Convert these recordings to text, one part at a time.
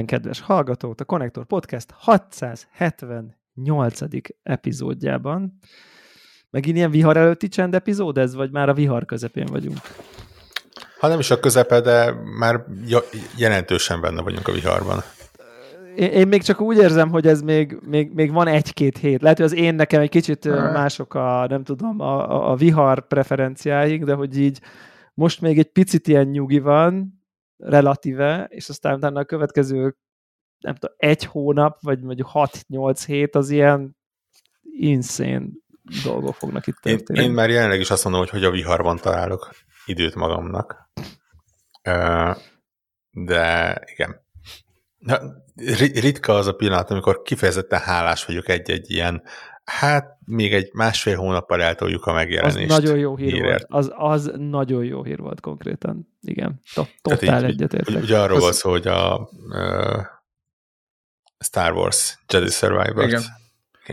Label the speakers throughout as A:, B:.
A: Minden kedves hallgatót a Connector Podcast 678. epizódjában. Megint ilyen vihar előtti csend epizód ez, vagy már a vihar közepén vagyunk?
B: Ha nem is a közepe, de már jelentősen benne vagyunk a viharban.
A: Én, én még csak úgy érzem, hogy ez még, még, még van egy-két hét. Lehet, hogy az én nekem egy kicsit mások a, nem tudom, a, a vihar preferenciáink, de hogy így most még egy picit ilyen nyugi van, relatíve, és aztán utána a következő nem tudom, egy hónap, vagy mondjuk 6-8 hét az ilyen insane dolgok fognak itt
B: történni. Én, én már jelenleg is azt mondom, hogy hogy a viharban találok időt magamnak. De igen. Ritka az a pillanat, amikor kifejezetten hálás vagyok egy-egy ilyen Hát még egy másfél hónappal eltoljuk a megjelenést.
A: Az nagyon jó hír hírért. volt. Az, az nagyon jó hír volt konkrétan. Igen, totál egyetértek.
B: Ugye arról az... szó, hogy a uh, Star Wars Jedi Survivor-t Igen.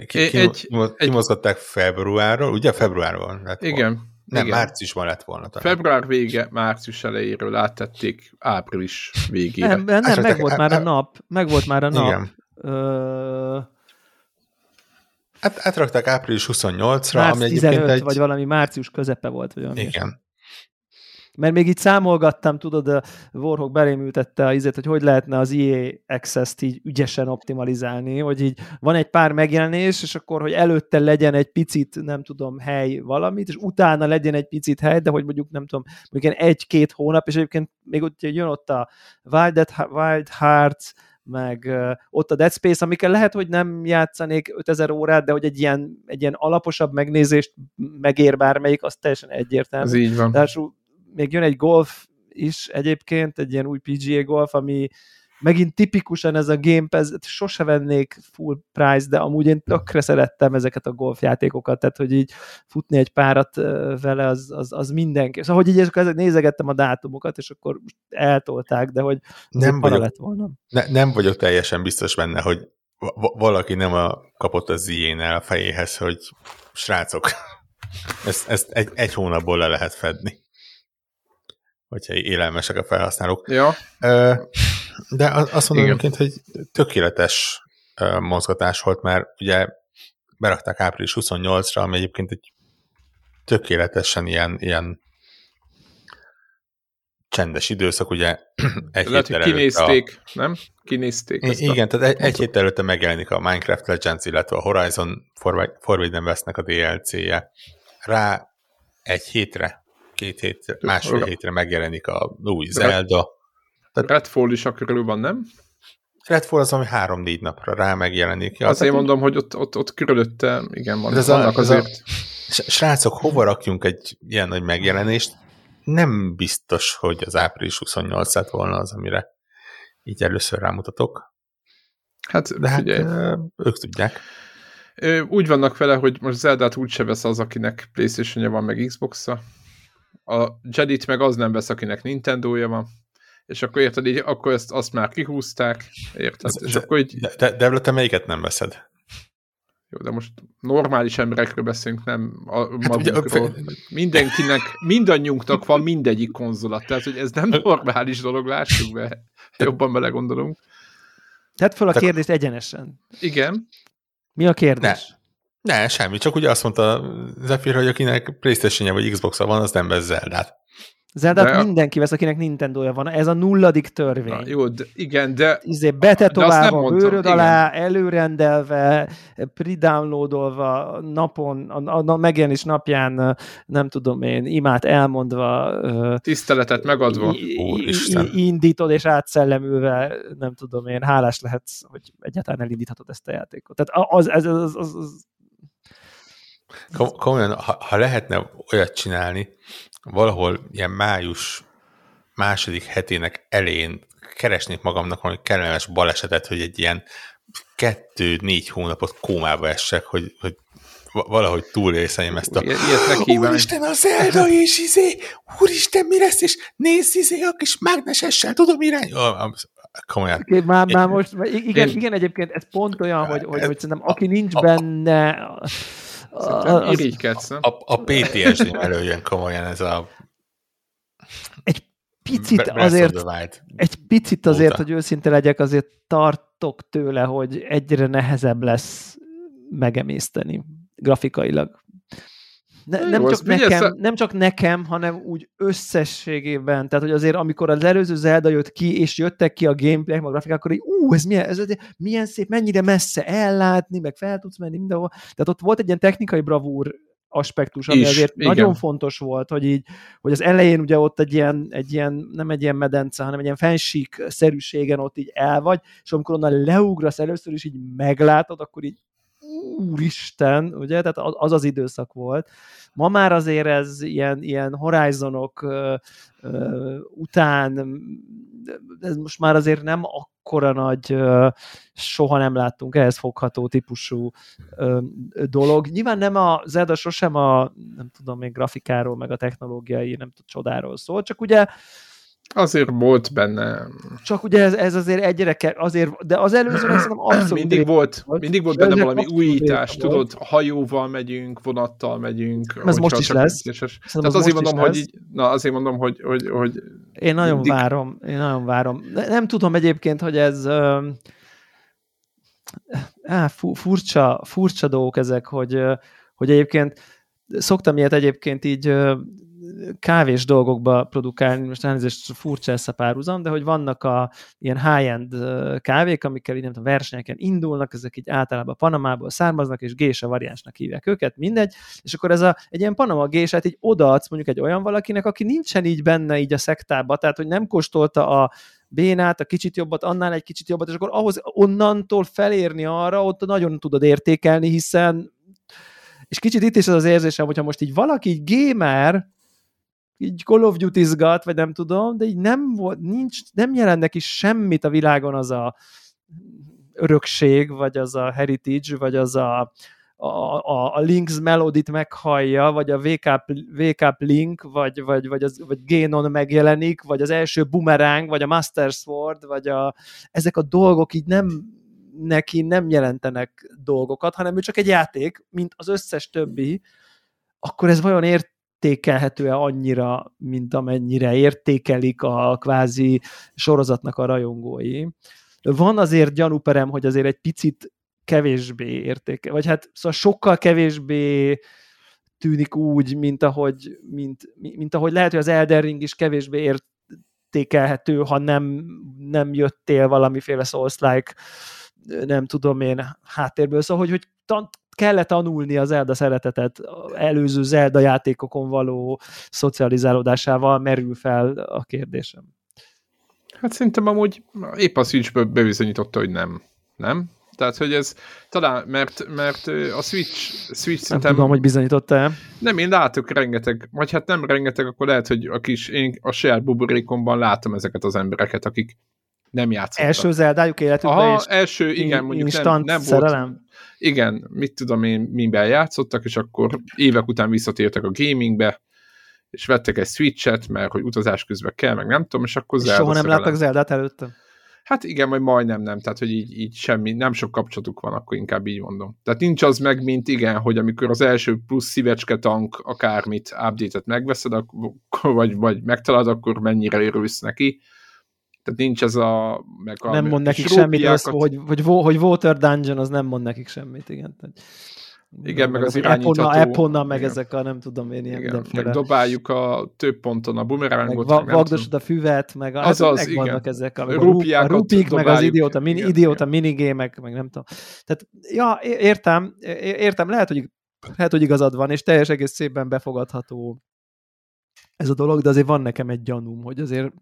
B: Ki, ki, egy, kimozgatták egy... februárról, ugye februárban lett
C: Igen.
B: Volna. Nem, Igen. márciusban lett volna.
C: Talán. Február vége, március elejéről áttették április végére.
A: Nem, nem, nem meg volt már a nap. Meg volt már a nap. Igen. Ö
B: Hát átrakták április 28-ra,
A: Márc ami 15, egy... vagy valami március közepe volt. Vagy valami
B: Igen.
A: Mert még így számolgattam, tudod, a Warhawk belém ültette a izét, hogy hogy lehetne az EA Access-t így ügyesen optimalizálni, hogy így van egy pár megjelenés, és akkor, hogy előtte legyen egy picit, nem tudom, hely valamit, és utána legyen egy picit hely, de hogy mondjuk, nem tudom, mondjuk egy-két hónap, és egyébként még ott jön ott a Wild, Wild Hearts, meg ott a Dead Space, amikkel lehet, hogy nem játszanék 5000 órát, de hogy egy ilyen, egy ilyen alaposabb megnézést megér bármelyik, az teljesen egyértelmű.
C: Ez így van.
A: De még jön egy golf is egyébként, egy ilyen új PGA golf, ami megint tipikusan ez a Game Pass, sose vennék full price, de amúgy én tökre szerettem ezeket a golfjátékokat, tehát hogy így futni egy párat vele, az, az, az mindenki. Szóval, hogy így ezek, nézegettem a dátumokat, és akkor eltolták, de hogy
B: nem vagyok, lett volna. Ne, nem vagyok teljesen biztos benne, hogy valaki nem a, kapott az ilyen el a fejéhez, hogy srácok, ezt, ezt egy, egy hónapból le lehet fedni hogyha élelmesek a felhasználók.
C: Ja.
B: De azt mondom egyébként, hogy tökéletes mozgatás volt, mert ugye berakták április 28-ra, ami egyébként egy tökéletesen ilyen, ilyen csendes időszak, ugye
C: egy Lehet, hogy kinézték, a... nem? Kinézték.
B: I- igen, a... tehát egy, egy héttel előtte megjelenik a Minecraft Legends, illetve a Horizon Forbidden Westnek a DLC-je. Rá egy hétre, két hétre, másfél hétre megjelenik a új Zelda,
C: tehát Redfall is a körül van, nem?
B: Redfall az, ami három-négy napra rá megjelenik.
C: Ja, Azért mondom, hogy ott, ott, ott körülötte, igen, van, ez vannak a, azért.
B: A, srácok, hova rakjunk egy ilyen nagy megjelenést? Nem biztos, hogy az április 28 lett volna az, amire így először rámutatok.
C: Hát, De hát figyelj.
B: ők tudják.
C: Úgy vannak vele, hogy most Zeldát úgy se vesz az, akinek playstation van, meg Xbox-a. A Jedit meg az nem vesz, akinek Nintendo-ja van és akkor érted, így, akkor ezt, azt már kihúzták, érted? Ez, és
B: de,
C: akkor így...
B: De, de, de te melyiket nem veszed?
C: Jó, de most normális emberekről beszélünk, nem a hát magunkról. Ugye, Mindenkinek, mindannyiunknak van mindegyik konzolat, tehát hogy ez nem normális dolog, lássuk be, jobban belegondolunk.
A: Tedd fel a kérdést egyenesen.
C: Igen.
A: Mi a kérdés?
B: Ne, ne semmi, csak ugye azt mondta Zephyr, hogy akinek playstation vagy Xbox-a van, az nem vesz Zeldát.
A: Zeldát de mindenki vesz, akinek Nintendo-ja van. Ez a nulladik törvény. Na,
C: jó, de, igen, de...
A: Izé betetoválva, bőröd alá, előrendelve, predownloadolva, napon, a, a, a megjelenés napján, nem tudom én, imát elmondva.
C: Tiszteletet megadva.
B: Úristen.
A: Indítod és átszellemülve, nem tudom én, hálás lehetsz, hogy egyáltalán elindíthatod ezt a játékot. Tehát az, az, az, az, az
B: Komolyan, ha, ha lehetne olyat csinálni, valahol ilyen május második hetének elén keresnék magamnak valami kellemes balesetet, hogy egy ilyen kettő-négy hónapot kómába essek, hogy, hogy valahogy túlélszeljem ezt a Úristen, a Zelda és izé, Úristen, mi lesz, és nézz izé a kis mágnesessel, tudom irány. Komolyan.
A: Okay, már, már most, igen, én, igen, egyébként ez pont olyan, hogy, hogy, hogy szerintem aki nincs benne,
C: az, irigykedsz,
B: A, a PTSD előjön komolyan ez a...
A: Egy picit azért, egy picit azért,
B: óta.
A: hogy őszinte legyek, azért tartok tőle, hogy egyre nehezebb lesz megemészteni grafikailag. Ne, nem, csak nekem,
C: szá-
A: nem csak nekem, hanem úgy összességében. Tehát, hogy azért amikor az előző Zelda jött ki, és jöttek ki a gameplay, a grafikák, akkor így, ú, ez milyen, ez milyen szép, mennyire messze ellátni, meg fel tudsz menni mindenhol. Tehát ott volt egy ilyen technikai bravúr aspektus, ami
C: Is,
A: azért
C: igen.
A: nagyon fontos volt, hogy így, hogy az elején ugye ott egy ilyen, egy ilyen, nem egy ilyen medence, hanem egy ilyen fensík szerűségen ott így el vagy, és amikor onnan leugrasz először is így meglátod, akkor így úristen, ugye, tehát az az, időszak volt. Ma már azért ez ilyen, ilyen horizonok ö, ö, után, ez most már azért nem akkora nagy, ö, soha nem láttunk ehhez fogható típusú ö, dolog. Nyilván nem a Zelda sosem a, nem tudom még grafikáról, meg a technológiai, nem tudom, csodáról szól, csak ugye
C: Azért volt benne.
A: csak ugye ez, ez azért egyre kell, azért, de az előzőnek szerintem abszolút
C: Mindig volt,
A: volt.
C: mindig volt benne valami újítás,
A: volt.
C: tudod, hajóval megyünk, vonattal megyünk.
A: Ez most is lesz.
C: Tehát
A: az
C: azért mondom, hogy így, na azért mondom, hogy, hogy, hogy
A: Én nagyon
C: mindig-
A: várom, én nagyon várom. Ne- Nem tudom egyébként, hogy ez á, fu- furcsa, furcsa dolgok ezek, hogy, hogy egyébként szoktam ilyet egyébként így kávés dolgokba produkálni, most elnézést furcsa ezt a párhuzam, de hogy vannak a ilyen high-end kávék, amikkel így nem tudom, versenyeken indulnak, ezek így általában Panamából származnak, és gésa variánsnak hívják őket, mindegy, és akkor ez a, egy ilyen Panama gésát így odaadsz mondjuk egy olyan valakinek, aki nincsen így benne így a szektába, tehát hogy nem kóstolta a bénát, a kicsit jobbat, annál egy kicsit jobbat, és akkor ahhoz onnantól felérni arra, ott nagyon tudod értékelni, hiszen és kicsit itt is az az érzésem, hogyha most így valaki így gamer, így Call of duty vagy nem tudom, de így nem volt, nincs, nem jelent neki semmit a világon az a örökség, vagy az a heritage, vagy az a, a, a, a Link's Melodit meghallja, vagy a Wake Up, Wake Up Link, vagy, vagy, vagy, az, vagy Génon megjelenik, vagy az első Boomerang, vagy a Master Sword, vagy a, ezek a dolgok így nem neki nem jelentenek dolgokat, hanem ő csak egy játék, mint az összes többi, akkor ez vajon értékelhető-e annyira, mint amennyire értékelik a kvázi sorozatnak a rajongói. Van azért gyanúperem, hogy azért egy picit kevésbé értéke, vagy hát szóval sokkal kevésbé tűnik úgy, mint ahogy, mint, mint ahogy lehet, hogy az Elden Ring is kevésbé értékelhető, ha nem, nem jöttél valamiféle Souls-like, nem tudom én, háttérből. Szóval, hogy, hogy kellett tanulni az Zelda szeretetet előző Zelda játékokon való szocializálódásával merül fel a kérdésem.
C: hát szerintem amúgy épp a Switch bebizonyította, hogy nem. Nem? Tehát, hogy ez talán, mert, mert a Switch, Switch
A: Nem
C: szerintem...
A: tudom, hogy bizonyította-e.
C: Nem, én látok rengeteg, vagy hát nem rengeteg, akkor lehet, hogy a kis, én a saját buborékomban látom ezeket az embereket, akik nem játszottak.
A: Első Zeldájuk életükben,
C: Aha,
A: és
C: első, igen, mondjuk nem, nem volt,
A: szerelem.
C: Igen, mit tudom én, miben játszottak, és akkor évek után visszatértek a gamingbe, és vettek egy switchet, mert hogy utazás közben kell, meg nem tudom, és akkor Zelda
A: soha nem láttak Zeldát előtte?
C: Hát igen, vagy majdnem nem, tehát hogy így, így semmi, nem sok kapcsolatuk van, akkor inkább így mondom. Tehát nincs az meg, mint igen, hogy amikor az első plusz szívecske tank akármit, update-et megveszed, akkor, vagy, vagy megtalálod, akkor mennyire örülsz neki. Tehát nincs ez a... Meg a
A: nem mond nekik semmit,
C: rópiákat-
A: az, hogy, hogy, hogy Water Dungeon, az nem mond nekik semmit, igen. Tehát,
C: Igen, meg az
A: Epona,
C: irányítható-
A: Epona, meg
C: igen.
A: ezek a nem tudom én ilyen
C: Igen, meg dobáljuk a több ponton a bumerangot.
A: va-
C: meg nem
A: vagdosod a füvet, meg a,
C: Azaz,
A: hát megvannak
C: igen.
A: ezek, a,
C: A
A: meg rupik, meg az idióta, mini,
C: Igen,
A: idióta
C: igen.
A: minigémek, meg nem tudom. Tehát, ja, értem, értem, lehet, hogy, lehet, hogy igazad van, és teljes egész szépen befogadható ez a dolog, de azért van nekem egy gyanúm, hogy azért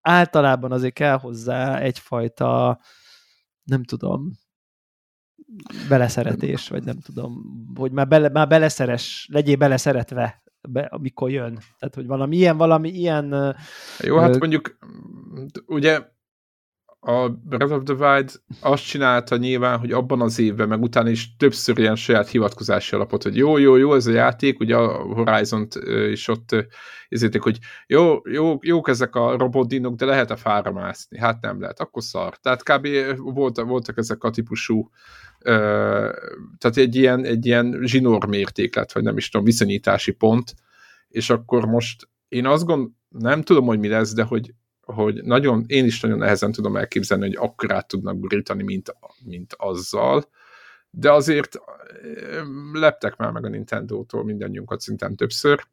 A: általában azért kell hozzá egyfajta, nem tudom, beleszeretés, vagy nem tudom, hogy már, bele, már beleszeres, legyél beleszeretve, be, amikor jön. Tehát, hogy valami ilyen, valami ilyen
C: Jó, hát mondjuk, ugye a Breath of the Wild azt csinálta nyilván, hogy abban az évben, meg utána is többször ilyen saját hivatkozási alapot, hogy jó, jó, jó ez a játék, ugye a Horizon-t is ott ö, ezérték, hogy jó, jó, jók ezek a robotdinok, de lehet a fára mászni. Hát nem lehet, akkor szar. Tehát kb. voltak, voltak ezek a típusú tehát egy ilyen, egy ilyen zsinór mérték lett, vagy nem is tudom, viszonyítási pont, és akkor most én azt gond, nem tudom, hogy mi lesz, de hogy, hogy nagyon, én is nagyon nehezen tudom elképzelni, hogy akkorát tudnak burítani, mint, mint azzal, de azért leptek már meg a Nintendo-tól mindannyiunkat szinten többször,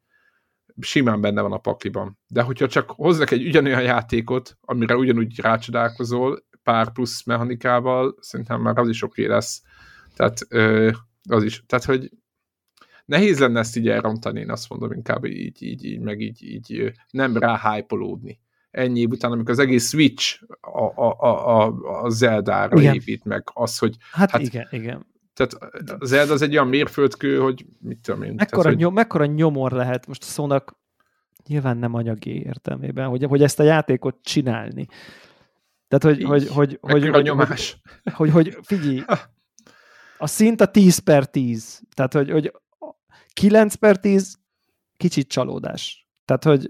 C: simán benne van a pakliban. De hogyha csak hoznak egy ugyanolyan játékot, amire ugyanúgy rácsodálkozol, pár plusz mechanikával, szerintem már az is oké lesz. Tehát az is, tehát hogy nehéz lenne ezt így elrontani, én azt mondom inkább így, így, így meg így, így nem rá hype ennyi év után, amikor az egész Switch a, a, a, a, Zelda-ra igen. épít meg, az, hogy...
A: Hát, hát igen, igen.
C: Tehát a Zelda az egy olyan mérföldkő, hogy mit tudom én.
A: Mekkora,
C: tehát,
A: nyom, mekkora nyomor lehet most a szónak nyilván nem anyagi értelmében, hogy, hogy ezt a játékot csinálni. Tehát, hogy, Így, hogy, hogy, hogy,
C: a nyomás.
A: Hogy, hogy, hogy figyelj, a szint a 10 per 10. Tehát, hogy, hogy 9 per 10 kicsit csalódás. Tehát, hogy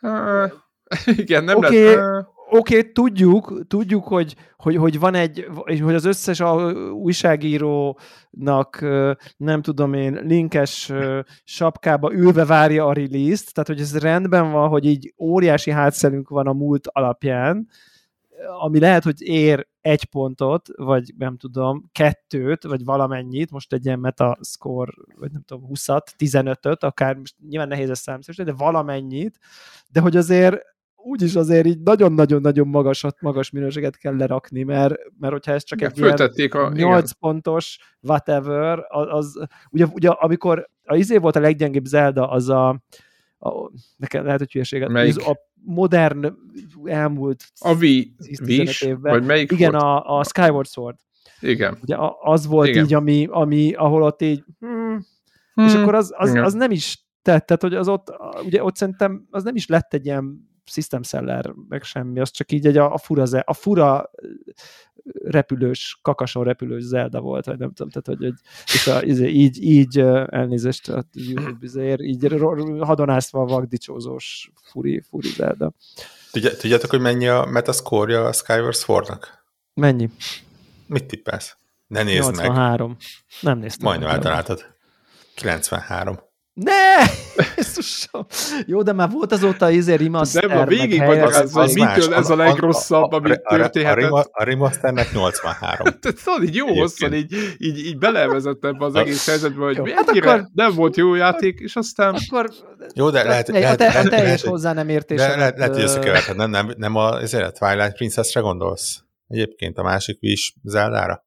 C: igen, nem
A: okay, lesz. Oké, okay, tudjuk, tudjuk, hogy, hogy, hogy van egy, hogy az összes újságírónak, nem tudom én, linkes sapkába ülve várja a release-t, tehát hogy ez rendben van, hogy így óriási hátszelünk van a múlt alapján, ami lehet, hogy ér egy pontot, vagy nem tudom, kettőt, vagy valamennyit, most egy ilyen meta score, vagy nem tudom, 20-at, 15-öt, akár most nyilván nehéz ezt számszerűsíteni, de valamennyit, de hogy azért úgyis azért így nagyon-nagyon-nagyon magasat, magas minőséget kell lerakni, mert, mert hogyha ez csak egy ilyen a, 8 igen. pontos whatever, az, az ugye, ugye amikor a izé volt a leggyengébb Zelda, az a, a nekem lehet, hogy hülyeséget,
C: Melyik?
A: a modern elmúlt
C: a v, Vis, évben. Vagy melyik
A: Igen, a, a Skyward Sword.
C: Igen.
A: Ugye az volt Igen. így, ami, ami, ahol ott így hmm, hmm, és akkor az, az, az nem is tett, tehát hogy az ott, ugye ott szerintem az nem is lett egy ilyen system seller, meg semmi, az csak így egy a, a fura, a fura repülős, kakason repülős Zelda volt, vagy nem tudom, tehát hogy, hogy és a, így, így elnézést a YouTube izéért, így hadonászva a vakdicsózós furi, furi Zelda.
B: Tudjátok, hogy mennyi a metascore a Skyward Swordnak?
A: Mennyi?
B: Mit tippelsz? Ne nézd
A: 83. meg. Nem néztem.
B: Majdnem eltaláltad. 93.
A: Ne! Jézusom! Jó, de már volt azóta izé remaster,
C: Nem, a végig vagy az, az mitől ez a legrosszabb, ami történhetett.
B: A, a remasternek 83.
C: Tehát szóval így jó hosszan, így, így, így belevezett ebbe az egész helyzetbe, hogy jó, hát akkor, nem volt jó játék, és aztán... Akkor,
B: jó, de lehet... Lehet,
A: te, a teljes hozzá nem értés.
B: Lehet, lehet, hogy összekeverted, nem, nem, nem a, a Twilight Princess-re gondolsz? Egyébként a másik is Zeldára?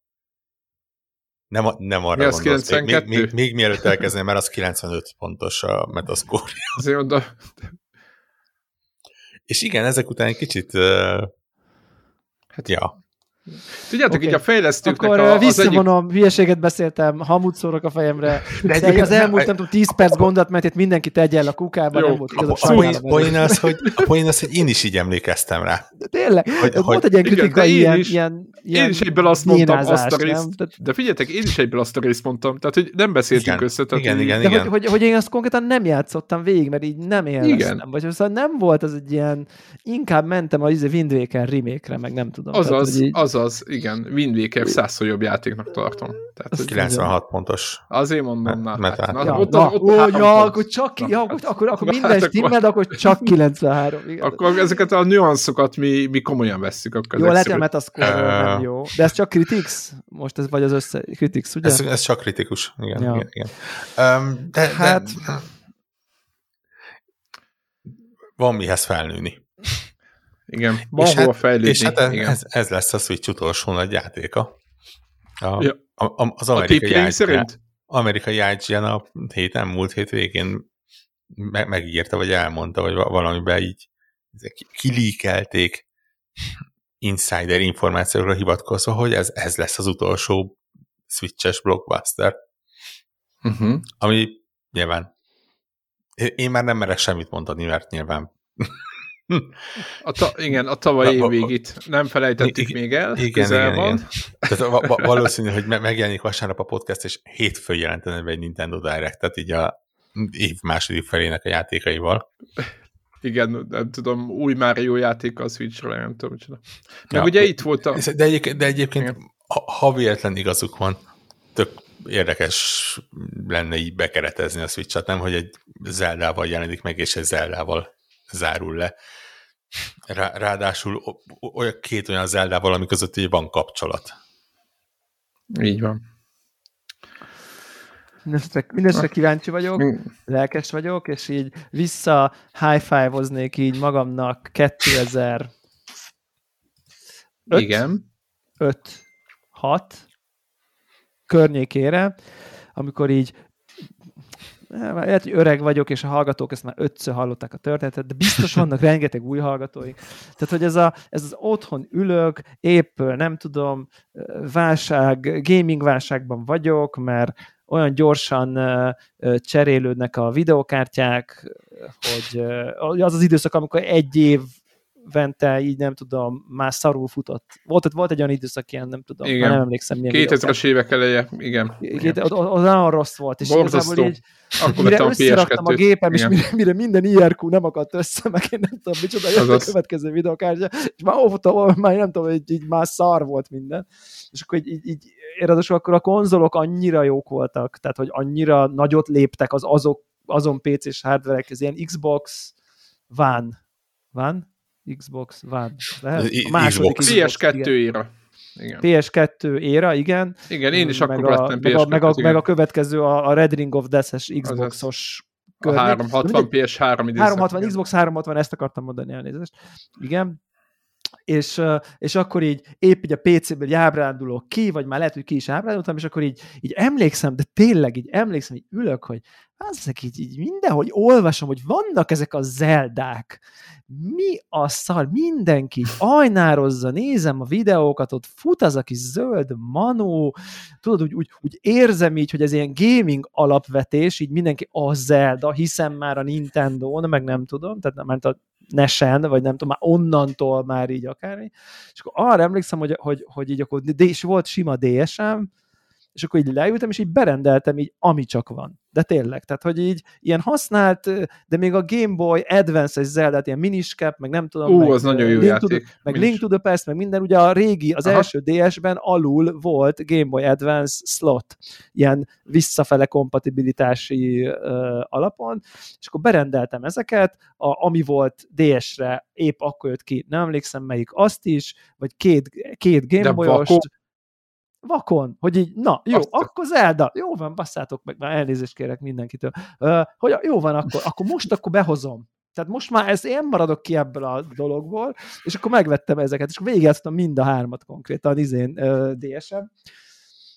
B: Nem, nem arra
C: Mi gondolsz.
B: Még, még, még, még mielőtt elkezdeném, mert az 95 pontos a metascore
C: Azért oda...
B: És igen, ezek után egy kicsit... Uh, hát ja.
C: Tudjátok, okay. így a fejlesztőknek
A: Akkor
C: a,
A: visszavonom, egyik... hülyeséget beszéltem, hamut szórok a fejemre, de, de az elmúlt, nem tudom, 10 perc gondot, mert itt mindenki tegye el a kukába, Jó, nem volt igaz.
B: A, a, poén az, hogy, a poén az, hogy én is így emlékeztem rá.
A: De tényleg, hogy, hogy, volt egy ilyen kritika,
C: igen,
A: ilyen,
C: is,
A: ilyen,
C: ilyen, Én is egyből azt mondtam, azt a részt, nem? de figyeljetek, én is egyből azt a részt mondtam, tehát hogy nem beszéltünk
B: igen,
C: össze. Tehát
B: igen,
C: így,
B: igen,
A: de
B: igen.
A: Hogy, hogy, hogy, én azt konkrétan nem játszottam végig, mert így nem élveztem. Igen. Vagy szóval nem volt az egy ilyen, inkább mentem a Wind Waker remake-re, meg nem tudom.
C: Azaz, azaz, igen, Wind Waker százszor jobb játéknak tartom.
B: Tehát, hogy 96 pontos.
C: Azért mondom, na.
B: Hát,
A: na, ja, ott, na, ott, ó, ja, akkor csak, na, ja, akkor, akkor, akkor minden hát stimmed, akkor csak 93. Igen.
C: Akkor ezeket a nüanszokat mi, mi komolyan vesszük. Akkor
A: jó, lehet, hogy a uh, nem jó. De ez csak Critics? Most ez vagy az össze... Critics, ugye?
B: Ez, ez csak kritikus. Igen, ja. igen, igen. Um, de,
A: hát...
B: De, van mihez felnőni.
C: Igen, van és hova hát, fejlődni. És
B: hát ez, ez, ez lesz a Switch utolsó nagy játéka. A, ja. a, a, az amerikai a szerint? amerikai IGN a héten, múlt hét végén meg, megígérte, vagy elmondta, vagy valamiben így kilíkelték insider információkra hivatkozva, hogy ez, ez lesz az utolsó switches blockbuster. Uh-huh. Ami nyilván én már nem merek semmit mondani, mert nyilván
C: a ta, igen, a tavalyi év végét nem felejtettük igen, még el,
B: igen, igen, van. Igen. Tehát va- valószínű, hogy megjelenik vasárnap a podcast, és hétfő jelentene be egy Nintendo Direct, tehát így a év második felének a játékaival.
C: Igen, nem tudom, új Mario játék a Switch-re, nem tudom, micsoda. Meg ja, ugye itt volt a...
B: De, egyébként, de egyébként ha, ha véletlen igazuk van, tök érdekes lenne így bekeretezni a Switch-et, nem, hogy egy Zeldával jelenik meg, és egy Zeldával zárul le. Rá, ráadásul olyan két olyan Zeldával, ami között így van kapcsolat.
C: Így van.
A: Mindenesetre kíváncsi vagyok, lelkes vagyok, és így vissza high five így magamnak 2000
C: Igen.
A: 5 6 környékére, amikor így lehet, hogy öreg vagyok, és a hallgatók ezt már ötször hallották a történetet, de biztos vannak rengeteg új hallgatói. Tehát, hogy ez, a, ez az otthon ülök, épp nem tudom, válság, gaming válságban vagyok, mert olyan gyorsan cserélődnek a videokártyák, hogy az az időszak, amikor egy év vente, így nem tudom, már szarul futott. Volt, volt egy olyan időszak, ilyen nem tudom, igen. nem emlékszem
C: milyen 2000-es évek eleje, igen. igen.
A: Az, az nagyon rossz volt, és
C: Borzasztó. így,
A: Akkor mire összeraktam a gépem, igen. és mire, mire, minden IRQ nem akadt össze, meg én nem tudom, micsoda jött a következő videokártya, és már óvtam, már nem tudom, hogy így már szar volt minden. És akkor így, így, így ráadásul akkor a konzolok annyira jók voltak, tehát hogy annyira nagyot léptek az azok, azon PC-s hardverek, ez ilyen Xbox One, Van? Xbox One. Lehet?
C: A második Xbox. PS2 éra.
A: Igen. PS2 éra, igen.
C: Igen, én is meg akkor
A: a, meg, a, meg, a, meg a következő a, a Red Ring of Death-es Xboxos
C: a 360 PS3 időszak.
A: 360, Xbox 360, ezt akartam mondani, elnézést. Igen és, és akkor így épp így a PC-ből így ábrándulok ki, vagy már lehet, hogy ki is ábrándultam, és akkor így, így emlékszem, de tényleg így emlékszem, így ülök, hogy ezek így, így mindenhogy olvasom, hogy vannak ezek a zeldák. Mi a szar? Mindenki ajnározza, nézem a videókat, ott fut az a kis zöld manó, tudod, úgy, úgy, úgy érzem így, hogy ez ilyen gaming alapvetés, így mindenki a Zelda, hiszem már a Nintendo-n, meg nem tudom, tehát nem, a Nesen, vagy nem tudom, már onnantól már így akármi. És akkor arra emlékszem, hogy, hogy, hogy így akkor, de és volt sima DSM, és akkor így leültem, és így berendeltem így, ami csak van. De tényleg, tehát hogy így ilyen használt, de még a Game Boy Advance-es Zelda, ilyen miniscap, meg nem tudom.
C: Ú,
A: meg,
C: az nagyon jó Link játék.
A: To the, meg Link to the Past, meg minden, ugye a régi, az Aha. első DS-ben alul volt Game Boy Advance slot, ilyen visszafele kompatibilitási uh, alapon, és akkor berendeltem ezeket, a, ami volt DS-re, épp akkor jött ki, nem emlékszem melyik, azt is, vagy két, két Game Boy-ost vakon, hogy így, na, jó, Azt akkor Zelda, jó van, basszátok meg, már elnézést kérek mindenkitől, uh, hogy jó van, akkor, akkor most akkor behozom. Tehát most már ez én maradok ki ebből a dologból, és akkor megvettem ezeket, és akkor végigjátszottam mind a hármat konkrétan izén uh, DSM,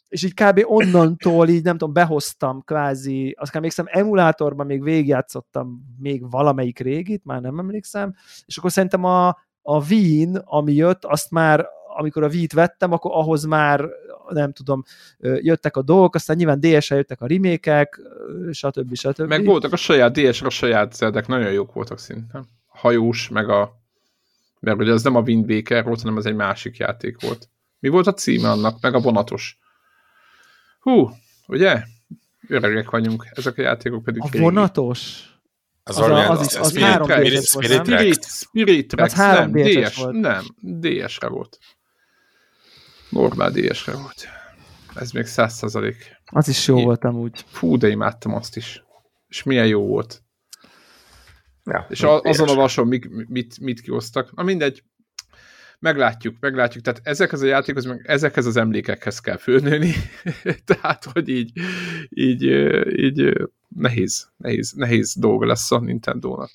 A: és így kb. onnantól így nem tudom, behoztam kvázi, azt emlékszem, emulátorban még végigjátszottam még valamelyik régit, már nem emlékszem, és akkor szerintem a, a Wien, ami jött, azt már amikor a Wii-t vettem, akkor ahhoz már nem tudom, jöttek a dolgok, aztán nyilván DS-re jöttek a remékek, stb. stb.
C: Meg voltak a saját DS-re a saját zeldek, nagyon jók voltak szinte. Hajós, meg a mert ugye az nem a Wind Waker volt, hanem az egy másik játék volt. Mi volt a címe annak? Meg a vonatos. Hú, ugye? Öregek vagyunk, ezek a játékok pedig
A: A régi. vonatos?
B: Az, az, a, az, is, az Spirit, három Spirit,
C: DS Spirit, Spirit, Spirit Rex, nem, DS, nem, DS-re volt. Normál DS-re volt. Ez még száz százalék.
A: Az is jó Én... volt amúgy.
C: Fú, de imádtam azt is. És milyen jó volt. Ja, és a, azon a vason mit, mit, mit kihoztak. Na mindegy, meglátjuk, meglátjuk. Tehát ezekhez a játékhoz, meg ezekhez az emlékekhez kell fölnőni. Tehát, hogy így, így, így nehéz, nehéz, nehéz dolga lesz a Nintendo-nak.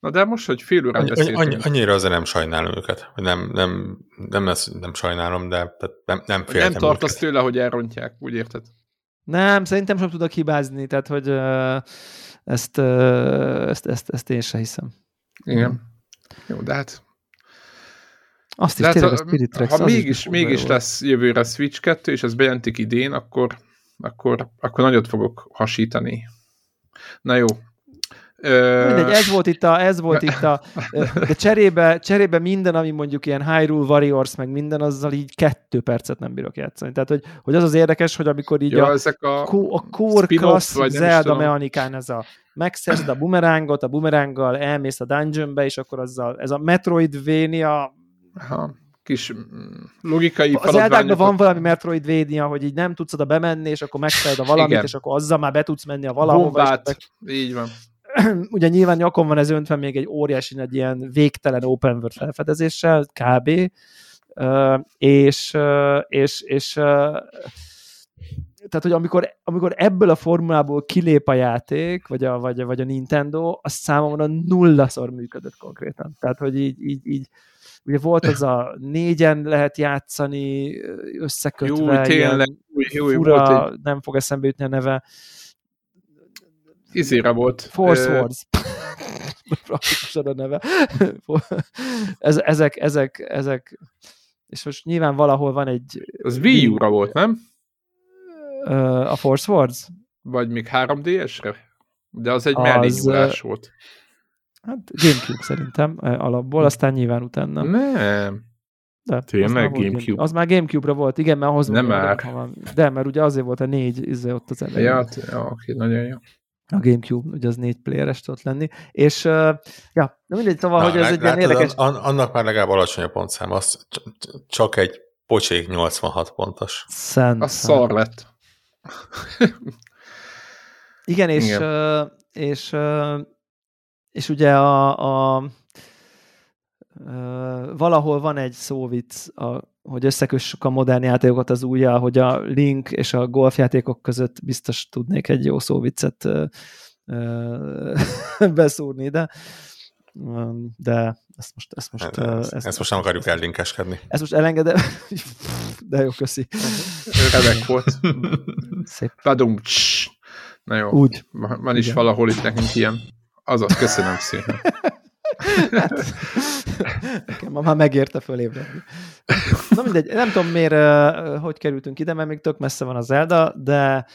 C: Na de most, hogy fél órán beszéltünk...
B: Annyi, annyira azért nem sajnálom őket. Nem, nem, nem, lesz, nem sajnálom, de nem, nem féltem
C: Nem tartasz őket. tőle, hogy elrontják, úgy érted?
A: Nem, szerintem sem tudok hibázni, tehát hogy uh, ezt, uh, ezt, ezt, ezt én sem hiszem.
C: Igen. Jó, de hát
A: azt is de tényleg a Spirit
C: Rex, Ha mégis, is mégis lesz jövőre Switch 2, és ez bejelentik idén, akkor, akkor, akkor nagyot fogok hasítani. Na jó,
A: Mindegy, ez volt itt a, ez volt itt a, de cserébe, cserébe minden, ami mondjuk ilyen Hyrule Warriors, meg minden, azzal így kettő percet nem bírok játszani. Tehát, hogy, hogy az az érdekes, hogy amikor így
C: ja, a, ezek a,
A: a core class Zelda mechanikán ez a megszerzed a bumerángot, a bumeránggal elmész a dungeonbe, és akkor azzal, ez a Metroidvania
C: Aha kis mm, logikai
A: Az Zeldákban van valami Metroidvania, hogy így nem tudsz oda bemenni, és akkor megfeled a valamit,
C: Igen.
A: és akkor azzal már be tudsz menni a valahova. és
C: bombát. Így van.
A: ugye nyilván nyakon van ez öntve még egy óriási nagy ilyen végtelen open world felfedezéssel, kb. Uh, és, uh, és, és uh, tehát, hogy amikor, amikor ebből a formulából kilép a játék, vagy a, vagy, a, vagy a Nintendo, az számomra nullaszor működött konkrétan. Tehát, hogy így, így, így ugye volt az a négyen lehet játszani, összekötve,
C: Jó, tényleg. Jó, jó,
A: fura,
C: volt egy
A: nem fog eszembe jutni a neve,
C: izére volt.
A: Force
C: ö,
A: Wars. Praktikusan a neve. Ez, ezek, ezek, ezek, és most nyilván valahol van egy
C: Az Wii U-ra volt, nem?
A: a Force Wars?
C: Vagy még 3DS-re? De az egy
A: Az,
C: mellényúlás volt.
A: Hát Gamecube szerintem alapból, aztán nyilván utána.
C: Nem.
A: De,
C: Tényleg
A: az
C: Gamecube?
A: Az már Gamecube-ra volt, igen, mert ahhoz
C: Nem már.
A: van. De, mert ugye azért volt a négy, izé ott az elején.
C: Ja, oké, nagyon jó.
A: A Gamecube, ugye az négy playeres tudott lenni. És, uh, ja, de mindegy, szóval, hogy ez egy ilyen érdekes...
B: an- annak már legalább alacsony a pontszám, az csak egy pocsék 86 pontos.
A: Szent,
C: Az szar lett.
A: Igen, és,
C: Igen.
A: uh, és, uh, és ugye a, a uh, valahol van egy szóvic, a, hogy összekössük a modern játékokat az újjal, hogy a Link és a golfjátékok között biztos tudnék egy jó szóvicet uh, uh, beszúrni, de um, de ezt most, ezt most,
B: Ezt,
A: uh,
B: ezt, ezt most nem akarjuk ellinkeskedni.
A: ezt most elengedem. De jó, köszi.
C: Remek volt.
A: Szép.
C: Badum. Na jó.
A: Úgy.
C: Van is
A: Igen.
C: valahol itt nekünk ilyen. Azaz, köszönöm szépen.
A: Nekem ma már megérte fölébredni. Na mindegy, nem tudom miért, hogy kerültünk ide, mert még tök messze van a Zelda, de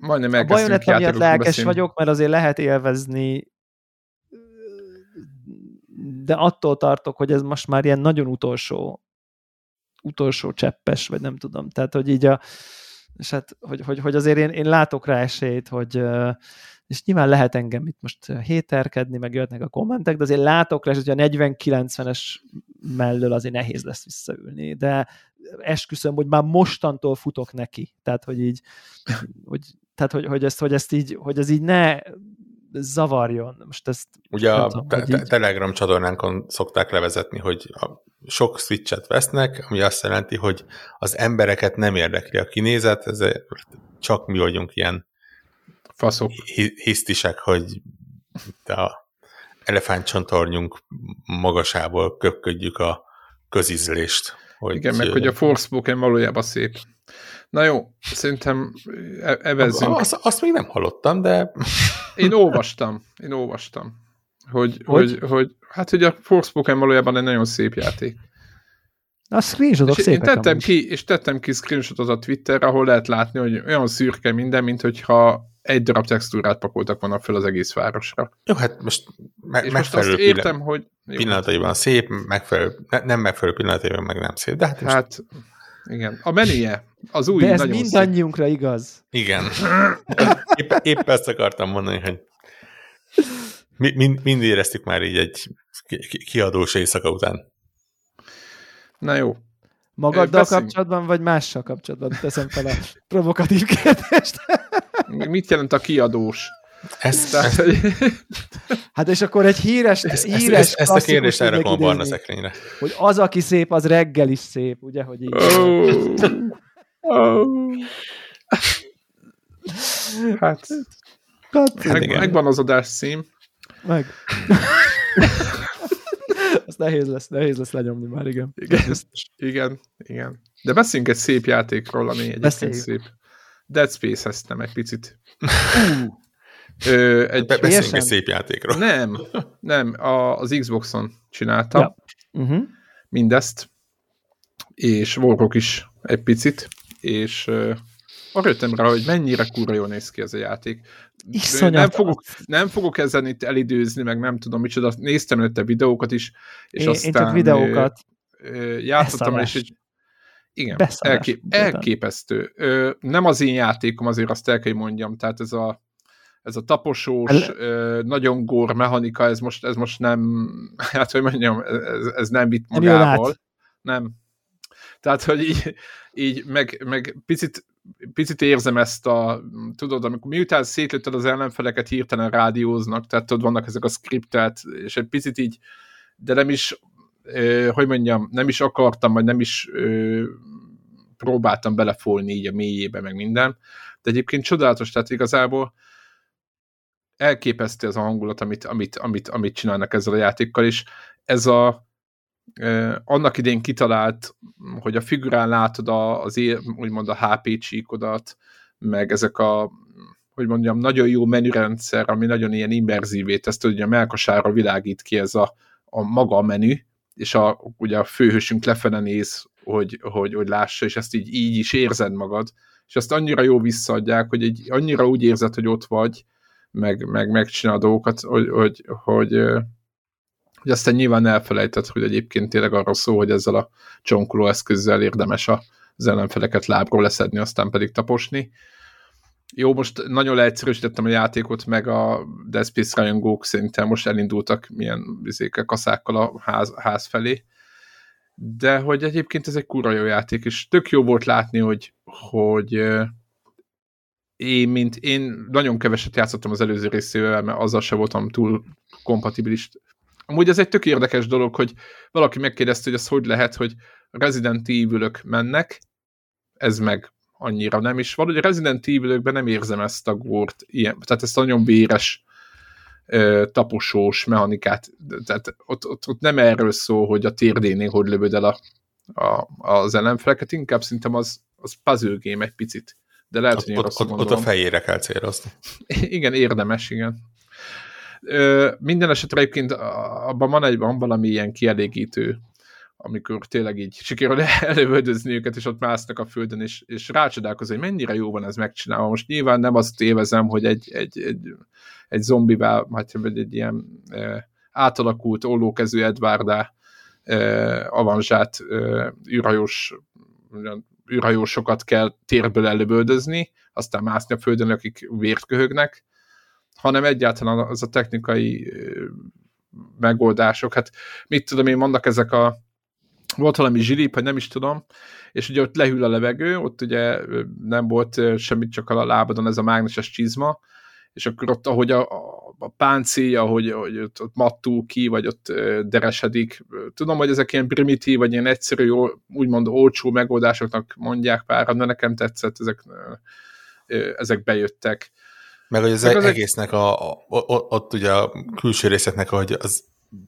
C: Majdnem
A: a Bayonetta miatt lelkes
C: beszélni.
A: vagyok, mert azért lehet élvezni, de attól tartok, hogy ez most már ilyen nagyon utolsó utolsó cseppes, vagy nem tudom. Tehát, hogy így a és hát, hogy, hogy, hogy azért én, én látok rá esélyt, hogy és nyilván lehet engem itt most héterkedni, meg jöhetnek a kommentek, de azért látok rá, hogy a 40-90-es mellől azért nehéz lesz visszaülni, de esküszöm, hogy már mostantól futok neki. Tehát, hogy így, hogy, tehát, hogy, hogy, ezt, hogy ezt így, hogy ez így ne zavarjon. Most ezt
B: Ugye a
A: tudom,
B: te-
A: így-
B: Telegram csatornánkon szokták levezetni, hogy a sok switchet vesznek, ami azt jelenti, hogy az embereket nem érdekli a kinézet, ezért csak mi vagyunk ilyen
C: Faszok.
B: hi- hisztisek, hogy itt a elefántcsontornyunk magasából köpködjük a közízlést. Hogy,
C: Igen, meg hogy a Forspoken valójában szép. Na jó, szerintem e- evezzünk.
B: Azt, azt még nem hallottam, de
C: Én olvastam, én olvastam, hogy,
A: Hogy?
C: hogy, hogy hát, hogy a Forspoken valójában egy nagyon szép játék.
A: a screenshotok
C: És én
A: szépek
C: tettem
A: amúgy.
C: ki, és tettem ki screenshotot a Twitterre, ahol lehet látni, hogy olyan szürke minden, mint hogyha egy darab textúrát pakoltak volna fel az egész városra.
B: jó, hát most me-
C: És most azt
B: megfelelő
C: értem,
B: pillanat,
C: hogy... Jó,
B: pillanataiban szép, megfelelő, ne, nem megfelelő pillanataiban meg nem szép, de hát, most,
C: hát igen. A menüje, az új,
A: De ez
C: nagyon szép.
A: mindannyiunkra igaz.
B: igen. Épp, épp ezt akartam mondani, hogy mi, mind, mind éreztük már így egy ki- ki- kiadós éjszaka után.
C: Na jó.
A: Magaddal
C: Beszéljünk.
A: kapcsolatban, vagy mással kapcsolatban teszem fel a provokatív kérdést.
C: Mit jelent a kiadós?
B: Ezt,
C: Tehát,
B: ezt,
C: hogy
A: Hát és akkor egy híres,
B: ezt,
A: híres
B: ezt, ezt a kérdést elrakom a barna szekrényre.
A: hogy az, aki szép, az reggel is szép, ugye, hogy így.
C: Oh. Oh. Hát,
A: Kaci,
C: meg,
B: igen.
C: megvan az adás cím.
A: meg. Az nehéz lesz, nehéz lesz lenyomni már, igen.
C: Igen. Igen, igen. De beszéljünk egy szép játékról, ami egyébként
A: Beszéljünk.
C: szép. Dead space eztem egy picit. Ö, egy,
B: Be, beszéljünk egy szép játékról.
C: nem, nem, a, az Xboxon csináltam
A: Ja. Uh-huh.
C: mindezt, és Warhawk is egy picit, és uh, arra jöttem rá, hogy mennyire kurva jól néz ki ez a játék.
A: Iszonyat.
C: Nem fogok, nem fogok ezen itt elidőzni, meg nem tudom micsoda, néztem előtte videókat is, és
A: Én,
C: aztán
A: én csak videókat.
C: ö, játszottam, és egy, igen, elkép,
A: konkrétan.
C: elképesztő. Ö, nem az én játékom, azért azt el kell, hogy mondjam, tehát ez a ez a taposós,
A: El-
C: ö, nagyon gór mechanika, ez most, ez most nem, hát hogy mondjam, ez, ez nem vitt magával. Nem. Tehát, hogy így, így meg, meg picit, picit érzem ezt a, tudod, amikor miután szétlőtted az ellenfeleket, hirtelen rádióznak, tehát tudod, vannak ezek a skriptet, és egy picit így, de nem is, hogy mondjam, nem is akartam, vagy nem is próbáltam belefolni így a mélyébe, meg minden, de egyébként csodálatos, tehát igazából elképesztő az a hangulat, amit, amit, amit, amit csinálnak ezzel a játékkal, és ez a eh, annak idén kitalált, hogy a figurán látod a, az úgymond a HP csíkodat, meg ezek a hogy mondjam, nagyon jó menürendszer, ami nagyon ilyen immerzívé tesz, hogy a melkasára világít ki ez a, a maga a menü, és a, ugye a főhősünk lefele néz, hogy, hogy, hogy lássa, és ezt így, így is érzed magad, és ezt annyira jó visszaadják, hogy egy, annyira úgy érzed, hogy ott vagy, meg, meg megcsinál dolgokat, hogy, hogy, hogy, hogy aztán nyilván elfelejtett, hogy egyébként tényleg arra szó, hogy ezzel a csonkoló eszközzel érdemes az ellenfeleket lábról leszedni, aztán pedig taposni. Jó, most nagyon leegyszerűsítettem a játékot, meg a Dead Space rajongók szerintem most elindultak milyen vizékkel, kaszákkal a ház, ház felé. De hogy egyébként ez egy kurva jó játék, és tök jó volt látni, hogy, hogy én, mint én nagyon keveset játszottam az előző részével, mert azzal se voltam túl kompatibilis. Amúgy ez egy tök érdekes dolog, hogy valaki megkérdezte, hogy ez hogy lehet, hogy Resident evil mennek, ez meg annyira nem is. Valahogy Resident evil nem érzem ezt a górt, ilyen, tehát ezt a nagyon véres taposós mechanikát, tehát ott, ott, ott nem erről szól, hogy a térdénél hogy lövöd el a, a, az ellenfeleket, inkább szerintem az, az puzzle game egy picit de lehet, hogy
B: ott, ott, ott a fejére kell célozni.
C: igen, érdemes, igen. Ö, minden esetre egyébként abban van, egy, van valami ilyen kielégítő, amikor tényleg így sikerül elővöldözni őket, és ott másznak a földön, és, és rácsodálkozó, hogy mennyire jó van ez megcsinálva. Most nyilván nem azt évezem, hogy egy, egy, egy, egy zombivá, vagy egy ilyen e, átalakult ollókezű Edvárdá e, avanzsát e, űrhajós űrhajósokat kell térből előböldözni, aztán mászni a földön, akik vért köhögnek, hanem egyáltalán az a technikai megoldások. Hát mit tudom én, mondnak ezek a volt valami zsilip, hogy nem is tudom, és ugye ott lehűl a levegő, ott ugye nem volt semmit, csak a lábadon ez a mágneses csizma, és akkor ott, ahogy a, a páncélja, hogy, hogy ott, ott mattul ki, vagy ott deresedik. Tudom, hogy ezek ilyen primitív, vagy ilyen egyszerű, úgymond olcsó megoldásoknak mondják pár, de nekem tetszett, ezek, ezek bejöttek.
B: Meg hogy az, az egésznek, a, a, ott ugye a külső részeknek, hogy az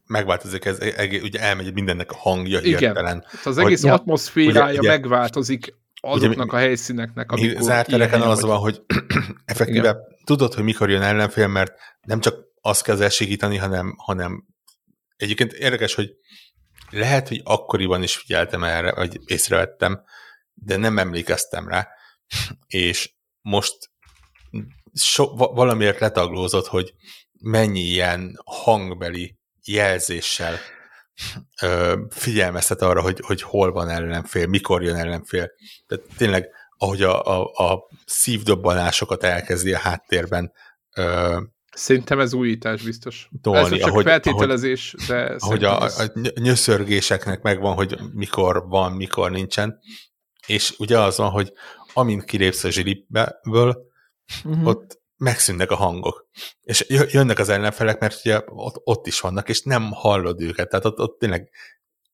B: megváltozik, ez egész, ugye elmegy mindennek a hangja
C: Igen, hirtelen. az egész hogy, atmoszférája ugye, megváltozik azoknak ugye, a helyszíneknek,
B: amikor Zárt tereken az van, hogy effektíve Igen. tudod, hogy mikor jön ellenfél, mert nem csak azt kell segíteni, hanem, hanem egyébként érdekes, hogy lehet, hogy akkoriban is figyeltem erre, vagy észrevettem, de nem emlékeztem rá, és most so, valamiért letaglózott, hogy mennyi ilyen hangbeli jelzéssel ö, figyelmeztet arra, hogy, hogy hol van ellenfél, mikor jön ellenfél. Tehát tényleg, ahogy a, a, a szívdobbanásokat elkezdi a háttérben ö,
C: Szerintem ez újítás biztos. Tolni, ez csak ahogy, feltételezés,
B: ahogy,
C: de
B: ahogy a, a nyöszörgéseknek megvan, hogy mikor van, mikor nincsen, és ugye az van, hogy amint kilépsz a zsilipből, uh-huh. ott megszűnnek a hangok. És jönnek az ellenfelek, mert ugye ott, ott is vannak, és nem hallod őket. Tehát ott, ott tényleg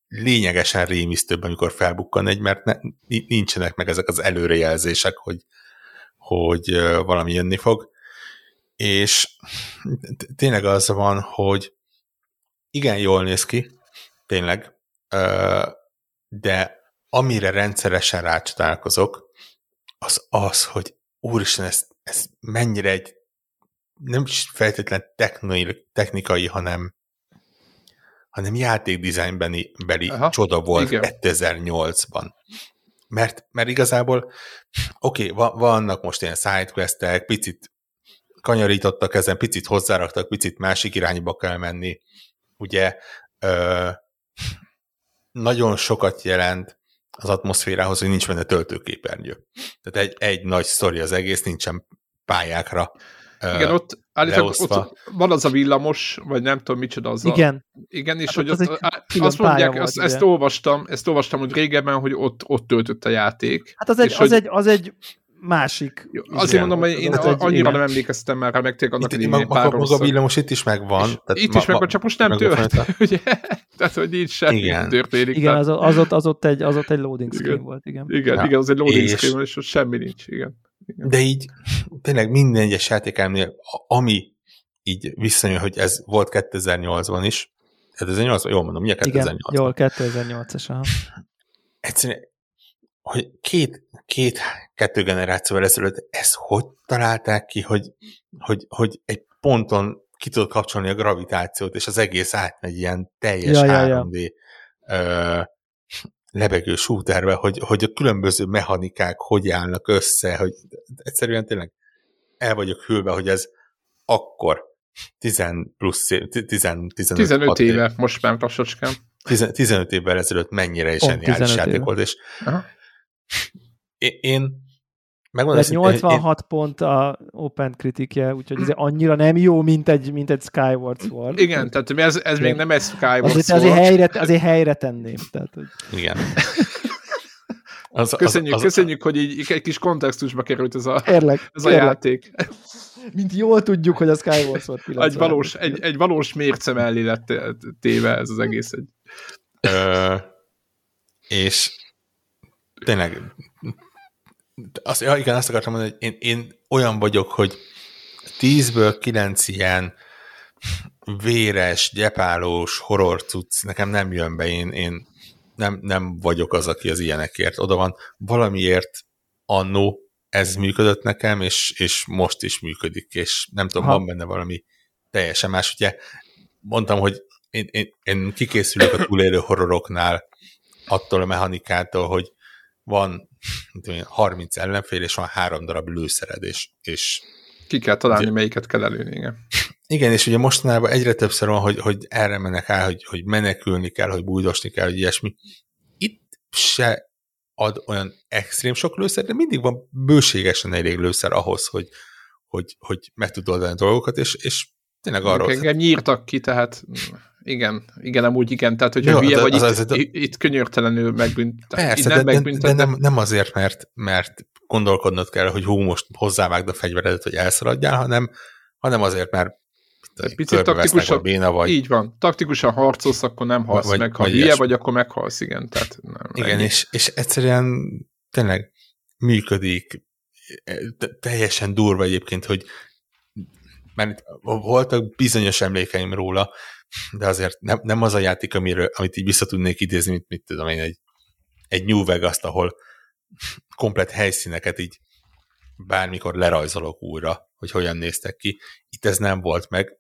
B: lényegesen rémisztőbb, amikor felbukkan egy, mert ne, nincsenek meg ezek az előrejelzések, hogy, hogy valami jönni fog. És tényleg az van, hogy igen, jól néz ki, tényleg, de amire rendszeresen rácsodálkozok, az az, hogy úristen, ezt ez mennyire egy nem is feltétlen technikai, technikai hanem hanem játékdizájnbeni beli Aha, csoda volt igen. 2008-ban. Mert, mert igazából oké, okay, vannak most ilyen sidequestek, picit kanyarítottak ezen, picit hozzáraktak, picit másik irányba kell menni. Ugye ö, nagyon sokat jelent az atmoszférához, hogy nincs benne töltőképernyő. Tehát egy, egy nagy sztori az egész, nincsen pályákra
C: Igen, ott állítólag ott van az a villamos, vagy nem tudom micsoda az
A: Igen.
C: A... Igen, és
A: Hát
C: hogy
A: ott, az
C: ott azt mondják,
A: volt,
C: azt,
A: ugye?
C: ezt olvastam, ezt olvastam, hogy régebben, hogy ott, ott töltött a játék.
A: Hát az egy, az,
C: hogy-
A: egy, az egy másik...
C: Jó, Azért mondom, hogy én
A: az
C: annyira
A: igen.
C: nem emlékeztem már rá, meg tényleg annak
B: Itt,
C: idején pár
B: maga, maga villamos itt is megvan. Tehát
C: Itt is megvan, csak most nem tört, ugye? Tehát, hogy így semmi
B: Igen.
C: történik.
A: Igen, az, az, ott, az, ott egy, az ott egy loading
C: Igen.
A: screen volt, igen.
C: igen,
B: Ja.
C: igen, az egy loading
B: És-
C: screen, és ott semmi nincs, igen.
B: De így tényleg minden egyes játékelmnél, a- ami így visszajön, hogy ez volt 2008-ban is, 2008-ban, jól mondom, mi a 2008-ban?
A: Igen, jól, 2008-as, aha.
B: Egyszerűen, hogy két, két, kettő generációval ezelőtt ezt hogy találták ki, hogy, hogy, hogy egy ponton ki tudod kapcsolni a gravitációt, és az egész átmegy ilyen teljes
A: Ja, ja, ja.
B: 3D Ö, lebegő shooterbe, hogy, hogy a különböző mechanikák hogy állnak össze, hogy egyszerűen tényleg el vagyok hűlve, hogy ez akkor 10 plusz, 10, 15,
C: 15 éve, most már lassacskán.
B: 10, 15 évvel ezelőtt mennyire is
A: 15
B: játék volt, és
C: Aha.
B: Én, én megmondom,
A: Ez
B: őszintén,
A: 86 pont a Open kritikje, úgyhogy ez annyira nem jó, mint egy, mint egy Skyward Sword.
C: Igen, tehát ez, ez még nem egy Skyward
A: Azért,
C: Sword.
A: azért, helyre, azért helyre tenném. Tehát, hogy
B: én, igen. Az,
C: Köszönjük,
B: az, az,
C: köszönjük, hogy így egy kis kontextusba került ez a,
A: kérlek,
C: ez a játék.
A: Mint jól tudjuk, hogy a Skyward Sword 9
C: Egy valós, egy, egy valós mérce mellé lett téve ez az egész. Egy.
B: Ö, és tényleg azt, ja, igen, azt akartam mondani, hogy én, én olyan vagyok, hogy 10-ből 9 ilyen véres, gyepálós, horror cucc nekem nem jön be, én, én nem, nem vagyok az, aki az ilyenekért oda van. Valamiért annó ez működött nekem, és, és most is működik, és nem tudom,
A: Aha.
B: van benne valami teljesen más. Ugye mondtam, hogy én, én, én kikészülök a túlélő horroroknál attól a mechanikától, hogy van nem tudom én, 30 ellenfél, és van három darab lőszered, és, és
C: Ki kell találni,
B: Ugye-
C: melyiket kell előni. Igen.
B: igen, és ugye mostanában egyre többször van, hogy, hogy erre mennek el, hogy, hogy menekülni kell, hogy bújdosni kell, hogy ilyesmi. Itt se ad olyan extrém sok lőszer, de mindig van bőségesen elég lőszer ahhoz, hogy, hogy, hogy meg tud oldani a dolgokat, és, és tényleg arról...
C: Engem nyírtak ki, tehát igen, igen, amúgy igen, tehát hogyha
B: Jó,
C: hülye
B: de
C: vagy,
B: az-
C: itt,
B: az- az-
C: itt, itt könyörtelenül megbünt.
B: Persze, de,
C: nem
B: de, de nem, nem azért, mert, mert gondolkodnod kell, hogy hú, most hozzávágd a fegyveredet, hogy elszaladjál, hanem, hanem azért, mert
C: picit
B: a béna, vagy
C: Így van. Taktikusan harcolsz, akkor nem halsz
B: Vagy-
C: meg. Ha
B: vagy
C: hülye vagy, akkor meghalsz, igen. Tehát nem,
B: Igen,
C: ennyi.
B: és, és egyszerűen tényleg működik, te- teljesen durva egyébként, hogy mert voltak bizonyos emlékeim róla, de azért nem, nem az a játék, amiről, amit így vissza tudnék idézni, mint mit tudom én, egy, egy New vegas ahol komplet helyszíneket így bármikor lerajzolok újra, hogy hogyan néztek ki. Itt ez nem volt meg.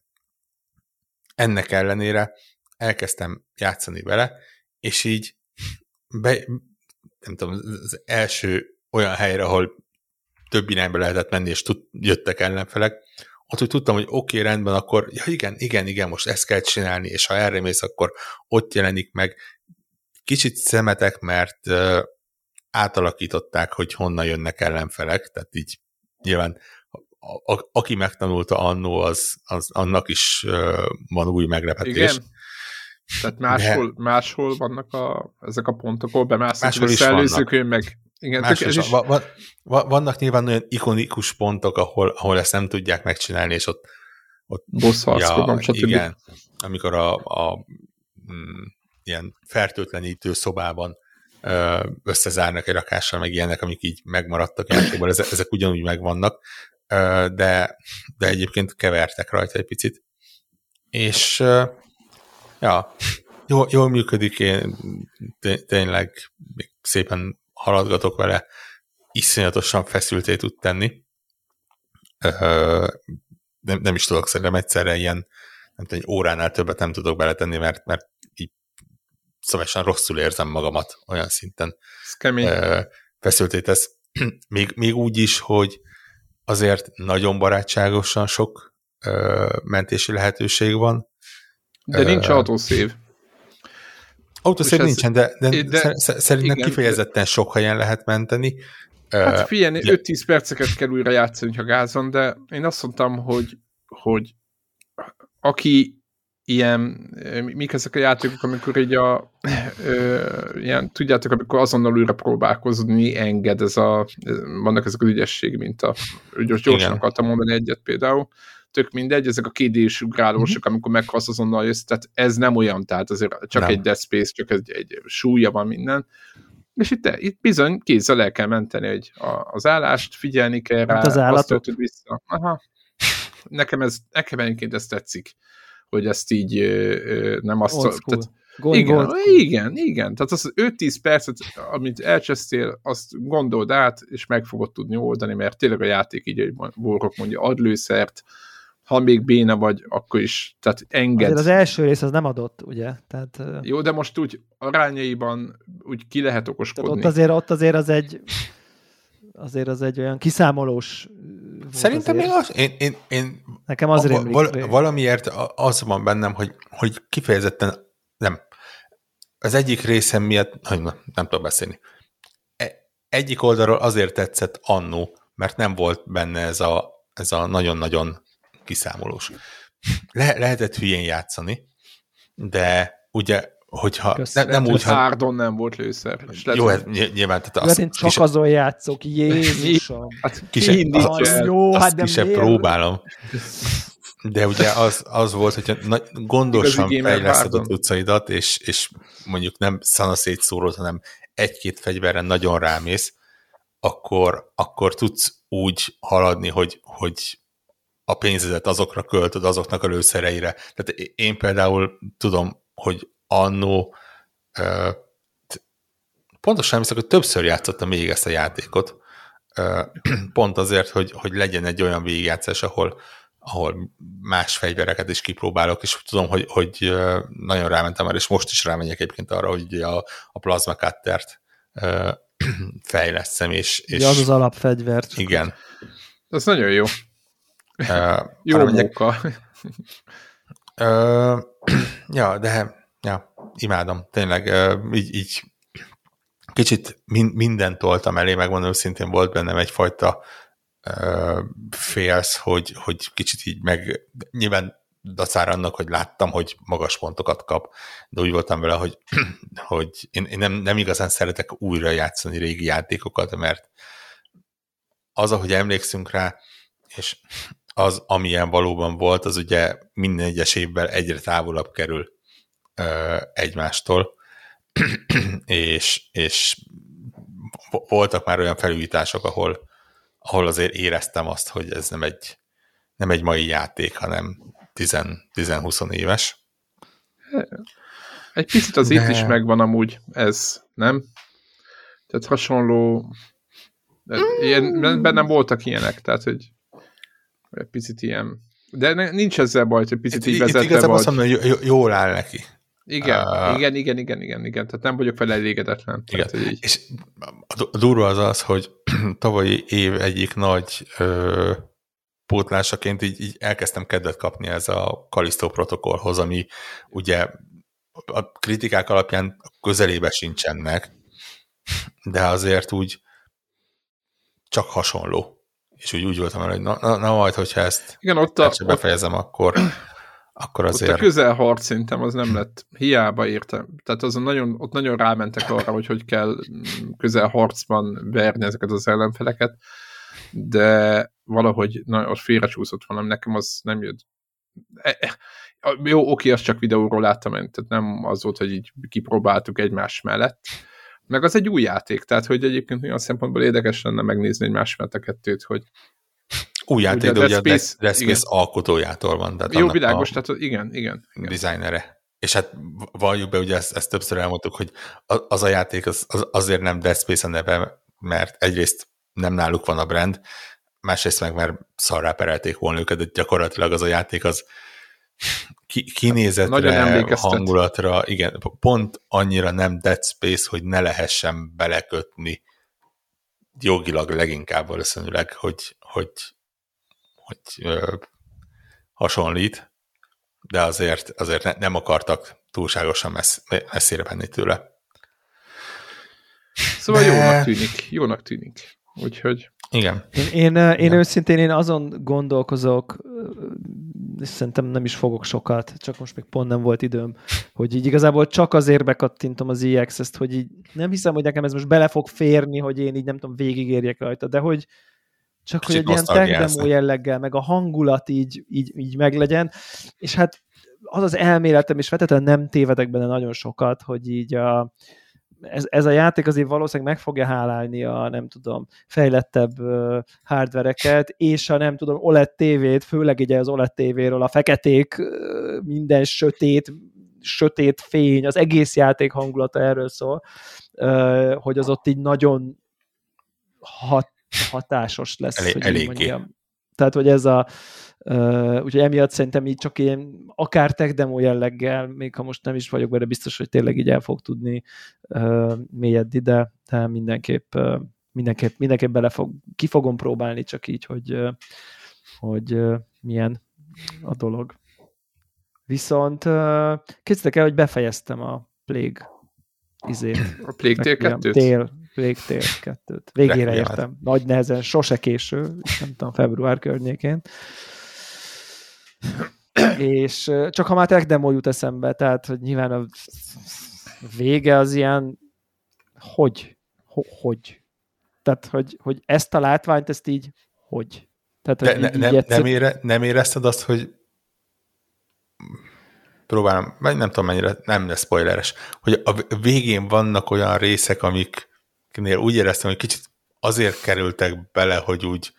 B: Ennek ellenére elkezdtem játszani vele, és így be, nem tudom, az első olyan helyre, ahol több irányba lehetett menni, és tud, jöttek ellenfelek, ott úgy tudtam, hogy oké, okay, rendben, akkor ja igen, igen, igen, most ezt kell csinálni, és ha erre mész, akkor ott jelenik meg. Kicsit szemetek, mert uh, átalakították, hogy honnan jönnek ellenfelek, tehát így nyilván a, a, aki megtanulta annó, az, az annak is uh, van új meglepetés.
C: Igen. Tehát máshol, máshol vannak a, ezek a pontok, ahol bemásznak,
B: Máshol
C: hogy
B: is
C: szellőzőkönyv meg. Igen, tök,
B: Máshol
C: ez
B: is, va, va, va, vannak nyilván olyan ikonikus pontok, ahol, ahol ezt nem tudják megcsinálni, és ott, ott
C: boss harckodom, stb.
B: igen, amikor a, a mm, ilyen fertőtlenítő szobában összezárnak egy rakással, meg ilyenek, amik így megmaradtak játékból, ezek, ezek ugyanúgy megvannak, de, de egyébként kevertek rajta egy picit. És ja, jól, jól működik, én té- tényleg szépen haladgatok vele, iszonyatosan feszülté tud tenni. Ö, nem, nem is tudok szerintem egyszerre ilyen, nem tudom, egy óránál többet nem tudok beletenni, mert, mert így szóval rosszul érzem magamat olyan szinten.
C: Ez kemény.
B: Ö, feszülté tesz. még, még úgy is, hogy azért nagyon barátságosan sok ö, mentési lehetőség van.
C: De nincs
B: ö,
C: ez-
B: nincsen, de, de,
C: de-
B: szerintem
C: igen.
B: kifejezetten sok helyen lehet menteni,
C: Hát figyelj, 5-10 perceket kell újra játszani, ha gázon, de én azt mondtam, hogy, hogy aki ilyen, mik ezek a játékok, amikor így a, ö, ilyen, tudjátok, amikor azonnal újra próbálkozni enged, ez a, vannak ezek az ügyesség, mint a, gyorsan Igen. akartam mondani egyet például, tök mindegy, ezek a kédés ugrálósok, mm-hmm. amikor meghalsz azonnal jössz, tehát ez nem olyan, tehát azért csak nem. egy Dead Space, csak egy, egy súlya van minden. És itt, itt bizony kézzel el kell menteni hogy a, az állást, figyelni kell rá,
A: az állatot. azt
C: vissza. Aha. Nekem, ez, nekem egyébként ez tetszik, hogy ezt így nem azt... Tehát, igen, igen, igen. Tehát az 5-10 percet, amit elcsesztél, azt gondold át, és meg fogod tudni oldani, mert tényleg a játék így, hogy Borok mondja, ad lőszert, ha még béna vagy, akkor is, tehát enged.
A: Azért az első rész az nem adott, ugye? Tehát,
C: Jó, de most úgy arányaiban úgy ki lehet okoskodni.
A: Ott azért, ott azért az egy azért az egy olyan kiszámolós
B: Szerintem még az, én, én, én
A: Nekem az a, val,
B: valamiért az van bennem, hogy, hogy kifejezetten nem. Az egyik részem miatt, nem, nem tudom beszélni. E, egyik oldalról azért tetszett annó, mert nem volt benne ez a, ez a nagyon-nagyon kiszámolós. Le, lehetett hülyén játszani, de ugye hogyha
C: ne, nem úgy, ha... Árdon nem volt lőszer.
B: Jó, hát nyilván. Tehát
A: azt, én csak kise... azon játszok, Jézusom.
B: Hát kisebb, az, jó, azt hát de kisebb próbálom. De ugye az, az volt, hogyha na, gondosan fejleszted a utcaidat, és, és mondjuk nem szanaszét szórod, hanem egy-két fegyverren nagyon rámész, akkor, akkor tudsz úgy haladni, hogy, hogy a pénzedet azokra költöd, azoknak a lőszereire. Tehát én például tudom, hogy annó uh, pontosan hiszek, hogy többször játszottam még ezt a játékot, uh, pont azért, hogy, hogy legyen egy olyan végigjátszás, ahol, ahol más fegyvereket is kipróbálok, és tudom, hogy, hogy nagyon rámentem már, és most is rámegyek egyébként arra, hogy a, a plazma cuttert uh, fejleszem, és, és...
A: Ja, az az alapfegyver.
B: Igen.
C: Ez nagyon jó. Jó munka.
B: Uh, ja, de ja, imádom. Tényleg így, így kicsit min, mindent toltam elé, megmondom, szintén volt bennem egyfajta uh, félsz, hogy, hogy kicsit így meg, nyilván dacára annak, hogy láttam, hogy magas pontokat kap, de úgy voltam vele, hogy, hogy én, én nem, nem igazán szeretek újra játszani régi játékokat, mert az, ahogy emlékszünk rá, és az, amilyen valóban volt, az ugye minden egyes évvel egyre távolabb kerül ö, egymástól, és, és voltak már olyan felújítások, ahol, ahol azért éreztem azt, hogy ez nem egy, nem egy mai játék, hanem 10-20 éves.
C: Egy picit az De... itt is megvan amúgy ez, nem? Tehát hasonló, ilyen, bennem voltak ilyenek, tehát hogy egy picit ilyen. De nincs ezzel baj, hogy picit itt, így vezetve
B: itt vagy. azt mondom, hogy jól áll neki.
C: Igen, uh, igen, igen, igen, igen, igen. Tehát nem vagyok vele elégedetlen.
B: Igen. Tehát, így... És a durva az az, hogy tavalyi év egyik nagy ö, pótlásaként így, így elkezdtem kedvet kapni ez a Kalisztó protokollhoz, ami ugye a kritikák alapján közelébe sincsenek, de azért úgy csak hasonló és úgy, úgy voltam el, hogy na, na, na majd, hogyha ezt
C: Igen, ott a,
B: befejezem, ott, akkor, akkor azért...
C: Ott a közelharc szerintem az nem lett, hiába értem. Tehát azon nagyon, ott nagyon rámentek arra, hogy hogy kell közelharcban verni ezeket az ellenfeleket, de valahogy na, ott félrecsúszott valami, nekem az nem jött. E, e, jó, oké, azt csak videóról láttam, tehát nem az volt, hogy így kipróbáltuk egymás mellett, meg az egy új játék, tehát hogy egyébként olyan szempontból érdekes lenne megnézni egy mellett a kettőt, hogy
B: új játék, de ugye a Death Space, Space alkotójától van.
C: Tehát Jó, világos, tehát igen, igen.
B: igen. Designere. És hát valljuk be, ugye ezt, ezt többször elmondtuk, hogy az a játék az, az azért nem Dead Space a neve, mert egyrészt nem náluk van a brand, másrészt meg mert szarrá perelték volna őket, de gyakorlatilag az a játék az kinézetre, hangulatra, igen, pont annyira nem Dead Space, hogy ne lehessen belekötni jogilag leginkább valószínűleg, hogy, hogy, hogy ö, hasonlít, de azért, azért ne, nem akartak túlságosan messz, messzire menni tőle.
C: Szóval de... jónak tűnik, jónak tűnik. úgyhogy...
B: Igen.
A: Én, én, én Igen. őszintén én azon gondolkozok, és szerintem nem is fogok sokat, csak most még pont nem volt időm, hogy így igazából csak azért bekattintom az EX ezt, hogy így nem hiszem, hogy nekem ez most bele fog férni, hogy én így nem tudom, végigérjek rajta, de hogy csak Kicsit hogy egy ilyen tech jelleggel, meg a hangulat így, így, így meglegyen, és hát az az elméletem, és vetetlen nem tévedek benne nagyon sokat, hogy így a, ez, ez a játék azért valószínűleg meg fogja hálálni a, nem tudom, fejlettebb uh, hardvereket, és a nem tudom, OLED tévét, főleg ugye az OLED tévéről a feketék, uh, minden sötét, sötét fény, az egész játék hangulata erről szól, uh, hogy az ott így nagyon hat, hatásos lesz.
B: Elég,
A: hogy
B: eléggé. Mondjam.
A: Tehát, hogy ez a Uh, úgyhogy emiatt szerintem így csak ilyen akár tech demo jelleggel, még ha most nem is vagyok benne biztos, hogy tényleg így el fog tudni uh, mélyedni, de, de mindenképp, uh, mindenképp, mindenképp bele fog, ki fogom próbálni csak így, hogy, uh, hogy uh, milyen a dolog. Viszont uh, készítek el, hogy befejeztem a Plague izét.
C: A Plague Tale 2
A: Tél, Tale 2 Végére értem. Nagy nehezen, sose késő, nem tudom, február környékén és csak ha már tech demo jut eszembe, tehát hogy nyilván a vége az ilyen hogy? Hogy? Tehát, hogy, hogy ezt a látványt, ezt így hogy? Tehát,
B: hogy De így, nem, így egyszer... nem, ére, nem érezted azt, hogy próbálom, nem tudom mennyire, nem lesz spoileres, hogy a végén vannak olyan részek, amiknél úgy éreztem, hogy kicsit azért kerültek bele, hogy úgy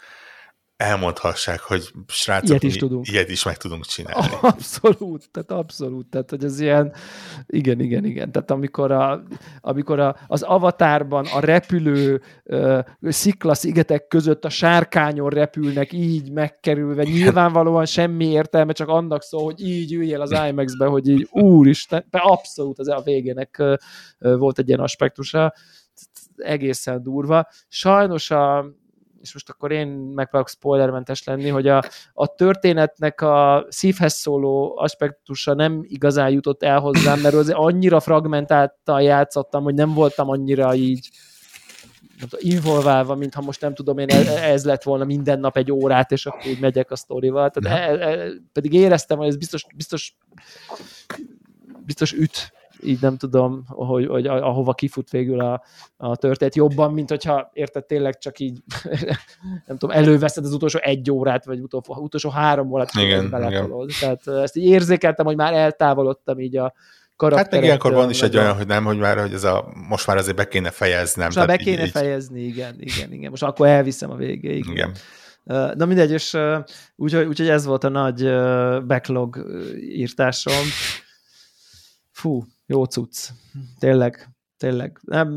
B: elmondhassák, hogy srácok, ilyet is, mi, tudunk. ilyet is meg tudunk csinálni.
A: Abszolút, tehát abszolút, tehát hogy ez ilyen, igen, igen, igen, tehát amikor, a, amikor a, az avatárban a repülő uh, sziklaszigetek között a sárkányon repülnek így megkerülve, nyilvánvalóan semmi értelme, csak annak szó, hogy így üljél az IMAX-be, hogy így úristen, abszolút az a végének uh, volt egy ilyen aspektusa, egészen durva. Sajnos a, és most akkor én megpróbálok spoilermentes lenni, hogy a, a történetnek a szívhez szóló aspektusa nem igazán jutott el hozzám, mert az annyira fragmentáltan játszottam, hogy nem voltam annyira így involválva, mintha most nem tudom én, ez lett volna minden nap egy órát, és akkor úgy megyek a sztorival. Tehát e, e, pedig éreztem, hogy ez biztos, biztos, biztos üt így nem tudom, hogy, hogy ahova kifut végül a, a történet jobban, mint hogyha érted tényleg csak így, nem tudom, előveszed az utolsó egy órát, vagy utolsó, utolsó három órát,
B: igen, igen.
A: Tehát ezt így érzékeltem, hogy már eltávolodtam így a
B: Hát meg ilyenkor van is egy olyan, hogy nem, hogy már, hogy ez a, most már azért be kéne fejeznem.
A: Most már be kéne így, fejezni, igen, igen, igen. Most akkor elviszem a végéig.
B: Igen.
A: Na mindegy, és úgyhogy úgy, ez volt a nagy backlog írtásom. Fú, jó cucc. Tényleg, tényleg. Nem,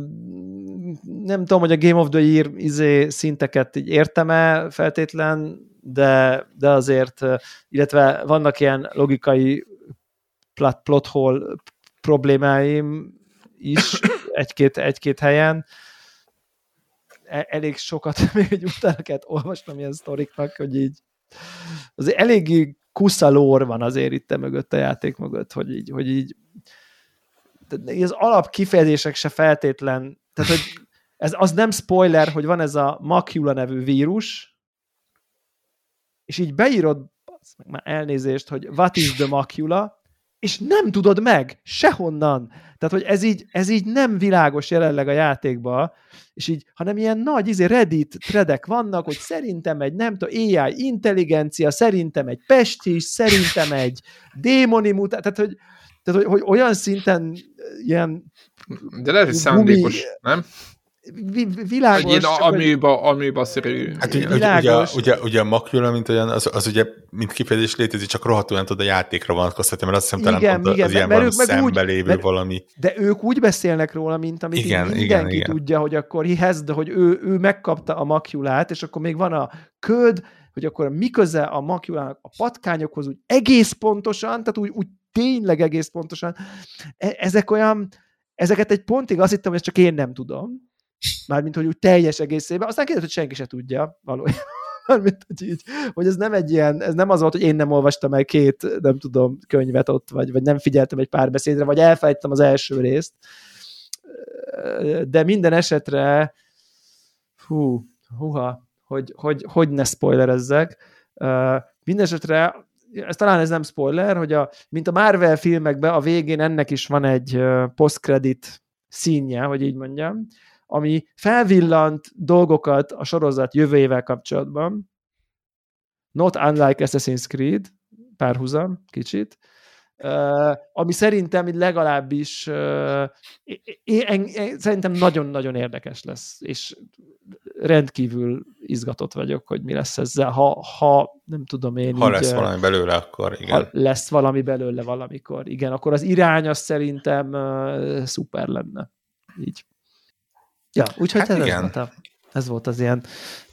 A: nem tudom, hogy a Game of the Year izé szinteket így értem-e feltétlen, de, de azért, illetve vannak ilyen logikai plot, plot hole problémáim is egy-két, egy-két helyen. E, elég sokat még utána kellett olvasnom ilyen sztoriknak, hogy így azért eléggé kuszalór van azért itt mögött a játék mögött, hogy így, hogy így az alap kifejezések se feltétlen, tehát hogy ez, az nem spoiler, hogy van ez a Macula nevű vírus, és így beírod már elnézést, hogy what is the Macula, és nem tudod meg, sehonnan. Tehát, hogy ez így, ez így nem világos jelenleg a játékban, és így, hanem ilyen nagy izé Reddit tredek vannak, hogy szerintem egy, nem tudom, AI intelligencia, szerintem egy pestis, szerintem egy démoni mutat, tehát, hogy, tehát, hogy, hogy olyan szinten ilyen...
C: De lehet, hogy szándékos, nem?
A: Világos. Egy ilyen
C: amőba, amőba szerű.
B: Hát ugye, ugye, ugye, ugye a Makula, mint olyan, az, az ugye, mint kifejezés létezik, csak rohadtul nem tud a játékra vonatkoztatni, mert azt hiszem talán igen, igen, az ilyen mert ők szembe lévő mert, valami.
A: De ők úgy beszélnek róla, mint amit igen, mindenki igen, igen. tudja, hogy akkor hihez, de hogy ő, ő megkapta a makulát, és akkor még van a köd, hogy akkor mi köze a makulának a patkányokhoz úgy egész pontosan, tehát úgy, úgy tényleg egész pontosan. E- ezek olyan, ezeket egy pontig azt hittem, hogy ezt csak én nem tudom, mármint, hogy úgy teljes egészében, aztán kérdezett, hogy senki se tudja valójában. Mármint, hogy, így, hogy ez nem egy ilyen, ez nem az volt, hogy én nem olvastam el két, nem tudom, könyvet ott, vagy, vagy nem figyeltem egy pár beszédre, vagy elfelejtettem az első részt. De minden esetre, hú, Huha, hogy, hogy, hogy ne spoilerezzek. Mindenesetre ez talán ez nem spoiler, hogy a, mint a Marvel filmekben a végén ennek is van egy post-credit színje, hogy így mondjam, ami felvillant dolgokat a sorozat jövőjével kapcsolatban, not unlike Assassin's Creed, párhuzam, kicsit, Uh, ami szerintem legalábbis uh, én, én, szerintem nagyon-nagyon érdekes lesz, és rendkívül izgatott vagyok, hogy mi lesz ezzel, ha, ha nem tudom én
B: Ha
A: így,
B: lesz valami belőle, akkor igen.
A: Ha lesz valami belőle valamikor, igen, akkor az irány az szerintem uh, szuper lenne. Így. Ja, úgyhogy hát ez, igen. volt a, ez volt az ilyen,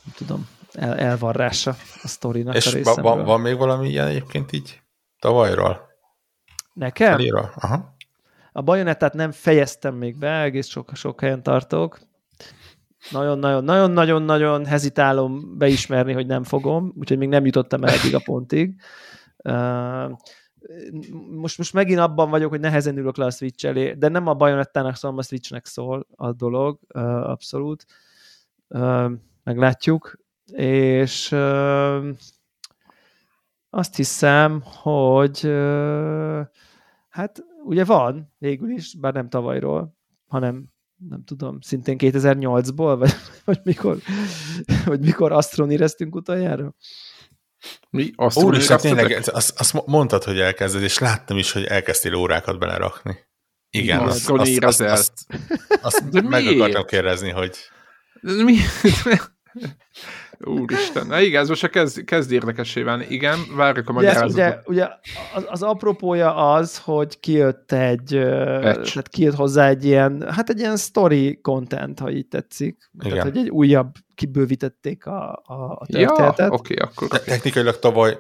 A: nem tudom, el, elvarrása a sztorinak
B: És
A: a
B: van, van még valami ilyen egyébként így tavalyról?
A: Nekem?
B: Elírva. Aha.
A: A bajonettát nem fejeztem még be, egész sok, sok helyen tartok. Nagyon-nagyon-nagyon-nagyon hezitálom beismerni, hogy nem fogom, úgyhogy még nem jutottam el eddig a pontig. Uh, most, most megint abban vagyok, hogy nehezen ülök le a Switch elé, de nem a bajonettának szól, a Switchnek szól a dolog, abszolút. Meglátjuk. És azt hiszem, hogy hát ugye van végül is, bár nem tavalyról, hanem nem tudom, szintén 2008-ból, vagy, vagy mikor, vagy mikor asztroníreztünk utoljára?
C: Mi?
B: Úristen, tényleg, azt, azt mondtad, hogy elkezded, és láttam is, hogy elkezdtél órákat belerakni. Igen, azt, azt, azt, azt, azt De meg akartam kérdezni, hogy...
C: Mi? Úristen. Na igen, ez most kezd, kezd érdekessé válni. Igen, várjuk a magyarázatot.
A: Ugye, ugye az, az apropója az, hogy kijött egy, Patch. tehát kijött hozzá egy ilyen, hát egy ilyen story content, ha így tetszik. Igen. Tehát, hogy egy újabb, kibővítették a, a, a történetet.
C: Ja, oké, okay, akkor.
B: Te, technikailag tavaly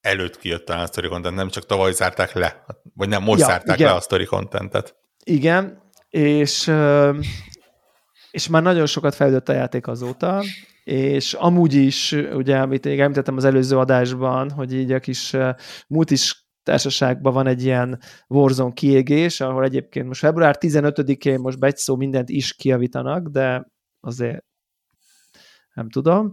B: előtt kijött a story content, nem csak tavaly zárták le, vagy nem, most ja, zárták igen. le a story contentet.
A: Igen, és és már nagyon sokat fejlődött a játék azóta, és amúgy is, ugye, amit még említettem az előző adásban, hogy így a kis multis társaságban van egy ilyen Warzone kiégés, ahol egyébként most február 15-én most be egy szó mindent is kiavítanak, de azért nem tudom.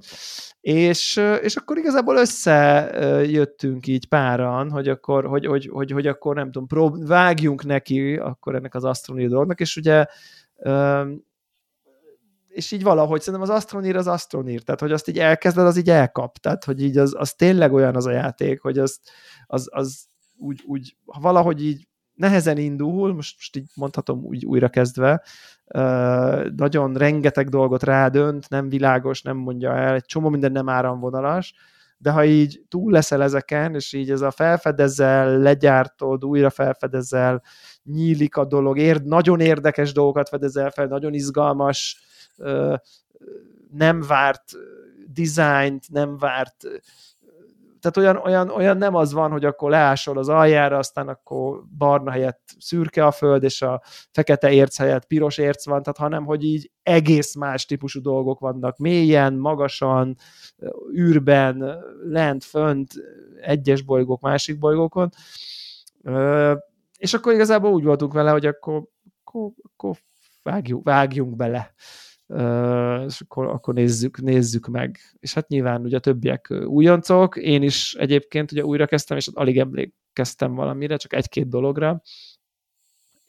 A: És, és akkor igazából összejöttünk így páran, hogy akkor, hogy, hogy, hogy, hogy akkor nem tudom, prób- vágjunk neki akkor ennek az asztronii dolognak, és ugye és így valahogy szerintem az Astronír az Astronír, tehát hogy azt így elkezded, az így elkap, tehát hogy így az, az tényleg olyan az a játék, hogy az, az, az úgy, úgy ha valahogy így nehezen indul, most, most így mondhatom úgy újra kezdve, nagyon rengeteg dolgot rádönt, nem világos, nem mondja el, egy csomó minden nem áramvonalas, de ha így túl leszel ezeken, és így ez a felfedezel, legyártod, újra felfedezel, nyílik a dolog, érd, nagyon érdekes dolgokat fedezel fel, nagyon izgalmas nem várt dizájnt, nem várt tehát olyan, olyan, olyan nem az van, hogy akkor leásol az aljára, aztán akkor barna helyett szürke a föld, és a fekete érc helyett piros érc van, tehát hanem, hogy így egész más típusú dolgok vannak, mélyen, magasan, űrben, lent, fönt, egyes bolygók, másik bolygókon. És akkor igazából úgy voltunk vele, hogy akkor, akkor, akkor vágjunk, vágjunk bele és akkor, akkor nézzük, nézzük meg. És hát nyilván ugye a többiek újoncok, én is egyébként ugye újra kezdtem, és alig emlékeztem valamire, csak egy-két dologra,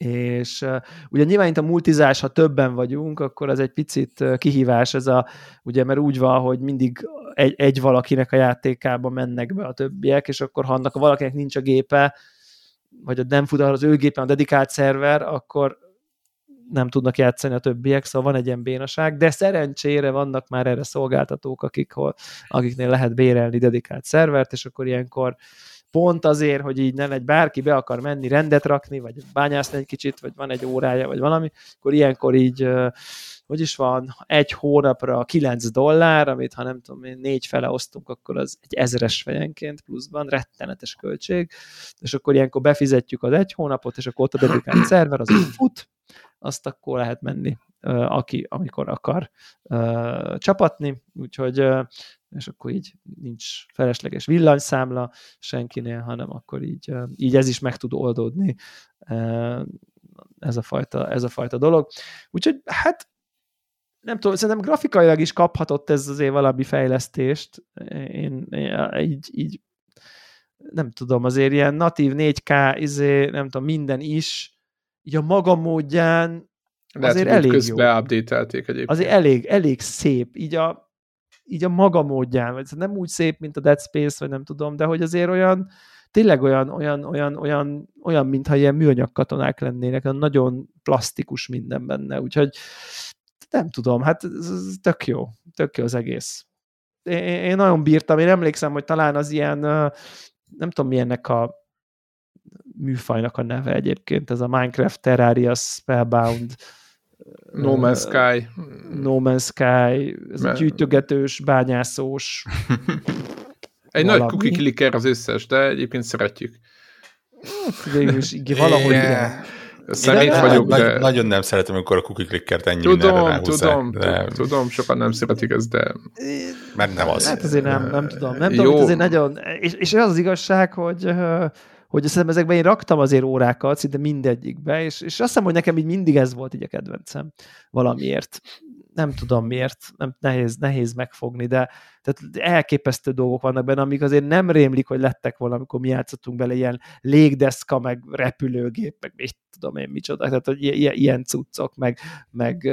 A: és ugye nyilván itt a multizás, ha többen vagyunk, akkor ez egy picit kihívás, ez a, ugye, mert úgy van, hogy mindig egy, egy valakinek a játékába mennek be a többiek, és akkor ha annak a valakinek nincs a gépe, vagy nem fut az ő gépen a dedikált szerver, akkor nem tudnak játszani a többiek, szóval van egy ilyen bénaság, de szerencsére vannak már erre szolgáltatók, akik, akiknél lehet bérelni dedikált szervert, és akkor ilyenkor pont azért, hogy így nem egy bárki be akar menni, rendet rakni, vagy bányászni egy kicsit, vagy van egy órája, vagy valami, akkor ilyenkor így, hogy is van, egy hónapra 9 dollár, amit ha nem tudom én, négy fele osztunk, akkor az egy ezres fejenként pluszban, rettenetes költség, és akkor ilyenkor befizetjük az egy hónapot, és akkor ott a dedikált szerver, az fut, azt akkor lehet menni, aki amikor akar csapatni, úgyhogy és akkor így nincs felesleges villanyszámla senkinél, hanem akkor így, így ez is meg tud oldódni ez a fajta, ez a fajta dolog. Úgyhogy hát nem tudom, szerintem grafikailag is kaphatott ez azért valami fejlesztést. Én, én így, így nem tudom, azért ilyen natív 4K, izé, nem tudom, minden is, így a maga módján
C: Lehet,
A: azért elég
C: közben
A: jó.
C: update-elték egyébként.
A: Azért elég, elég szép, így a, így a maga módján, vagy nem úgy szép, mint a Dead Space, vagy nem tudom, de hogy azért olyan, tényleg olyan, olyan, olyan, olyan, olyan mintha ilyen műanyag katonák lennének, nagyon plastikus minden benne, úgyhogy nem tudom, hát ez, ez tök jó, tök jó az egész. Én, én nagyon bírtam, én emlékszem, hogy talán az ilyen, nem tudom milyennek a műfajnak a neve egyébként, ez a Minecraft Terraria Spellbound
C: No Man's Sky.
A: No Man's Sky, ez
C: Mert-
A: gyűjtögetős, bányászós.
C: Egy
A: valami.
C: nagy cookie clicker az összes, de egyébként szeretjük.
A: Végül is igen, valahogy
B: Igen.
A: igen.
C: Szerint
A: de-
C: vagyok,
B: Nagy,
C: de...
B: Nagyon nem szeretem, amikor a cookie clickert ennyi mindenre
C: Tudom,
B: ráhúzzák,
C: tudom,
B: de,
C: tudom, sokan nem szeretik ezt, de
B: mert nem az.
A: Hát azért nem, nem tudom. Nem
C: Jó.
A: tudom, azért nagyon... És, és az az igazság, hogy hogy azt hiszem ezekben én raktam azért órákat, szinte mindegyikbe, és, és azt hiszem, hogy nekem így mindig ez volt így a kedvencem valamiért. Nem tudom miért, nem, nehéz, nehéz megfogni, de tehát elképesztő dolgok vannak benne, amik azért nem rémlik, hogy lettek volna, amikor mi játszottunk bele ilyen légdeszka, meg repülőgép, meg mit tudom én micsoda, tehát hogy ilyen, ilyen cuccok, meg, meg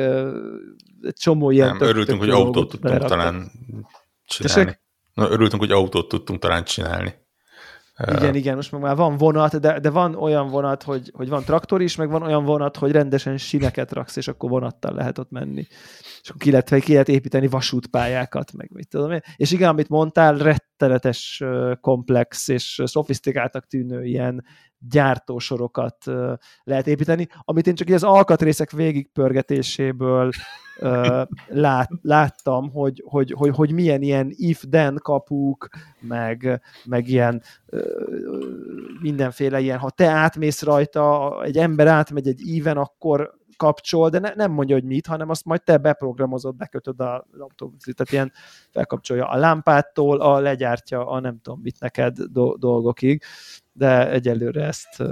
A: csomó ilyen
B: nem,
A: tök-
B: örültünk,
A: tök
B: hogy autót tudtunk talán csinálni.
A: Tessék?
B: Na, örültünk, hogy autót tudtunk talán csinálni.
A: Igen, igen, most meg már van vonat, de, de van olyan vonat, hogy, hogy van traktor is, meg van olyan vonat, hogy rendesen sineket raksz, és akkor vonattal lehet ott menni. És akkor ki lehet, ki lehet építeni vasútpályákat, meg mit tudom én. És igen, amit mondtál, rettenetes komplex és szofisztikáltak tűnő ilyen gyártósorokat lehet építeni, amit én csak így az alkatrészek végigpörgetéséből lát, láttam, hogy, hogy, hogy, hogy milyen ilyen if-then kapuk, meg, meg ilyen mindenféle ilyen, ha te átmész rajta, egy ember átmegy egy íven, akkor kapcsol, de ne, nem mondja, hogy mit, hanem azt majd te beprogramozod, bekötöd a, tudom, tehát ilyen felkapcsolja a lámpától, a legyártja a nem tudom mit neked do, dolgokig, de egyelőre ezt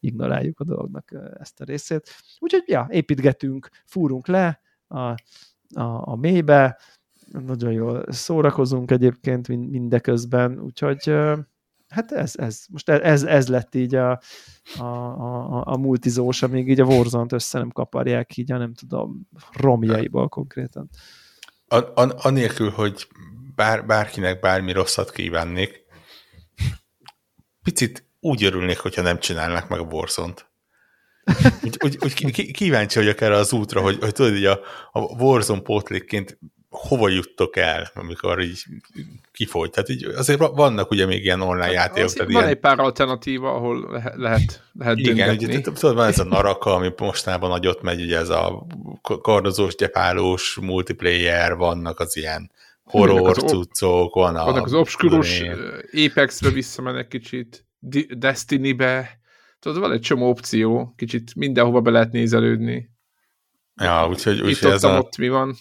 A: ignoráljuk a dolognak ezt a részét. Úgyhogy, ja, építgetünk, fúrunk le a, a, a mélybe, nagyon jól szórakozunk egyébként mind- mindeközben, úgyhogy hát ez, ez, most ez, ez lett így a, a, a, a multizós, amíg így a Warzone-t össze nem kaparják így a nem tudom, romjaiból konkrétan.
B: An, an, anélkül, hogy bár, bárkinek bármi rosszat kívánnék, picit úgy örülnék, hogyha nem csinálnak meg a Warzone-t. Úgy, úgy, úgy kíváncsi vagyok erre az útra, hogy, hogy tudod, így a, a Warzone pótlékként hova juttok el, amikor így kifogy. Tehát így azért vannak ugye még ilyen online játékok.
C: Azért
B: Tehát
C: van
B: ilyen,
C: egy pár alternatíva, ahol lehet, lehet, lehet
B: igen, ugye, tudod, van ez a Naraka, ami mostanában nagyot megy, ugye ez a kardozós, gyepálós multiplayer, vannak az ilyen horror cuccok, van a...
C: Vannak az obskurus Apex-be visszamennek kicsit, Destiny-be, tudod, van egy csomó opció, kicsit mindenhova be lehet nézelődni.
B: Ja, úgyhogy,
C: Itt
B: úgyhogy
C: ott,
B: ez a,
C: ott mi van.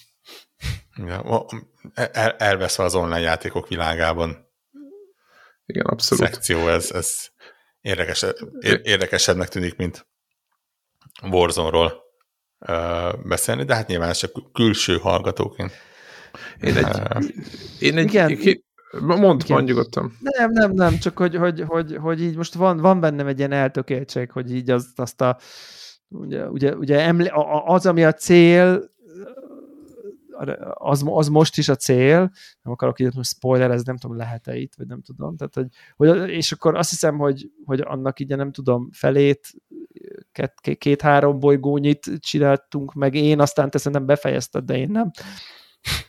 B: Ja, el, elveszve az online játékok világában
C: Igen, abszolút.
B: szekció, ez, ez érdekes, ér- érdekesebbnek tűnik, mint Warzone-ról beszélni, de hát nyilván ez csak külső hallgatóként.
C: Én egy, én egy,
A: Igen.
C: Ki, mond,
A: Igen.
C: nyugodtan.
A: Nem, nem, nem, csak hogy, hogy, hogy, hogy így most van, van bennem egy ilyen eltökéltség, hogy így azt, azt a ugye, ugye, ugye emle, az, ami a cél, az, az most is a cél, nem akarok így most spoiler, ez nem tudom, lehet-e itt, vagy nem tudom, tehát, hogy, hogy és akkor azt hiszem, hogy, hogy annak így nem tudom, felét, két- két-három bolygónyit csináltunk meg én, aztán te szerintem befejezted, de én nem.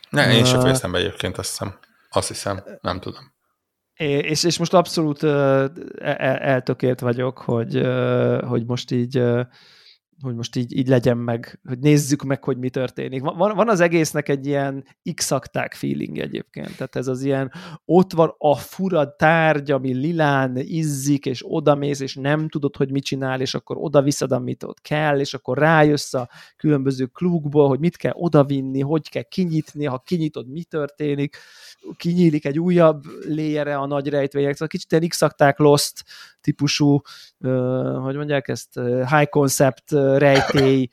B: Ne, én sem fejeztem be egyébként, azt hiszem. Azt hiszem, nem tudom.
A: És, és most abszolút ö, el- eltökélt vagyok, hogy, hogy most így hogy most így, így legyen meg, hogy nézzük meg, hogy mi történik. Van, van- az egésznek egy ilyen x feeling egyébként, tehát ez az ilyen, ott van a fura tárgy, ami lilán izzik, és odamész, és nem tudod, hogy mit csinál, és akkor oda viszed, amit ott kell, és akkor rájössz a különböző klubból, hogy mit kell odavinni, hogy kell kinyitni, ha kinyitod, mi történik, kinyílik egy újabb léjere a nagy rejtvények, szóval kicsit ilyen x Lost típusú, hogy mondják ezt, high concept rejtély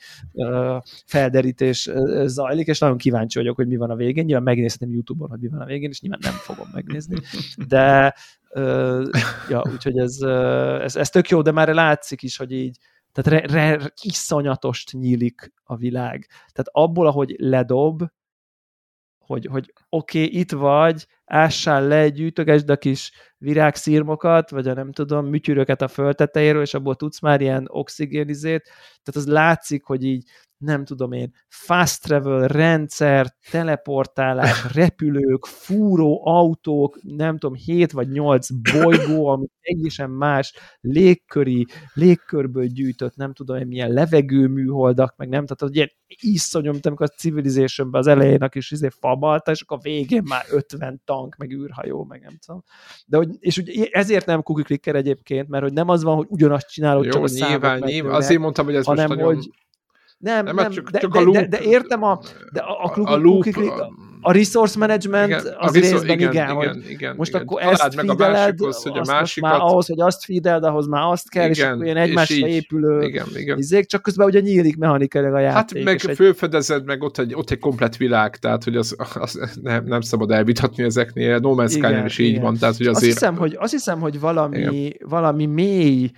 A: felderítés zajlik, és nagyon kíváncsi vagyok, hogy mi van a végén. Nyilván megnézhetem YouTube-on, hogy mi van a végén, és nyilván nem fogom megnézni. De ja, úgyhogy ez, ez, ez tök jó, de már látszik is, hogy így tehát re, re, iszonyatost nyílik a világ. Tehát abból, ahogy ledob, hogy, hogy oké, okay, itt vagy, ássál le, gyűjtögesd a kis virágszírmokat, vagy a nem tudom, műtyűröket a föltetejéről, és abból tudsz már ilyen oxigénizét. Tehát az látszik, hogy így nem tudom én, fast travel rendszer, teleportálás, repülők, fúró autók, nem tudom, 7 vagy 8 bolygó, ami teljesen más, légköri, légkörből gyűjtött, nem tudom én, milyen levegőműholdak, meg nem, tehát az ilyen iszonyom, mint amikor a civilization az elején a kis izé fabalta, és akkor a végén már 50 tank, meg űrhajó, meg nem tudom. De hogy, és ugye ezért nem cookie clicker egyébként, mert hogy nem az van, hogy ugyanazt csinálod,
C: Jó, csak a nyilván, nyilván. Azért mondtam, hogy ez hanem, most nagyon... hogy
A: nem, nem, nem csak, de, csak a loop, de, de, értem a, de a, a, a, a, loop, a, a resource management igen, az a részben igen, igen, igen, hogy igen, most igen. akkor ezt meg feedeled, a másikhoz, hogy a másikat... már ahhoz, hogy azt feedeled, ahhoz már azt kell, igen, és akkor ilyen egymásra épülő igen, igen. Izék, csak közben ugye nyílik mechanikailag a játék.
C: Hát meg egy... fölfedezed, meg ott egy, ott egy komplet világ, tehát hogy az, az nem, nem szabad elvitatni ezeknél, No Man's Sky is így van, tehát hogy azért...
A: Azt hiszem, hogy, azt hiszem, hogy valami, valami mély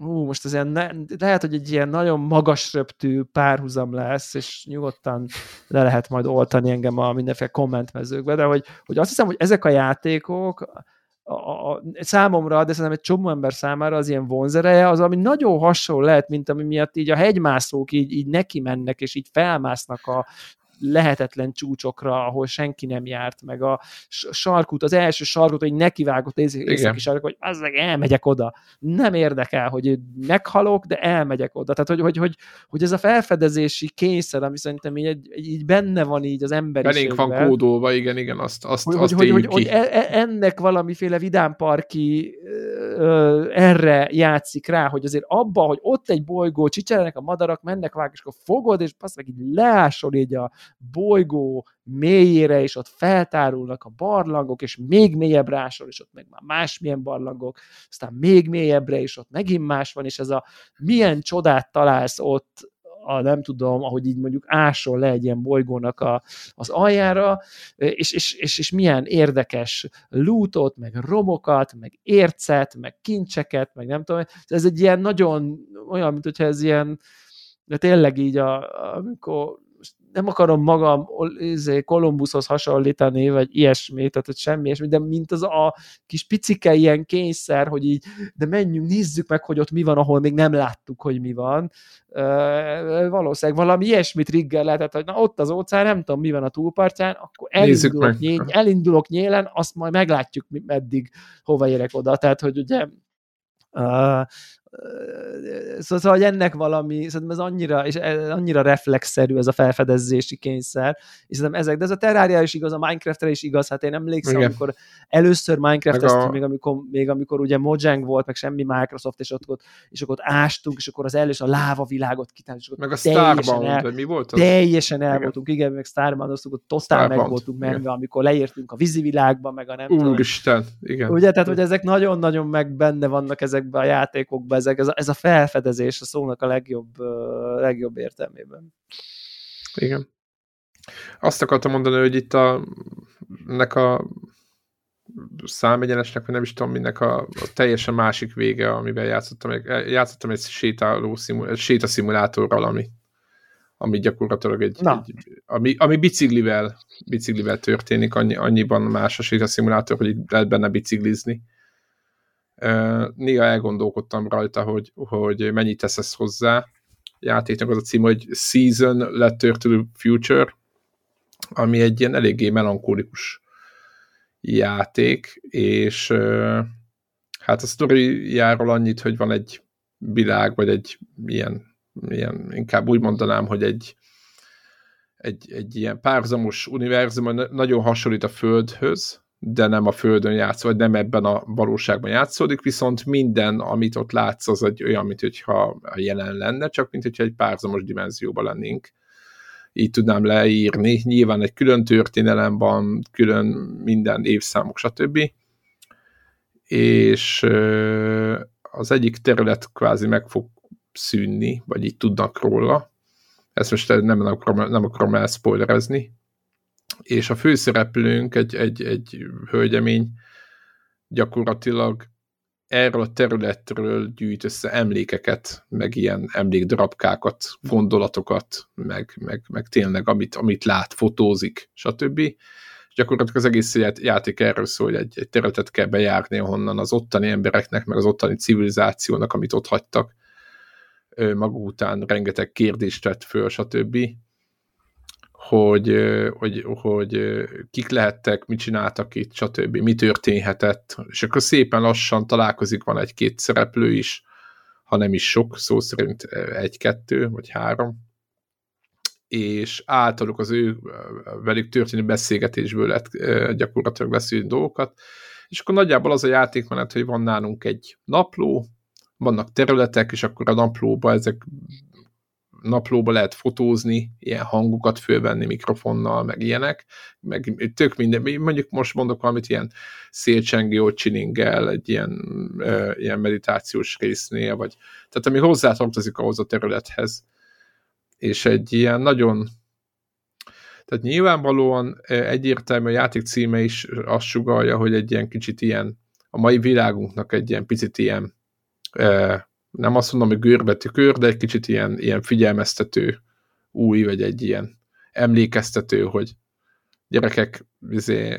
A: ú, most ez ilyen ne, lehet, hogy egy ilyen nagyon magas röptű párhuzam lesz, és nyugodtan le lehet majd oltani engem a mindenféle kommentmezőkbe, de hogy, hogy azt hiszem, hogy ezek a játékok a, a, számomra, de szerintem egy csomó ember számára az ilyen vonzereje, az ami nagyon hasonló lehet, mint ami miatt így a hegymászók így, így neki mennek, és így felmásznak a lehetetlen csúcsokra, ahol senki nem járt, meg a sarkút, az első sarkút, hogy nekivágott északi sarkot, hogy az elmegyek oda. Nem érdekel, hogy meghalok, de elmegyek oda. Tehát, hogy, hogy, hogy, hogy ez a felfedezési kényszer, ami szerintem így, így benne van így az emberiségben.
C: Belénk van kódolva, igen, igen, azt, azt,
A: hogy,
C: azt
A: hogy, hogy, hogy, e, e, ennek valamiféle vidámparki erre játszik rá, hogy azért abba, hogy ott egy bolygó, csicserelnek a madarak, mennek vág, és akkor fogod, és passz meg így leásol így a bolygó mélyére, és ott feltárulnak a barlangok, és még mélyebbre ásol, és ott meg már másmilyen barlangok, aztán még mélyebbre, és ott megint más van, és ez a milyen csodát találsz ott, a, nem tudom, ahogy így mondjuk ásol le egy ilyen bolygónak a, az aljára, és, és, és, és milyen érdekes lootot, meg romokat, meg ércet, meg kincseket, meg nem tudom, ez egy ilyen nagyon olyan, mint hogyha ez ilyen, de tényleg így, a, amikor nem akarom magam izé, Kolumbuszhoz hasonlítani, vagy ilyesmi, tehát hogy semmi ilyesmi, de mint az a kis picike ilyen kényszer, hogy így, de menjünk, nézzük meg, hogy ott mi van, ahol még nem láttuk, hogy mi van. Uh, valószínűleg valami ilyesmit trigger lehetett, hogy na ott az óceán, nem tudom, mi van a túlpartján, akkor elindulok, nyél, elindulok nyélen, azt majd meglátjuk, meddig hova érek oda. Tehát, hogy ugye Uh, Szóval, szóval ennek valami, szerintem ez annyira, és annyira reflexzerű ez a felfedezési kényszer, és szerintem ezek, de ez a Terraria is igaz, a Minecraftre is igaz, hát én emlékszem, Igen. amikor először minecraft a... még amikor, még amikor ugye Mojang volt, meg semmi Microsoft, és ott, és akkor ott ástunk, és akkor az először a láva világot kitálni, és
C: meg a Starbound, el, vagy mi volt
A: az? Teljesen el voltunk, igen, meg Starbound, azt ott totál meg voltunk menve, amikor leértünk a vízi világba, meg a nem
C: Úristen, igen.
A: Ugye, tehát, hogy ezek nagyon-nagyon meg benne vannak ezekbe a játékokba, ezek, ez a, ez a felfedezés a szónak a legjobb, legjobb értelmében.
C: Igen. Azt akartam mondani, hogy itt a, ennek a számegyenesnek, vagy nem is tudom, minek a, a teljesen másik vége, amivel játszottam. Játszottam egy sétáló szimul, egy sétaszimulátorral, ami, ami gyakorlatilag egy, egy ami, ami biciklivel, biciklivel történik, annyi, annyiban más a sétaszimulátor, hogy itt lehet benne biciklizni néha elgondolkodtam rajta, hogy, hogy mennyit tesz ez hozzá. Játéknak az a cím, hogy Season Letter to the Future, ami egy ilyen eléggé melankolikus játék, és hát a sztoriáról annyit, hogy van egy világ, vagy egy ilyen, ilyen inkább úgy mondanám, hogy egy, egy, egy ilyen párhuzamos univerzum, nagyon hasonlít a Földhöz, de nem a Földön játsz, vagy nem ebben a valóságban játszódik, viszont minden, amit ott látsz, az egy olyan, mint hogyha jelen lenne, csak mint hogyha egy párzamos dimenzióban lennénk. Így tudnám leírni. Nyilván egy külön történelem van, külön minden évszámok, stb. és az egyik terület kvázi meg fog szűnni, vagy így tudnak róla. Ezt most nem akarom, nem akarom elszpoilerezni. És a főszereplőnk egy, egy, egy hölgyemény gyakorlatilag erről a területről gyűjt össze emlékeket, meg ilyen emlékdarabkákat, gondolatokat, meg, meg, meg tényleg amit, amit lát, fotózik, stb. És gyakorlatilag az egész játék erről szól, hogy egy, egy területet kell bejárni, ahonnan az ottani embereknek, meg az ottani civilizációnak, amit ott hagytak, maguk után rengeteg kérdést tett föl, stb hogy, hogy, hogy kik lehettek, mit csináltak itt, stb., mi történhetett, és akkor szépen lassan találkozik, van egy-két szereplő is, ha nem is sok, szó szerint egy-kettő, vagy három, és általuk az ő velük történő beszélgetésből lehet gyakorlatilag beszélni dolgokat, és akkor nagyjából az a játékmenet, hogy van nálunk egy napló, vannak területek, és akkor a naplóba ezek naplóba lehet fotózni, ilyen hangokat fölvenni mikrofonnal, meg ilyenek, meg tök minden, mondjuk most mondok valamit ilyen szélcsengő csiningel, egy ilyen, ö, ilyen meditációs résznél, vagy tehát ami hozzátartozik ahhoz a területhez. És egy ilyen nagyon tehát nyilvánvalóan egyértelmű a játék címe is azt sugalja, hogy egy ilyen kicsit ilyen, a mai világunknak egy ilyen picit ilyen nem azt mondom, hogy görbetű kör, de egy kicsit ilyen, ilyen figyelmeztető új, vagy egy ilyen emlékeztető, hogy gyerekek izé,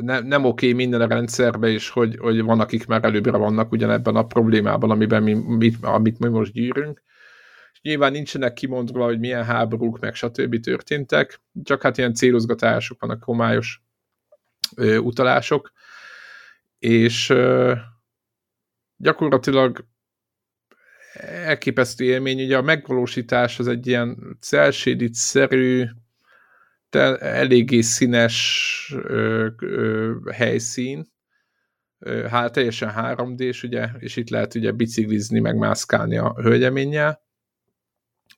C: ne, nem oké minden a rendszerbe, és hogy, hogy van, akik már előbbre vannak ugyanebben a problémában, amiben mi, mit, amit mi most gyűrünk. És nyilván nincsenek kimondva, hogy milyen háborúk, meg stb. történtek, csak hát ilyen célozgatások vannak, homályos ö, utalások, és ö, gyakorlatilag elképesztő élmény, ugye a megvalósítás az egy ilyen celsédit-szerű, eléggé színes ö, ö, helyszín, hát teljesen 3D-s, ugye, és itt lehet ugye biciklizni, meg mászkálni a hölgyeménnyel,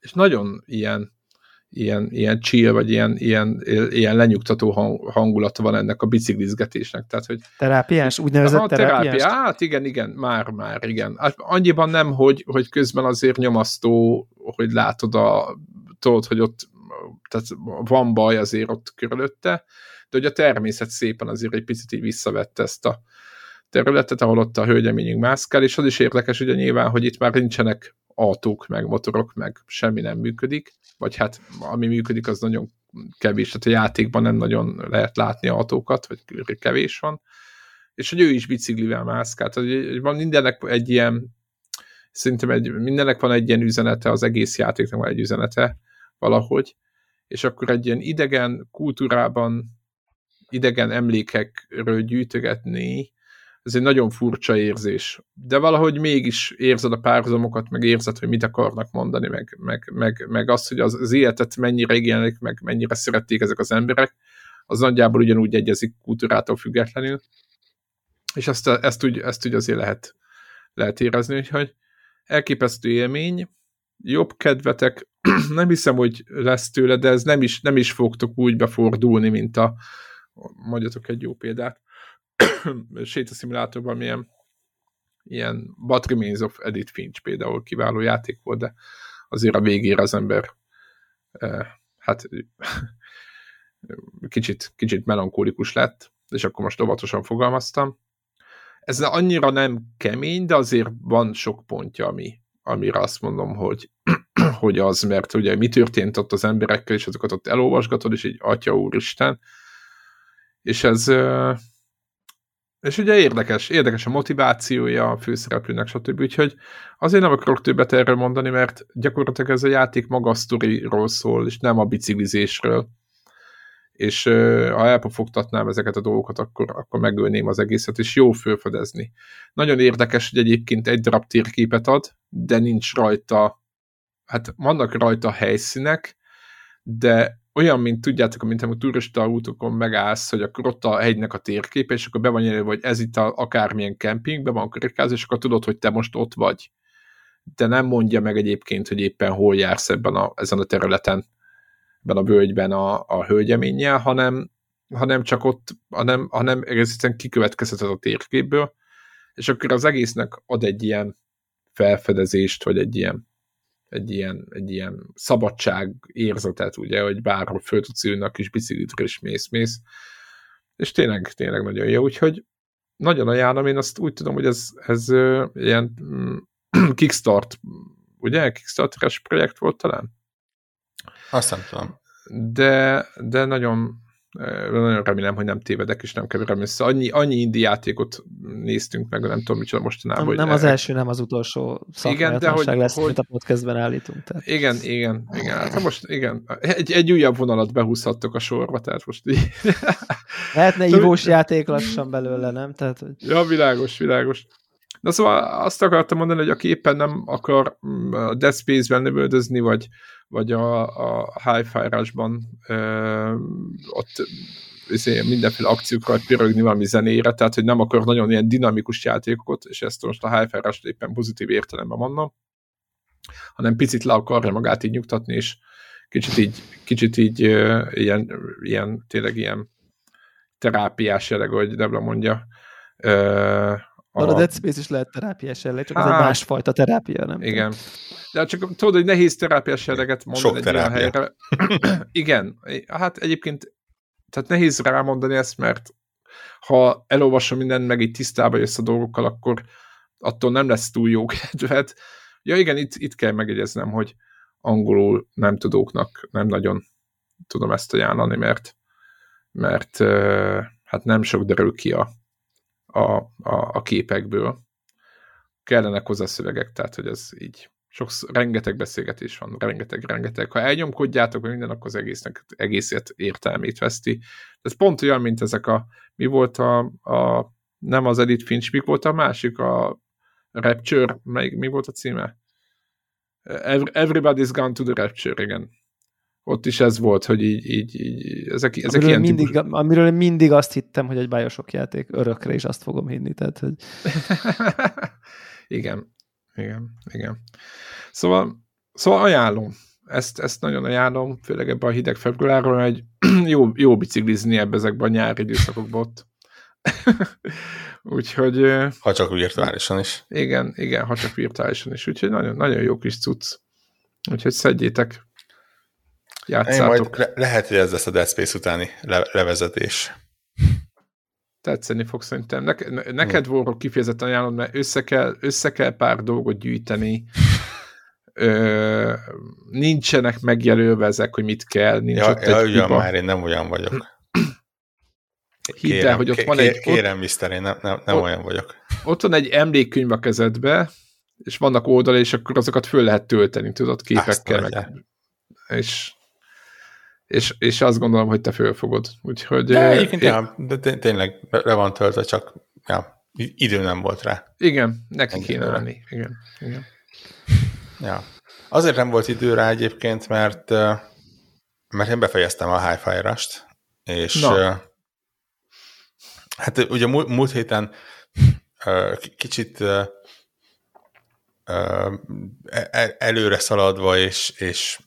C: és nagyon ilyen ilyen, ilyen chill, vagy ilyen, ilyen, ilyen lenyugtató hangulata van ennek a biciklizgetésnek. Tehát, hogy
A: terápiás, úgynevezett Aha, terápiás? Terápia.
C: Hát igen, igen, már, már, igen. Hát annyiban nem, hogy, hogy közben azért nyomasztó, hogy látod a, tudod, hogy ott tehát van baj azért ott körülötte, de hogy a természet szépen azért egy picit így visszavette ezt a területet, ahol ott a hölgyeményünk mászkál, és az is érdekes ugye nyilván, hogy itt már nincsenek autók, meg motorok, meg semmi nem működik, vagy hát ami működik, az nagyon kevés, tehát a játékban nem nagyon lehet látni autókat, vagy kevés van, és hogy ő is biciklivel mászkált, hogy van mindennek egy ilyen, szerintem egy, mindennek van egy ilyen üzenete, az egész játéknak van egy üzenete valahogy, és akkor egy ilyen idegen kultúrában idegen emlékekről gyűjtögetni ez egy nagyon furcsa érzés. De valahogy mégis érzed a párhuzamokat, meg érzed, hogy mit akarnak mondani, meg, meg, meg, meg azt, hogy az, az életet mennyire igénylik, meg mennyire szerették ezek az emberek, az nagyjából ugyanúgy egyezik kultúrától függetlenül. És ezt, ezt, úgy, ezt úgy azért lehet, lehet érezni, hogy elképesztő élmény, jobb kedvetek, nem hiszem, hogy lesz tőle, de ez nem is, nem is fogtok úgy befordulni, mint a, mondjatok egy jó példát, sétaszimulátorban milyen ilyen What Remains of Edith Finch például kiváló játék volt, de azért a végére az ember eh, hát kicsit, kicsit melankólikus lett, és akkor most óvatosan fogalmaztam. Ez annyira nem kemény, de azért van sok pontja, ami, amire azt mondom, hogy, hogy az, mert ugye mi történt ott az emberekkel, és azokat ott elolvasgatod, és így atya úristen, és ez, és ugye érdekes, érdekes a motivációja a főszereplőnek, stb. Úgyhogy azért nem akarok többet erről mondani, mert gyakorlatilag ez a játék maga sztoriról szól, és nem a biciklizésről. És uh, ha elpofogtatnám ezeket a dolgokat, akkor, akkor megölném az egészet, és jó fölfedezni. Nagyon érdekes, hogy egyébként egy darab térképet ad, de nincs rajta, hát vannak rajta helyszínek, de olyan, mint tudjátok, mint amikor turista útokon megállsz, hogy akkor ott a hegynek a térképe, és akkor be van jelölve, hogy ez itt a, akármilyen kemping, be van karikáz, és akkor tudod, hogy te most ott vagy. De nem mondja meg egyébként, hogy éppen hol jársz ebben a, ezen a területen, ebben a völgyben a, a hölgyeménnyel, hanem, hanem csak ott, hanem, hanem egész egyszerűen kikövetkezheted a térképből, és akkor az egésznek ad egy ilyen felfedezést, vagy egy ilyen, egy ilyen, egy ilyen szabadság érzetet, ugye, hogy bárhol föl tudsz ülni a kis biciklitről, és mész-mész. És tényleg, tényleg nagyon jó, úgyhogy nagyon ajánlom, én azt úgy tudom, hogy ez, ez ilyen mm, Kickstart, ugye? Kickstarteres projekt volt talán?
B: Azt nem tudom.
C: De, de nagyon nagyon remélem, hogy nem tévedek, és nem keverem össze. Annyi, annyi indi játékot néztünk meg, nem tudom, micsoda mostanában.
A: Nem, nem az első, nem az utolsó igen, de hogy, lesz, hogy, amit a podcastben állítunk. Tehát.
C: Igen, igen, igen. Hát most igen, egy, egy újabb vonalat behúzhattok a sorba, tehát most így.
A: Lehetne ivós játék lassan belőle, nem? Tehát, hogy...
C: Ja, világos, világos. Na szóval azt akartam mondani, hogy aki éppen nem akar mm, a Dead Space-ben lövöldözni, vagy, vagy a, a Hi-Fi Rush-ban ott izé, mindenféle akciókkal pirogni valami zenére, tehát hogy nem akar nagyon ilyen dinamikus játékokat, és ezt most a Hi-Fi Rush éppen pozitív értelemben mondom, hanem picit le akarja magát így nyugtatni, és kicsit így, kicsit így ilyen, ilyen, tényleg ilyen terápiás jelleg, ahogy Debla mondja,
A: a... a Dead Space is lehet terápiás jelleg, csak hát, ez egy másfajta terápia, nem?
C: Igen. De csak tudod, hogy nehéz terápiás jelleget mondani
B: Sok egy terápia. ilyen helyre.
C: igen. Hát egyébként tehát nehéz rámondani ezt, mert ha elolvasom mindent, meg így tisztába jössz a dolgokkal, akkor attól nem lesz túl jó kedved. Ja igen, itt, itt kell megjegyeznem, hogy angolul nem tudóknak nem nagyon tudom ezt ajánlani, mert mert hát nem sok derül ki a, a, a, a képekből. Kellenek hozzá szövegek, tehát hogy ez így sok, rengeteg beszélgetés van, rengeteg, rengeteg. Ha elnyomkodjátok minden, akkor az egésznek egészét értelmét veszti. Ez pont olyan, mint ezek a, mi volt a, a nem az Edith Finch, mi volt a másik, a Rapture, mely, mi volt a címe? Everybody's Gone to the Rapture, igen ott is ez volt, hogy így, így, így ezek, ezek
A: amiről
C: ilyen
A: mindig, típus... Amiről én mindig azt hittem, hogy egy bájosok játék örökre, és azt fogom hinni, tehát, hogy...
C: igen, igen, igen. Szóval, szóval ajánlom. Ezt, ezt nagyon ajánlom, főleg ebben a hideg februárban, hogy jó, jó biciklizni ebbe ezekben a nyári időszakokban ott. Úgyhogy...
B: Ha csak virtuálisan is.
C: Igen, igen, ha csak virtuálisan is. Úgyhogy nagyon, nagyon jó kis cucc. Úgyhogy szedjétek, játszátok. Én majd
B: le- lehet, hogy ez lesz a Dead Space utáni le- levezetés.
C: Tetszeni fog szerintem. Ne- neked hmm. volna kifejezetten ajánlom, mert össze kell, össze kell pár dolgot gyűjteni. Ö, nincsenek megjelölve ezek, hogy mit kell. Nincs
B: ja, ott ja, ugyan hiba. már én nem olyan vagyok.
C: Hidd kérem, el, hogy ott van egy...
B: Kérem, mister, én nem, nem, nem ott, olyan vagyok.
C: Ott van egy emlékkönyv a kezedbe, és vannak oldal, és akkor azokat föl lehet tölteni, tudod, képekkel. Meg, és és, és azt gondolom, hogy te fölfogod. Úgyhogy,
B: de egyébként, én... ja, de tényleg le van töltve, csak ja, idő nem volt rá.
C: Igen, neki Ennyi kéne lenni. Igen, igen.
B: Ja. Azért nem volt idő rá egyébként, mert mert én befejeztem a Hi-Fi Rust, és Na. hát ugye múlt, múlt héten kicsit e-, előre szaladva, és, és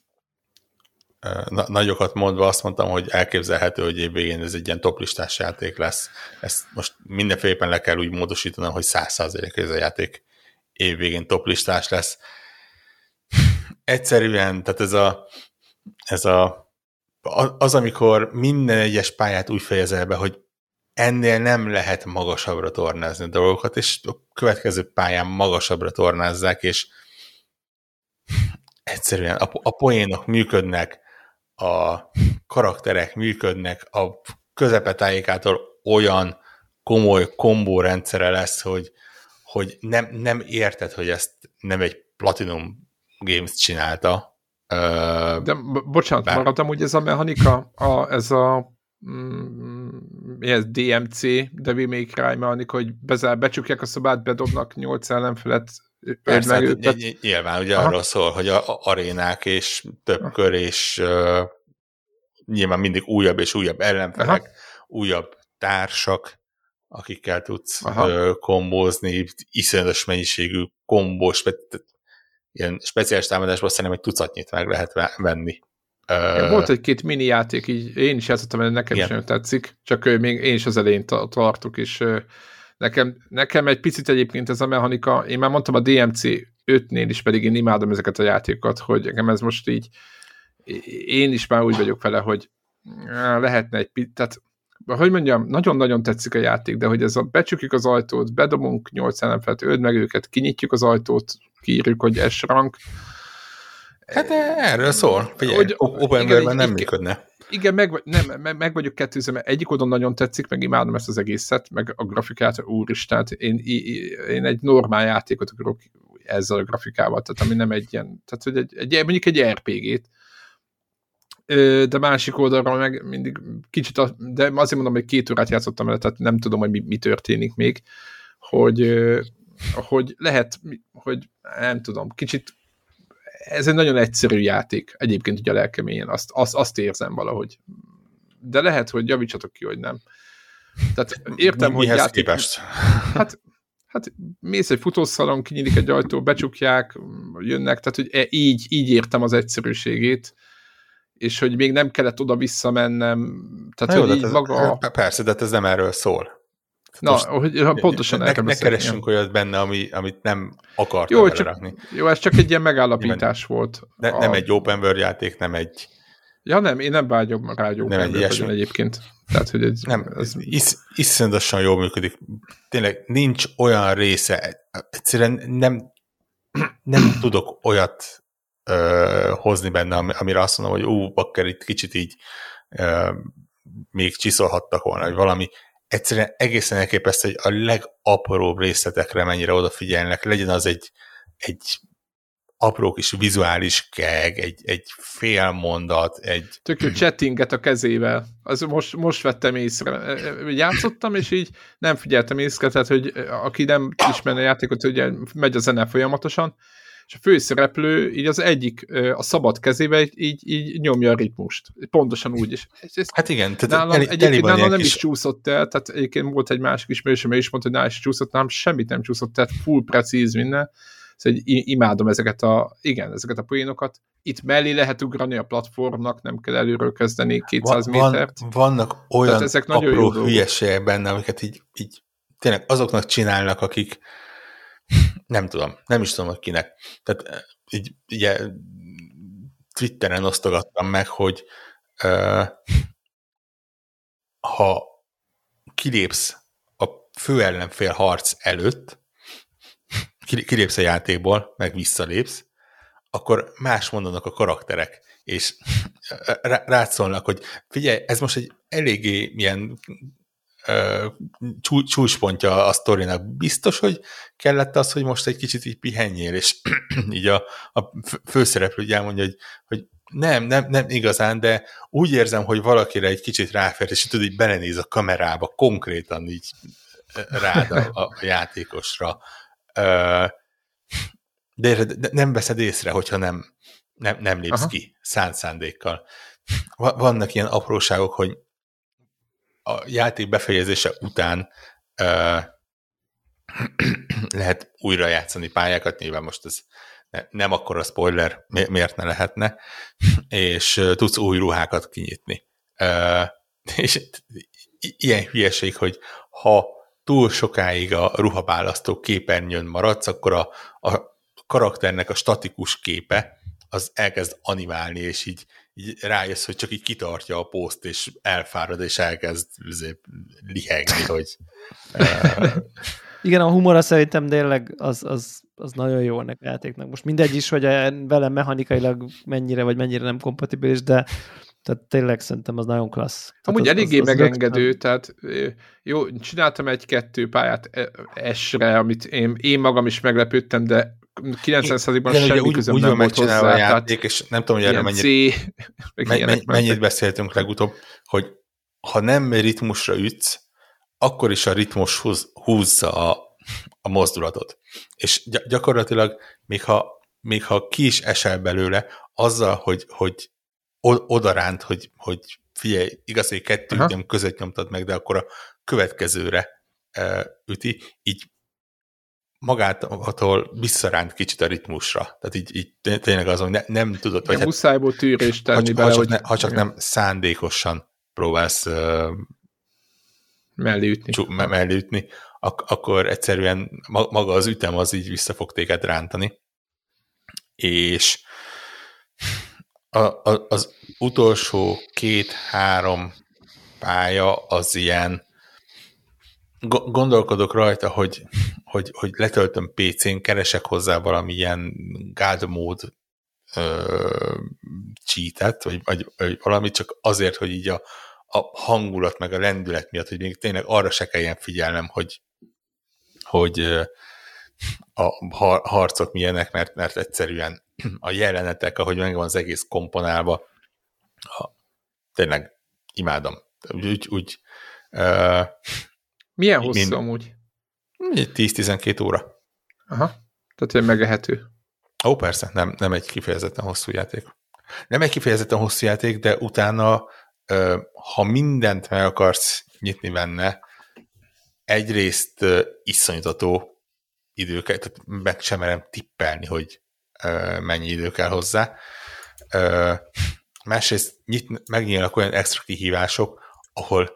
B: na, nagyokat mondva azt mondtam, hogy elképzelhető, hogy évvégén ez egy ilyen toplistás játék lesz. Ezt most mindenféleképpen le kell úgy módosítanom, hogy száz százalék ez a játék évvégén toplistás lesz. Egyszerűen, tehát ez a, ez a az, amikor minden egyes pályát úgy fejezel be, hogy ennél nem lehet magasabbra tornázni a dolgokat, és a következő pályán magasabbra tornázzák, és egyszerűen a, a poénok működnek, a karakterek működnek, a közepetájékától olyan komoly kombó rendszere lesz, hogy, hogy nem, nem érted, hogy ezt nem egy Platinum Games csinálta.
C: De bocsánat, bár... maradtam, hogy ez a mechanika, a, ez a mm, mi ez, DMC, Devil May Cry mechanika, hogy bezár, becsukják a szobát, bedobnak nyolc ellenfelet,
B: Persze, meg hát őket. nyilván ugye Aha. arról szól, hogy a, a arénák és több Aha. kör, és uh, nyilván mindig újabb és újabb ellenfelek, Aha. újabb társak, akikkel tudsz uh, kombózni, iszonyatos mennyiségű kombós, ilyen speciális támadásból szerintem egy tucatnyit meg lehet venni.
C: Uh, Volt egy-két mini játék, így én is játszottam, mert nekem igen. nagyon tetszik, csak még én is az elején tartok, és nekem, nekem egy picit egyébként ez a mechanika, én már mondtam a DMC 5-nél is, pedig én imádom ezeket a játékokat, hogy nekem ez most így, én is már úgy vagyok vele, hogy lehetne egy tehát hogy mondjam, nagyon-nagyon tetszik a játék, de hogy ez a becsukjuk az ajtót, bedobunk nyolc ellenfelet, öld meg őket, kinyitjuk az ajtót, kiírjuk, hogy S rank.
B: Hát erről szól. Figyelj, hogy, open igen, nem igen, működne.
C: Igen, meg, nem, meg, meg vagyok kettőzve, mert egyik oldon nagyon tetszik, meg imádom ezt az egészet, meg a grafikát, úristen, én, én egy normál játékot akarok ezzel a grafikával, tehát ami nem egy ilyen, tehát hogy egy, egy mondjuk egy RPG-t, de másik oldalról meg mindig kicsit, a, de azért mondom, hogy két órát játszottam el, tehát nem tudom, hogy mi, mi történik még, hogy, hogy lehet, hogy nem tudom, kicsit ez egy nagyon egyszerű játék, egyébként ugye a lelkeményen, azt, azt, azt érzem valahogy. De lehet, hogy javítsatok ki, hogy nem. Tehát értem, mi, hogy játék... Képest? Hát, hát mész egy futószalon, kinyílik egy ajtó, becsukják, jönnek, tehát hogy e, így, így értem az egyszerűségét, és hogy még nem kellett oda-vissza mennem. Tehát,
B: hogy jó, így ez, maga... Persze, de hát ez nem erről szól.
C: Na, Most hogy, pontosan
B: ne, ne keressünk olyat benne, ami, amit nem akartam
C: jó, csak, jó, ez csak egy ilyen megállapítás nem, volt.
B: Ne, a... Nem egy open world játék, nem egy...
C: Ja nem, én nem vágyom rá egy open nem egy egyébként. Tehát, hogy egy,
B: nem, ez... Is, iszonyatosan jól működik. Tényleg nincs olyan része, egyszerűen nem, nem tudok olyat ö, hozni benne, amire azt mondom, hogy ú, bakker itt kicsit így ö, még csiszolhattak volna, hogy valami egyszerűen egészen elképesztő, hogy a legapróbb részletekre mennyire odafigyelnek, legyen az egy, egy apró kis vizuális keg, egy, egy fél mondat, egy...
C: Tök jó chattinget a kezével. Az most, most vettem észre. Játszottam, és így nem figyeltem észre, tehát, hogy aki nem ismerne a játékot, ugye megy a zene folyamatosan, és a főszereplő így az egyik a szabad kezébe így, így, nyomja a ritmust. Pontosan úgy is.
B: Ez, hát igen.
C: Tehát nálam, el, egyébként nálam nem is csúszott el, tehát egyébként volt egy másik ismerősöm, is mondta, hogy nálam is csúszott, nálam semmit nem csúszott, tehát full precíz minden. Szóval imádom ezeket a, igen, ezeket a poénokat. Itt mellé lehet ugrani a platformnak, nem kell előről kezdeni 200 van, métert.
B: Vannak olyan ezek apró hülyeségek benne, amiket így, így tényleg azoknak csinálnak, akik, nem tudom, nem is tudom, hogy kinek. Tehát eh, így, ugye Twitteren osztogattam meg, hogy uh, ha kilépsz a főellenfél harc előtt, kilépsz a játékból, meg visszalépsz, akkor más mondanak a karakterek, és rád szólnak, hogy figyelj, ez most egy eléggé ilyen csúcspontja a sztorinak. Biztos, hogy kellett az, hogy most egy kicsit így pihenjél, és így a, a főszereplő elmondja, hogy, hogy nem, nem, nem igazán, de úgy érzem, hogy valakire egy kicsit ráfért, és tudod, így belenéz a kamerába, konkrétan így rád a, a játékosra. De, de nem veszed észre, hogyha nem, nem, nem lépsz Aha. ki szánt szándékkal. Vannak ilyen apróságok, hogy a játék befejezése után lehet újra játszani pályákat, nyilván most ez ne, nem akkor a spoiler, miért ne lehetne, és tudsz új ruhákat kinyitni. És ilyen hülyeség, hogy ha túl sokáig a ruhaválasztó képernyőn maradsz, akkor a, a karakternek a statikus képe az elkezd animálni, és így így rájössz, hogy csak így kitartja a poszt, és elfárad, és elkezd izé, lihegni, hogy...
A: Uh... Igen, a humora szerintem tényleg az, az, az nagyon jó ennek a játéknak. Most mindegy is, hogy vele mechanikailag mennyire vagy mennyire nem kompatibilis, de tehát tényleg szerintem az nagyon klassz.
C: Amúgy az, eléggé az, az megengedő, rögtön... tehát jó, csináltam egy-kettő pályát esre, amit én, én magam is meglepődtem, de 90%-ban semmi közöm nem volt hozzá.
B: A játék, és nem tudom, hogy erre mennyit, mennyit, mennyit beszéltünk legutóbb, hogy ha nem ritmusra ütsz, akkor is a ritmus húz, húzza a, a mozdulatot. És gyakorlatilag, még ha, még ha ki is esel belőle, azzal, hogy, hogy odaránt, hogy, hogy figyelj, igaz, hogy kettő ütem között nyomtad meg, de akkor a következőre uh, üti, így magától visszaránt kicsit a ritmusra. Tehát így, így tényleg azon ne, nem tudod,
C: hogy... Hát, muszájból tűrést tenni
B: ha,
C: bele,
B: ha csak,
C: hogy...
B: ne, ha csak nem szándékosan próbálsz uh,
C: mellé ütni.
B: Csú, me, mellé ütni, ak- akkor egyszerűen maga az ütem az így vissza fog téged rántani. És a, a, az utolsó két-három pálya az ilyen gondolkodok rajta, hogy, hogy, hogy letöltöm PC-n, keresek hozzá valamilyen God mód cheatet, vagy, vagy, vagy valami csak azért, hogy így a, a hangulat meg a lendület miatt, hogy még tényleg arra se kelljen figyelnem, hogy, hogy a harcok milyenek, mert, mert egyszerűen a jelenetek, ahogy meg van az egész komponálva, a, tényleg imádom. Úgy, úgy uh,
C: milyen hosszú mind, amúgy?
B: 10-12 óra.
C: Aha, tehát egy megehető.
B: Ó, persze, nem, nem egy kifejezetten hosszú játék. Nem egy kifejezetten hosszú játék, de utána, ha mindent meg akarsz nyitni benne, egyrészt iszonytató időket, tehát meg sem merem tippelni, hogy mennyi idő kell hozzá. Másrészt nyit, megnyílnak olyan extra kihívások, ahol,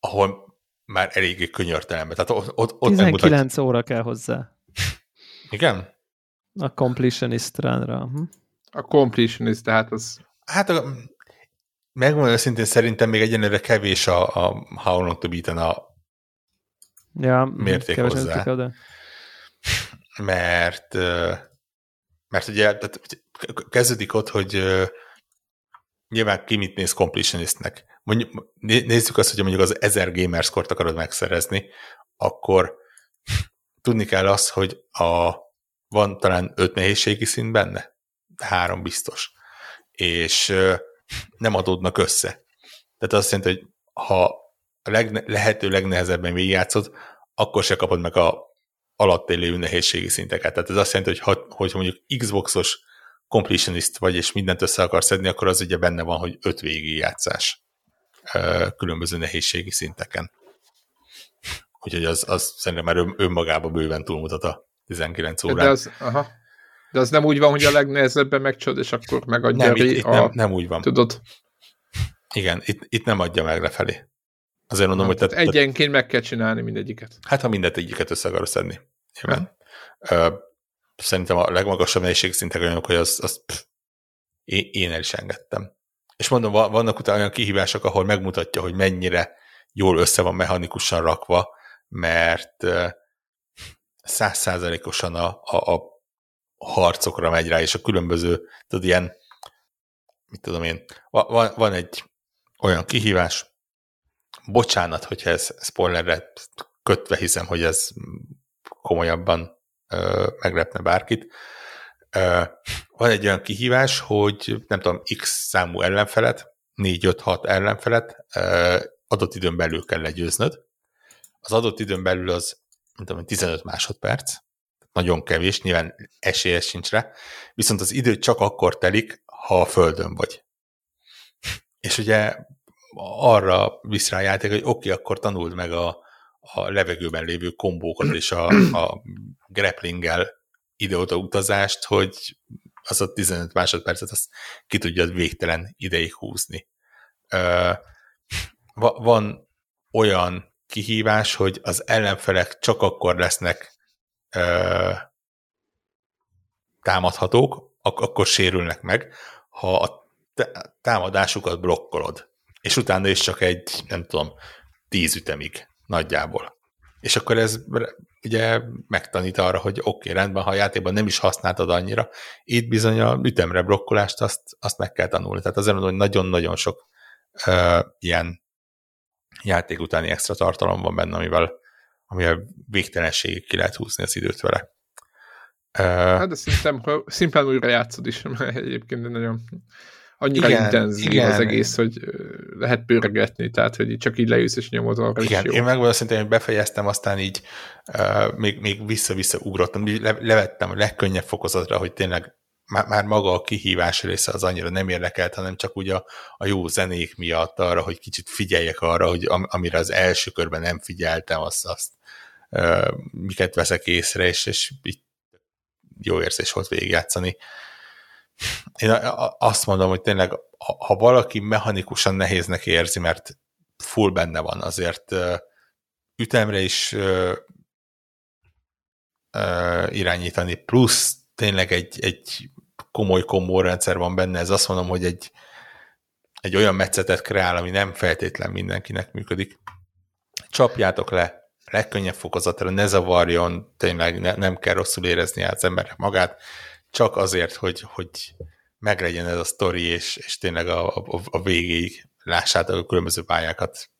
B: ahol már eléggé könyörtelenbe. Tehát ott, ott, ott
A: 19 megmutatja... óra kell hozzá.
B: Igen?
A: A completionist ránra. Hm?
C: A completionist, tehát az...
B: Hát a, megmondom őszintén, szerintem még egyenlőre kevés a, a How Long to Beat-en a
A: ja,
B: mérték hozzá. De... Mert mert ugye tehát kezdődik ott, hogy nyilván ki mit néz completionistnek mondjuk, nézzük azt, hogy mondjuk az 1000 gamerscore akarod megszerezni, akkor tudni kell azt, hogy a, van talán öt nehézségi szint benne, három biztos, és nem adódnak össze. Tehát azt jelenti, hogy ha a legne, lehető legnehezebben végigjátszod, akkor se kapod meg a alatt élő nehézségi szinteket. Tehát ez azt jelenti, hogy ha, hogy mondjuk Xboxos completionist vagy, és mindent össze akarsz szedni, akkor az ugye benne van, hogy öt végigjátszás különböző nehézségi szinteken. Úgyhogy az, az szerintem már önmagában bőven túlmutat a 19 órán.
C: De az, aha. De az nem úgy van, hogy a legnehezebben megcsod, és akkor megadja
B: nem, itt, itt
C: a...
B: nem, nem úgy van.
C: Tudod?
B: Igen, itt, itt nem adja meg lefelé. Azért mondom,
C: ha, hogy... Tehát, egyenként meg kell csinálni mindegyiket.
B: Hát, ha mindet egyiket össze akarod szedni. Uh, szerintem a legmagasabb nehézségszintek olyanok, hogy az, az pff, én, én el is engedtem. És mondom, vannak utána olyan kihívások, ahol megmutatja, hogy mennyire jól össze van mechanikusan rakva, mert százszázalékosan a, a, a harcokra megy rá, és a különböző, tudod, ilyen, mit tudom én, van, van egy olyan kihívás, bocsánat, hogyha ez spoilerre kötve hiszem, hogy ez komolyabban ö, meglepne bárkit, van egy olyan kihívás, hogy nem tudom, x számú ellenfelet, 4-5-6 ellenfelet adott időn belül kell legyőznöd. Az adott időn belül az, nem tudom, 15 másodperc, nagyon kevés, nyilván esélyes sincs rá, viszont az idő csak akkor telik, ha a földön vagy. És ugye arra visz rá a játék, hogy oké, okay, akkor tanuld meg a, a levegőben lévő kombókat és a, a grapplinggel ide-oda utazást, hogy az a 15 másodpercet azt ki tudjad végtelen ideig húzni. Van olyan kihívás, hogy az ellenfelek csak akkor lesznek támadhatók, ak- akkor sérülnek meg, ha a támadásukat blokkolod. És utána is csak egy, nem tudom, tíz ütemig nagyjából. És akkor ez ugye megtanít arra, hogy oké, okay, rendben, ha a játékban nem is használtad annyira, itt bizony a ütemre blokkolást azt, azt meg kell tanulni. Tehát azért mondom, hogy nagyon-nagyon sok uh, ilyen játék utáni extra tartalom van benne, amivel, amivel végtelenségig ki lehet húzni az időt vele.
C: Uh, hát de szerintem, szimplán újra játszod is, mert egyébként nagyon annyira igen, intenzív igen. az egész, hogy lehet pörgetni, tehát hogy csak így leülsz és nyomod arra
B: Igen, én megmondom szerintem, hogy befejeztem, aztán így uh, még, még vissza-vissza ugrottam, le, levettem a legkönnyebb fokozatra, hogy tényleg már, már maga a kihívás része az annyira nem érdekelt, hanem csak úgy a, a jó zenék miatt arra, hogy kicsit figyeljek arra, hogy am, amire az első körben nem figyeltem, azt, azt miket veszek észre, és, és így jó érzés volt végigjátszani. Én azt mondom, hogy tényleg, ha valaki mechanikusan nehéznek érzi, mert full benne van, azért ütemre is irányítani, plusz tényleg egy, egy komoly kombó rendszer van benne, ez azt mondom, hogy egy, egy olyan metszetet kreál, ami nem feltétlen mindenkinek működik. Csapjátok le, legkönnyebb fokozatra, ne zavarjon, tényleg ne, nem kell rosszul érezni az embernek magát, csak azért, hogy, hogy meglegyen ez a sztori, és, és tényleg a, a, a végéig lássátok a különböző pályákat.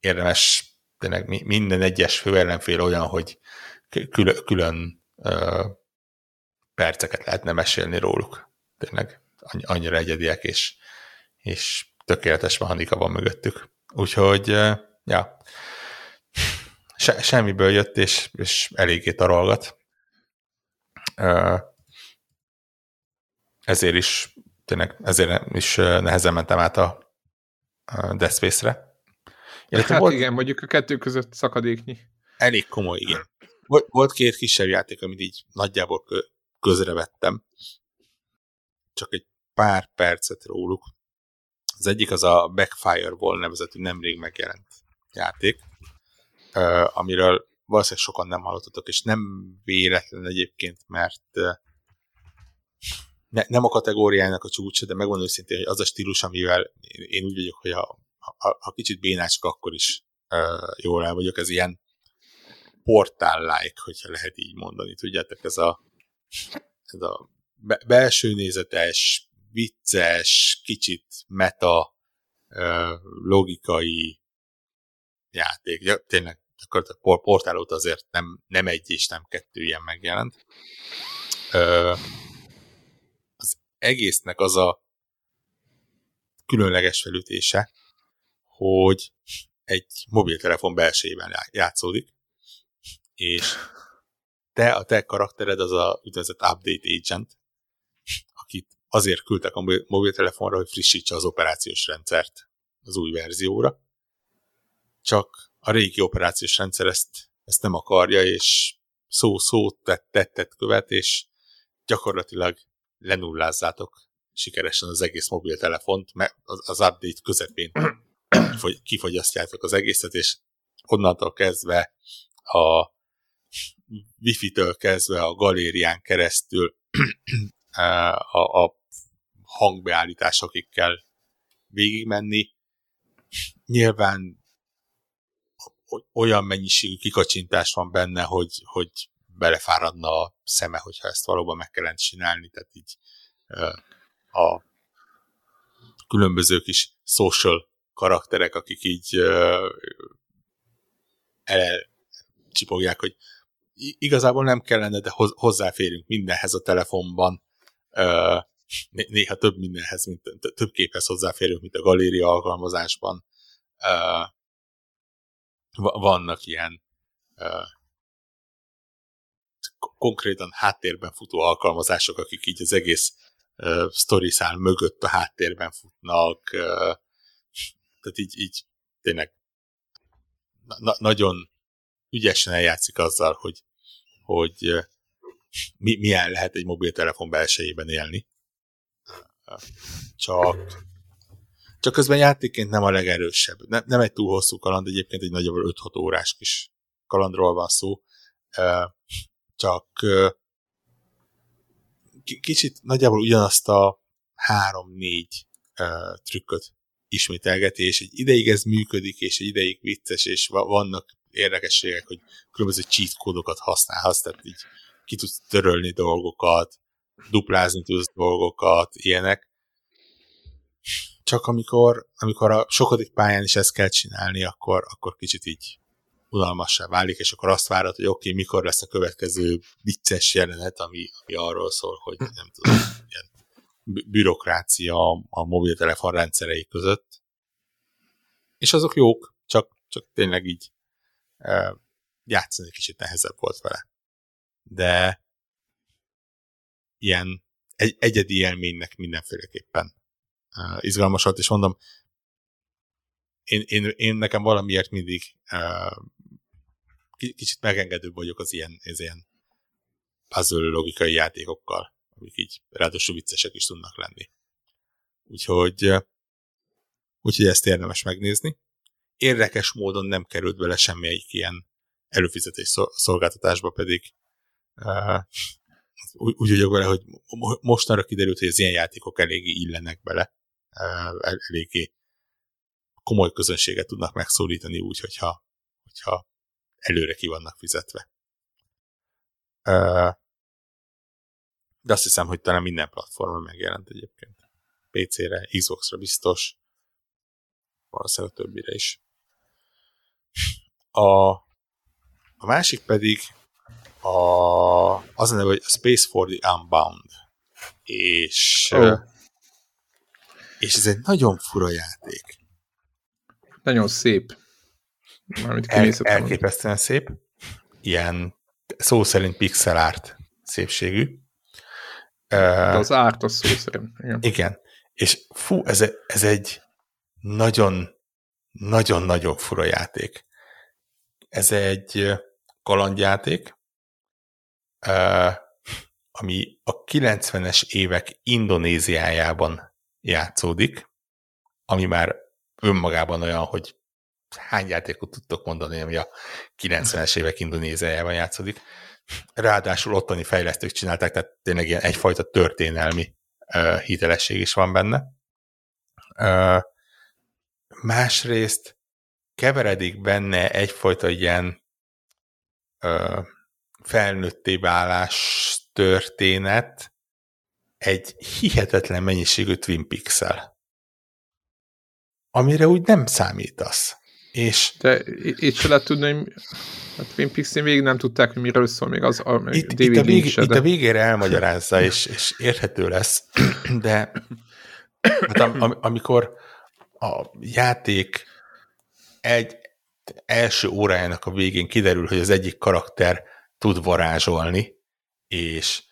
B: érdemes tényleg minden egyes főellenfél olyan, hogy külön, külön perceket lehetne mesélni róluk. Tényleg annyira egyediek, és, és tökéletes mechanika van mögöttük. Úgyhogy, ja, se, semmiből jött, és, és eléggé tarolgat. Ezért is, tényleg, ezért is nehezen mentem át a Death Space-re.
C: hát volt, igen, mondjuk a kettő között szakadéknyi.
B: Elég komoly, igen. Volt, volt két kisebb játék, amit így nagyjából közrevettem. Csak egy pár percet róluk. Az egyik az a Backfire Wall nevezetű nemrég megjelent játék, amiről valószínűleg sokan nem hallottatok, és nem véletlen egyébként, mert ne, nem a kategóriának a csúcsa, de megmondom őszintén, hogy az a stílus, amivel én, én úgy vagyok, hogy ha, ha, ha kicsit bénácska, akkor is uh, jól el vagyok, ez ilyen portál-like, hogyha lehet így mondani. Tudjátok, ez a, ez a be, belső nézetes, vicces, kicsit meta, logikai játék. Ja, tényleg, a portál óta azért nem, nem egy és nem kettő ilyen megjelent. Az egésznek az a különleges felütése, hogy egy mobiltelefon belsejében játszódik, és te, a te karaktered az a úgynevezett update agent, akit azért küldtek a mobiltelefonra, hogy frissítse az operációs rendszert az új verzióra, csak a régi operációs rendszer ezt, ezt nem akarja, és szó-szó tettet követ, és gyakorlatilag lenullázzátok sikeresen az egész mobiltelefont, mert az, az update közepén kifogyasztjátok az egészet, és onnantól kezdve a wifi-től kezdve a galérián keresztül a, a hangbeállításokig kell végigmenni. Nyilván olyan mennyiségű kikacsintás van benne, hogy, hogy belefáradna a szeme, hogyha ezt valóban meg kellene csinálni, tehát így a különböző kis social karakterek, akik így elcsipogják, hogy igazából nem kellene, de hozzáférünk mindenhez a telefonban, néha több mindenhez, mint több képhez hozzáférünk, mint a galéria alkalmazásban. Vannak ilyen konkrétan háttérben futó alkalmazások, akik így az egész story szál mögött a háttérben futnak, tehát így, így tényleg na- nagyon ügyesen eljátszik azzal, hogy, hogy mi, milyen lehet egy mobiltelefon belsejében élni. Csak, csak közben játékként nem a legerősebb. Ne, nem egy túl hosszú kaland, egyébként egy nagyjából 5-6 órás kis kalandról van szó. Csak kicsit nagyjából ugyanazt a 3-4 trükköt ismételgeti, és egy ideig ez működik, és egy ideig vicces, és vannak érdekességek, hogy különböző cheat kódokat használhatsz, tehát így ki tudsz törölni dolgokat, duplázni tudsz dolgokat, ilyenek. Csak amikor, amikor a sokadik pályán is ezt kell csinálni, akkor, akkor kicsit így unalmassá válik, és akkor azt várod, hogy oké, okay, mikor lesz a következő vicces jelenet, ami, ami arról szól, hogy nem tudom, ilyen bürokrácia a mobiltelefon rendszerei között. És azok jók, csak, csak tényleg így játszani kicsit nehezebb volt vele. De ilyen egy, egyedi élménynek mindenféleképpen uh, izgalmas volt, és mondom, én, én, én nekem valamiért mindig uh, kicsit megengedőbb vagyok az ilyen, ez ilyen puzzle logikai játékokkal, amik így ráadásul viccesek is tudnak lenni. Úgyhogy, úgyhogy ezt érdemes megnézni. Érdekes módon nem került bele semmelyik ilyen előfizetés szolgáltatásba, pedig uh, úgy, úgy vagyok vele, hogy mostanra kiderült, hogy az ilyen játékok eléggé illenek bele, eléggé komoly közönséget tudnak megszólítani úgy, hogyha, hogyha előre ki vannak fizetve. De azt hiszem, hogy talán minden platformon megjelent egyébként. PC-re, Xbox-ra biztos, valószínűleg a többire is. A, a másik pedig a, az a neve, hogy Space for the Unbound. És, oh. És ez egy nagyon fura játék.
C: Nagyon szép.
B: Mármint El, elképesztően szép. Ilyen szó szerint pixel art szépségű.
C: De az árt az szó szerint.
B: Igen. igen. És fú, ez, ez egy nagyon nagyon-nagyon fura játék. Ez egy kalandjáték, ami a 90-es évek Indonéziájában játszódik, ami már önmagában olyan, hogy hány játékot tudtok mondani, ami a 90-es évek Indonéziájában játszódik. Ráadásul ottani fejlesztők csinálták, tehát tényleg ilyen egyfajta történelmi uh, hitelesség is van benne. Uh, másrészt keveredik benne egyfajta ilyen uh, felnőtté válás történet egy hihetetlen mennyiségű Twin Pixel, amire úgy nem számítasz. És
C: De itt se lehet tudni, hogy a Twin peaks végig nem tudták, hogy miről szól még az a
B: itt, DVD itt a, vég, se, de... itt a végére elmagyarázza, és, és érthető lesz, de hát am, am, amikor a játék egy első órájának a végén kiderül, hogy az egyik karakter tud varázsolni, és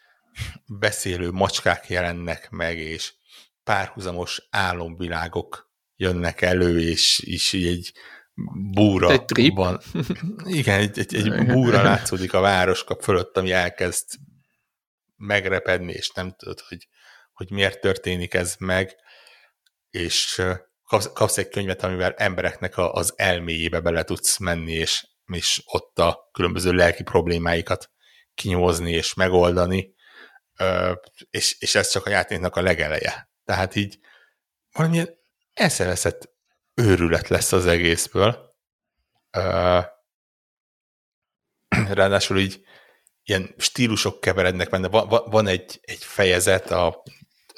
B: beszélő macskák jelennek meg, és párhuzamos álomvilágok jönnek elő, és, és egy búra
C: egy trip.
B: van. Igen, egy, egy, egy búra látszódik a városkap fölött, ami elkezd megrepedni, és nem tudod, hogy, hogy miért történik ez meg, és kapsz, kapsz egy könyvet, amivel embereknek a, az elméjébe bele tudsz menni, és, és ott a különböző lelki problémáikat kinyomozni és megoldani, és, és ez csak a játéknak a legeleje. Tehát így valamilyen eszeveszett őrület lesz az egészből. Ráadásul így ilyen stílusok keverednek benne. Van, van egy, egy fejezet a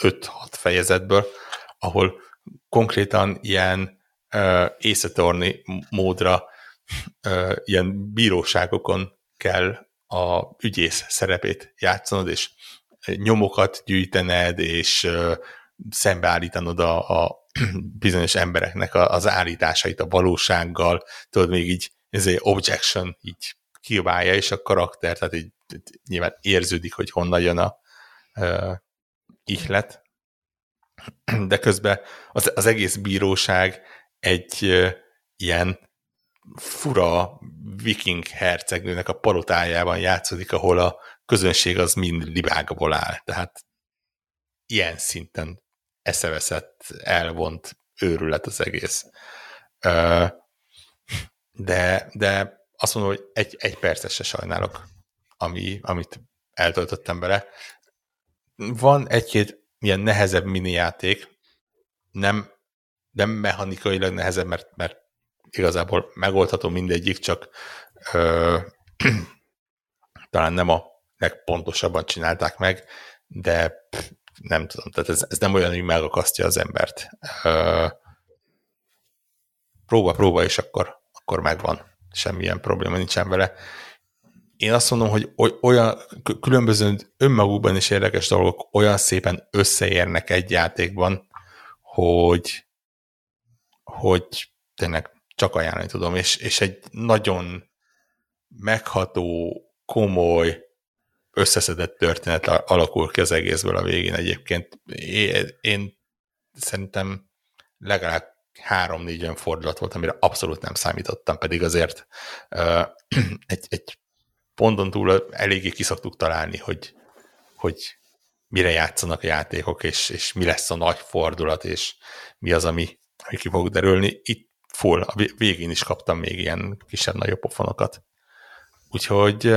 B: 5-6 fejezetből, ahol konkrétan ilyen uh, észetorni módra uh, ilyen bíróságokon kell a ügyész szerepét játszanod, és nyomokat gyűjtened, és szembeállítanod a, a bizonyos embereknek az állításait a valósággal, tudod, még így ez egy objection így kiválja, és a karakter, tehát így, így nyilván érződik, hogy honnan jön a uh, ihlet, de közben az, az egész bíróság egy uh, ilyen fura viking hercegnőnek a palotájában játszódik, ahol a közönség az mind libágból áll. Tehát ilyen szinten eszeveszett, elvont őrület az egész. De, de azt mondom, hogy egy, egy percet se sajnálok, ami, amit eltöltöttem bele. Van egy-két ilyen nehezebb mini játék, nem, nem mechanikailag nehezebb, mert, mert igazából megoldható mindegyik, csak ö, talán nem a legpontosabban csinálták meg, de nem tudom, tehát ez, ez nem olyan, hogy megakasztja az embert. Próba, próba, és akkor, akkor megvan. Semmilyen probléma nincsen vele. Én azt mondom, hogy olyan különböző önmagukban is érdekes dolgok olyan szépen összeérnek egy játékban, hogy, hogy tényleg csak ajánlani tudom, és, és egy nagyon megható, komoly, összeszedett történet alakul ki az egészből a végén egyébként. Én, szerintem legalább három-négy olyan fordulat volt, amire abszolút nem számítottam, pedig azért uh, egy, egy ponton túl eléggé kiszoktuk találni, hogy, hogy mire játszanak a játékok, és, és mi lesz a nagy fordulat, és mi az, ami, ami ki fog derülni. Itt full, a végén is kaptam még ilyen kisebb-nagyobb pofonokat. Úgyhogy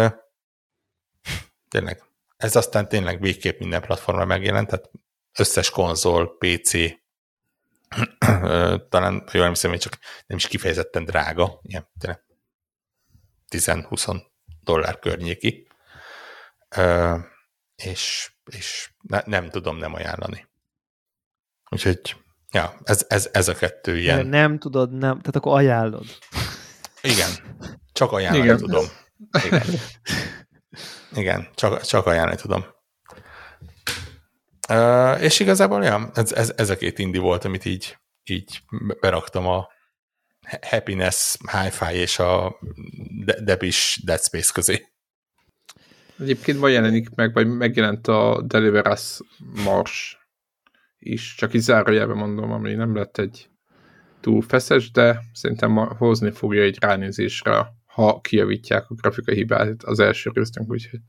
B: tényleg, ez aztán tényleg végképp minden platformra megjelent, tehát összes konzol, PC, talán jól emlékszem, hogy csak nem is kifejezetten drága, ilyen 10-20 dollár környéki, és, és ne, nem tudom nem ajánlani. Úgyhogy, ja, ez, ez, ez a kettő ilyen.
A: Nem tudod, nem, tehát akkor ajánlod.
B: Igen, csak ajánlani Igen. tudom. Igen, Igen csak, csak ajánlani tudom. Uh, és igazából, ja, ez, ez, ez a két indi volt, amit így, így beraktam a Happiness, Hi-Fi és a Debis Dead Space közé.
C: Egyébként vagy jelenik meg, vagy megjelent a Deliverance Mars is, csak így zárójelben mondom, ami nem lett egy túl feszes, de szerintem hozni fogja egy ránézésre, ha kijavítják a grafikai hibát az első résztünk, úgyhogy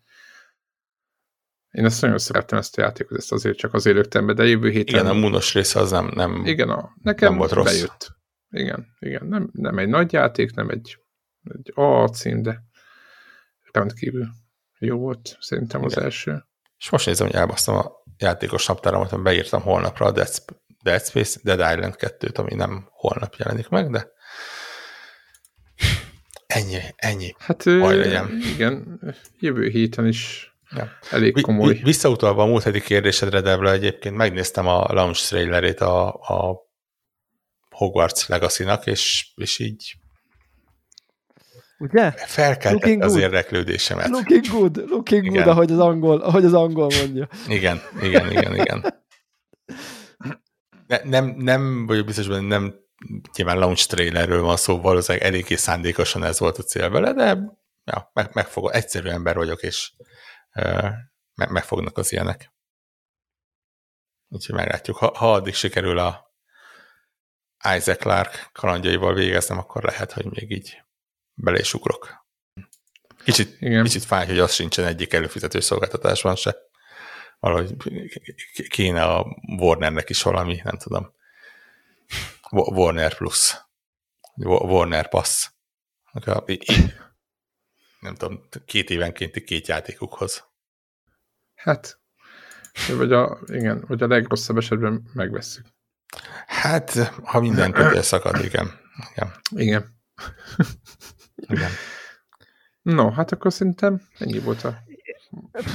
C: én ezt nagyon szerettem ezt a játékot, ezt azért csak azért lögtem be, de jövő héten...
B: Igen, a munos része az nem, nem,
C: igen, a, nekem nem volt rossz. bejött. Igen, igen, nem, nem egy nagy játék, nem egy, egy A cím, de rendkívül jó volt szerintem igen. az első.
B: És most nézem, hogy elbasztam a játékos naptáramat, beírtam holnapra a Dead, Dead Space, Dead Island 2-t, ami nem holnap jelenik meg, de ennyi, ennyi.
C: Hát legyen. igen, jövő héten is Ja. Elég komoly.
B: Vi, visszautalva a múlt heti kérdésedre, Debla, egyébként megnéztem a launch trailerét a, a Hogwarts Legacy-nak, és, és így
A: Ugye?
B: Felkeltette az érdeklődésemet.
A: Looking good, looking igen. good, ahogy az, angol, ahogy az angol mondja.
B: Igen, igen, igen, igen. Ne, nem, nem vagyok biztos, hogy nem nyilván launch trailerről van szó, valószínűleg eléggé szándékosan ez volt a cél vele, de ja, meg, megfogom, egyszerű ember vagyok, és meg, megfognak az ilyenek. Úgyhogy meglátjuk. Ha, ha addig sikerül a Isaac Clark kalandjaival végeznem, akkor lehet, hogy még így bele is ugrok. Kicsit, Igen. kicsit fáj, hogy az sincsen egyik előfizető szolgáltatásban se. Valahogy kéne a Warnernek is valami, nem tudom. Warner Plus. Warner Pass nem tudom, két évenkénti két játékukhoz.
C: Hát, vagy a, igen, vagy a legrosszabb esetben megvesszük.
B: Hát, ha minden kötél szakad, igen.
C: Igen. Igen. igen. No, hát akkor szerintem ennyi volt a...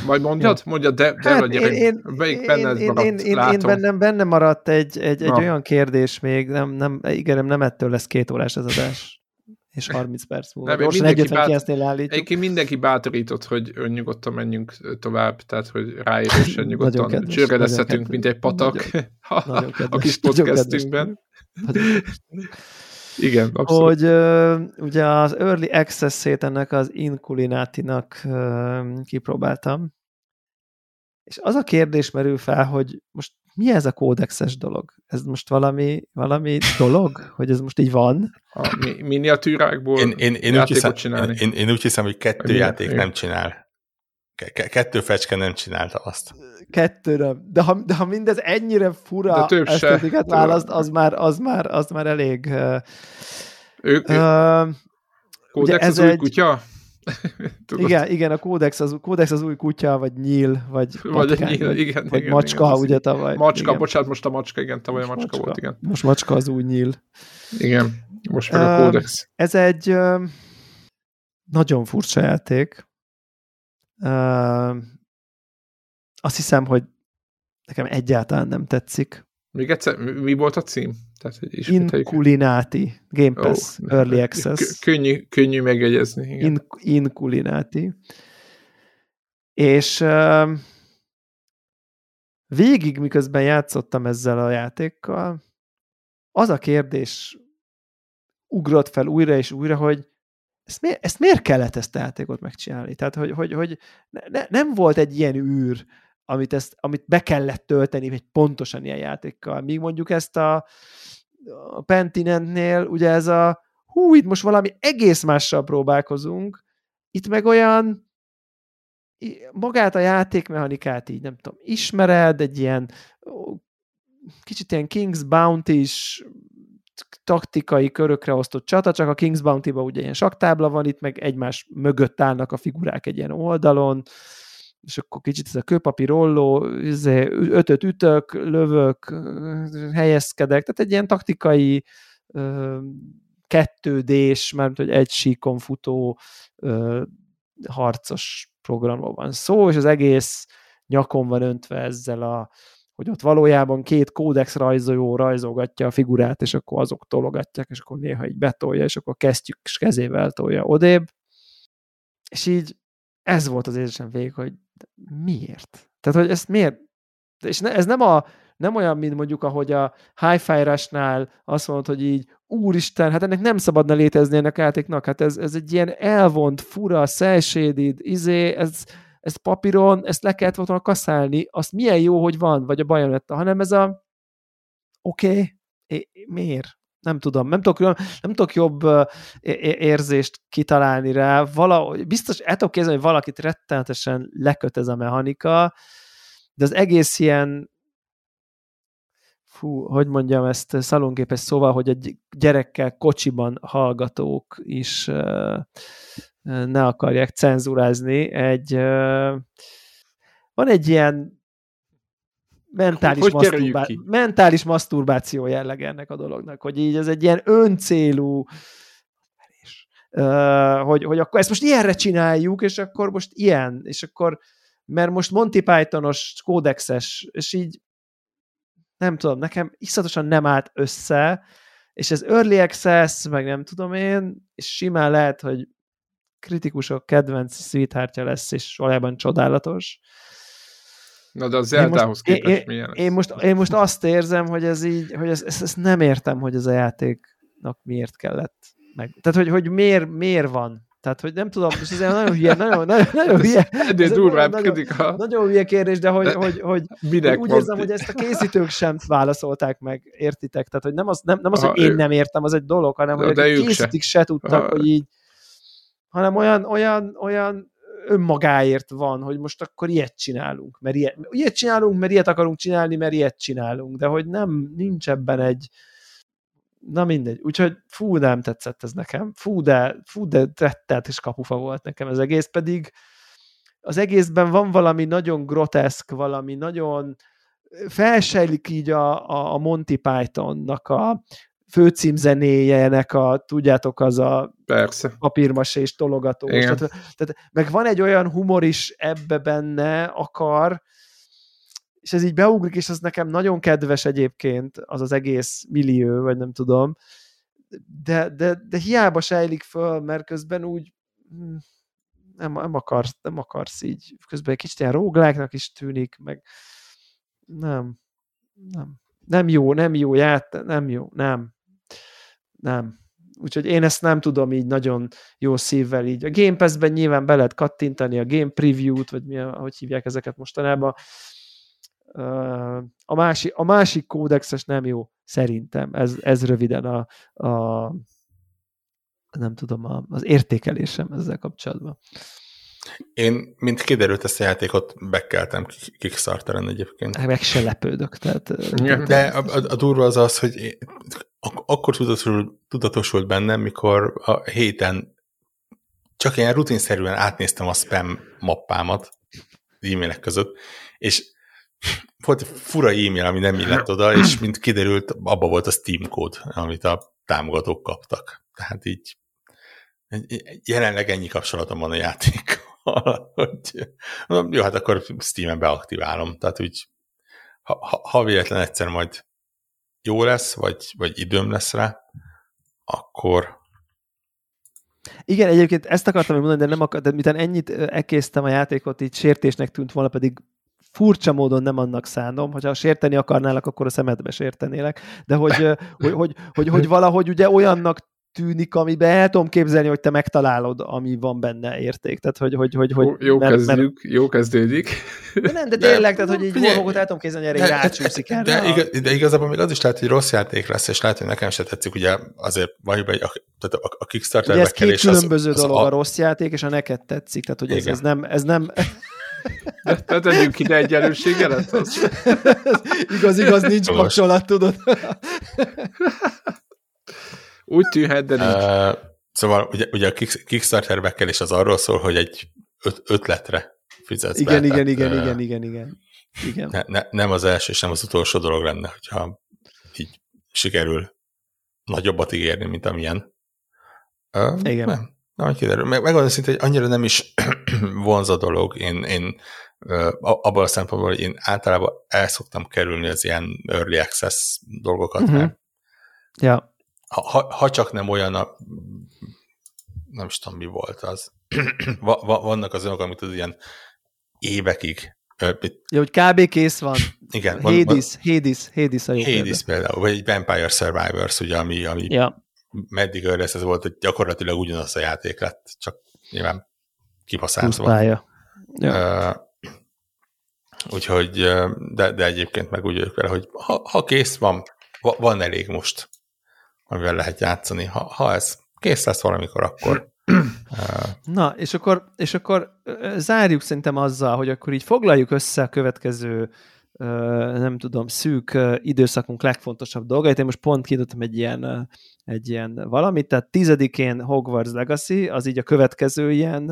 C: Majd mondjad, mondjad, de, de hát gyerek, én, melyik benned én, maradt, én, én,
A: én bennem, benne maradt egy, egy, egy olyan kérdés még, nem, nem, igen, nem ettől lesz két órás az adás. És 30 perc múlva. Nem, Gyorsan egy bát... állítjuk.
C: Egyébként mindenki bátorított, hogy nyugodtan menjünk tovább, tehát hogy ráérősen nyugodtan csörgedezhetünk, mint egy patak nagyon, a, nagyon a kis podcastünkben. Igen,
A: abszolút. Hogy uh, ugye az Early Access-ét ennek az Inculinati-nak uh, kipróbáltam, és az a kérdés merül fel, hogy most mi ez a kódexes dolog? Ez most valami, valami dolog, hogy ez most így van?
C: A mi, miniatűrákból én, én, én, úgy hiszem, csinálni?
B: Én, én úgy hiszem, hogy kettő játék nem csinál. Kettő fecske nem csinálta azt.
A: Kettő nem. De ha, de ha mindez ennyire fura esztetikát választ, az már, az, már, az már elég...
C: Ők, uh, kódex az új egy, kutya?
A: igen, igen, a kódex az, kódex az új kutya, vagy nyíl, vagy
C: vagy, patkány, nyíl, vagy, igen,
A: vagy
C: igen,
A: macska,
C: igen,
A: ugye tavaly.
C: Macska,
A: igen.
C: bocsánat, most a macska, igen, tavaly most a macska, macska volt, igen.
A: Most macska az új nyíl.
C: Igen, most meg a kódex.
A: Ez egy uh, nagyon furcsa játék. Uh, azt hiszem, hogy nekem egyáltalán nem tetszik.
C: Még egyszer, mi volt a cím?
A: Tehát, hogy Inculinati, Game Pass, oh, Early Access.
C: Könnyű, könnyű megjegyezni.
A: In, Inculinati. És uh, végig, miközben játszottam ezzel a játékkal, az a kérdés ugrott fel újra és újra, hogy ezt, miért, ezt miért kellett ezt a játékot megcsinálni? Tehát, hogy, hogy, hogy ne, nem volt egy ilyen űr, amit, ezt, amit be kellett tölteni egy pontosan ilyen játékkal. Míg mondjuk ezt a a Pentinentnél ugye ez a hú, itt most valami egész mással próbálkozunk, itt meg olyan magát a játékmechanikát így nem tudom, ismered, egy ilyen kicsit ilyen King's Bounty-s taktikai körökre osztott csata, csak a King's Bounty-ban ugye ilyen saktábla van, itt meg egymás mögött állnak a figurák egy ilyen oldalon, és akkor kicsit ez a kőpapír rolló, izé, ötöt ütök, lövök, helyezkedek, tehát egy ilyen taktikai kettődés, mert hogy egy síkon futó harcos programról van szó, és az egész nyakon van öntve ezzel a hogy ott valójában két kódex rajzoló rajzolgatja a figurát, és akkor azok tologatják, és akkor néha így betolja, és akkor kezdjük, és kezével tolja odébb. És így ez volt az érzésem végig, hogy miért? Tehát, hogy ezt miért? És ne, ez nem, a, nem olyan, mint mondjuk, ahogy a Hi-Fi Rush-nál azt mondod, hogy így, úristen, hát ennek nem szabadna létezni ennek a játéknak, hát ez, ez egy ilyen elvont, fura, szelsédid, izé, ez, ezt papíron, ezt le kellett volna kaszálni, azt milyen jó, hogy van, vagy a bajonetta, hanem ez a oké, okay, miért? Nem tudom, nem tudok, nem, tudok jobb érzést kitalálni rá. Valahogy, biztos el tudok képzelni, hogy valakit rettenetesen leköt ez a mechanika, de az egész ilyen fú, hogy mondjam ezt szalonképes szóval, hogy egy gyerekkel kocsiban hallgatók is ne akarják cenzurázni. Egy, van egy ilyen mentális, hogy maszturbá- mentális maszturbáció jelleg ennek a dolognak, hogy így ez egy ilyen öncélú hogy, hogy akkor ezt most ilyenre csináljuk, és akkor most ilyen, és akkor, mert most Monty Pythonos kódexes, és így nem tudom, nekem iszatosan nem állt össze, és ez early access, meg nem tudom én, és simán lehet, hogy kritikusok kedvenc sweetheartja lesz, és valójában csodálatos.
C: Na de az Zeldához képest én, milyen
A: én, most, én most azt érzem, hogy ez így, hogy ezt, ezt, ezt nem értem, hogy ez a játéknak miért kellett meg. Tehát, hogy, hogy miért, miért van. Tehát, hogy nem tudom, és ez nagyon hülye, nagyon, nagyon, nagyon hülye.
C: Ez durvább nagyon, kritika.
A: Nagyon hülye kérdés, de hogy, de hogy, hogy, hogy úgy érzem, hogy ezt a készítők sem válaszolták meg, értitek? Tehát, hogy nem az, nem, nem az hogy én nem értem, az egy dolog, hanem hogy a készítik se, se tudtak, ha. hogy így, hanem olyan, olyan, olyan önmagáért van, hogy most akkor ilyet csinálunk, mert ilyet, ilyet csinálunk, mert ilyet akarunk csinálni, mert ilyet csinálunk, de hogy nem, nincs ebben egy, na mindegy, úgyhogy fú, nem tetszett ez nekem, fú, de, fú, de rettelt és kapufa volt nekem ez egész, pedig az egészben van valami nagyon groteszk, valami nagyon felsejlik így a, a, a Monty Pythonnak a, főcímzenéjének a, tudjátok, az a
C: Persze.
A: papírmasés tologató. Tehát, tehát, meg van egy olyan humor is ebbe benne, akar, és ez így beugrik, és az nekem nagyon kedves egyébként, az az egész millió, vagy nem tudom, de, de, de hiába sejlik föl, mert közben úgy hm, nem, nem, akarsz, nem akarsz így, közben egy kicsit ilyen rógláknak is tűnik, meg nem, nem, nem jó, nem jó ját, nem jó, nem, nem. Úgyhogy én ezt nem tudom így nagyon jó szívvel így. A Game Pass-ben nyilván be lehet kattintani a Game Preview-t, vagy mi, ahogy hívják ezeket mostanában. A másik, a másik kódexes nem jó, szerintem. Ez, ez röviden a, a nem tudom, a, az értékelésem ezzel kapcsolatban.
B: Én, mint kiderült, ezt a játékot bekeltem Kickstarteren egyébként.
A: Meg se lepődök. Tehát,
B: De a, a, a durva az az, hogy ak- akkor tudatosult, tudatosult bennem, mikor a héten csak ilyen rutinszerűen átnéztem a spam mappámat e-mailek között, és volt egy fura e-mail, ami nem illett oda, és mint kiderült, abba volt a Steam kód, amit a támogatók kaptak. Tehát így jelenleg ennyi kapcsolatom van a játékkal, hogy jó, hát akkor Steam-en beaktiválom. Tehát úgy, ha, ha, ha véletlen egyszer majd jó lesz, vagy, vagy időm lesz rá, akkor...
A: Igen, egyébként ezt akartam mondani, de nem akar, de miután ennyit ekésztem a játékot, így sértésnek tűnt volna, pedig furcsa módon nem annak szánom, hogyha sérteni akarnálak, akkor a szemedbe sértenélek, de hogy, hogy, hogy, hogy, hogy valahogy ugye olyannak tűnik, amiben el tudom képzelni, hogy te megtalálod, ami van benne érték. Tehát, hogy, hogy, hogy, hogy
C: jó, mert, kezdjük, mert... jó kezdődik.
A: De nem, de tényleg, tehát, hogy egy Warhawkot el tudom képzelni, erre rácsúszik
B: erre. De, de, de, igazából még az is lehet, hogy rossz játék lesz, és lehet, hogy nekem se tetszik, ugye azért vagy a, tehát a, a Kickstarter
A: ez két különböző az, dolog, az a... a rossz játék, és a neked tetszik, tehát hogy ez, ez nem, ez nem
C: de, de tegyünk ide egyenlőségelet. Az...
A: igaz, igaz, nincs kapcsolat, tudod.
C: Úgy tűnhet, de nincs. Uh,
B: szóval ugye, ugye a Kickstarter bekelés az arról szól, hogy egy öt, ötletre fizetsz
A: igen,
B: be.
A: Igen, igen, uh, igen, igen, igen, igen.
B: Ne, ne, nem az első és nem az utolsó dolog lenne, hogyha így sikerül nagyobbat ígérni, mint amilyen.
A: Uh, igen.
B: Nem, nem, kiderül. Meg, megmondom szinte, hogy annyira nem is vonz a dolog. Én, én abban a szempontból, hogy én általában el szoktam kerülni az ilyen early access dolgokat, uh-huh. mert
A: ja
B: ha, ha csak nem olyan a, nem is tudom, mi volt az. va, va, vannak az olyanok, amit az ilyen évekig
A: Ja, hogy kb. kész van.
B: Igen.
A: Van, Hades, van, Hades, Hades a jó
B: Hades például, vagy egy Vampire Survivors, ugye, ami, ami ja. meddig lesz, ez volt, hogy gyakorlatilag ugyanaz a játék lett, csak nyilván kipaszázva. Ja. Uh, úgyhogy, de, de egyébként meg úgy vele, hogy ha, ha kész van, van elég most amivel lehet játszani. Ha, ha ez kész lesz valamikor, akkor...
A: Na, és akkor, és akkor zárjuk szerintem azzal, hogy akkor így foglaljuk össze a következő nem tudom, szűk időszakunk legfontosabb dolgait. Én most pont kiadottam egy ilyen, egy ilyen valamit, tehát tizedikén Hogwarts Legacy, az így a következő ilyen,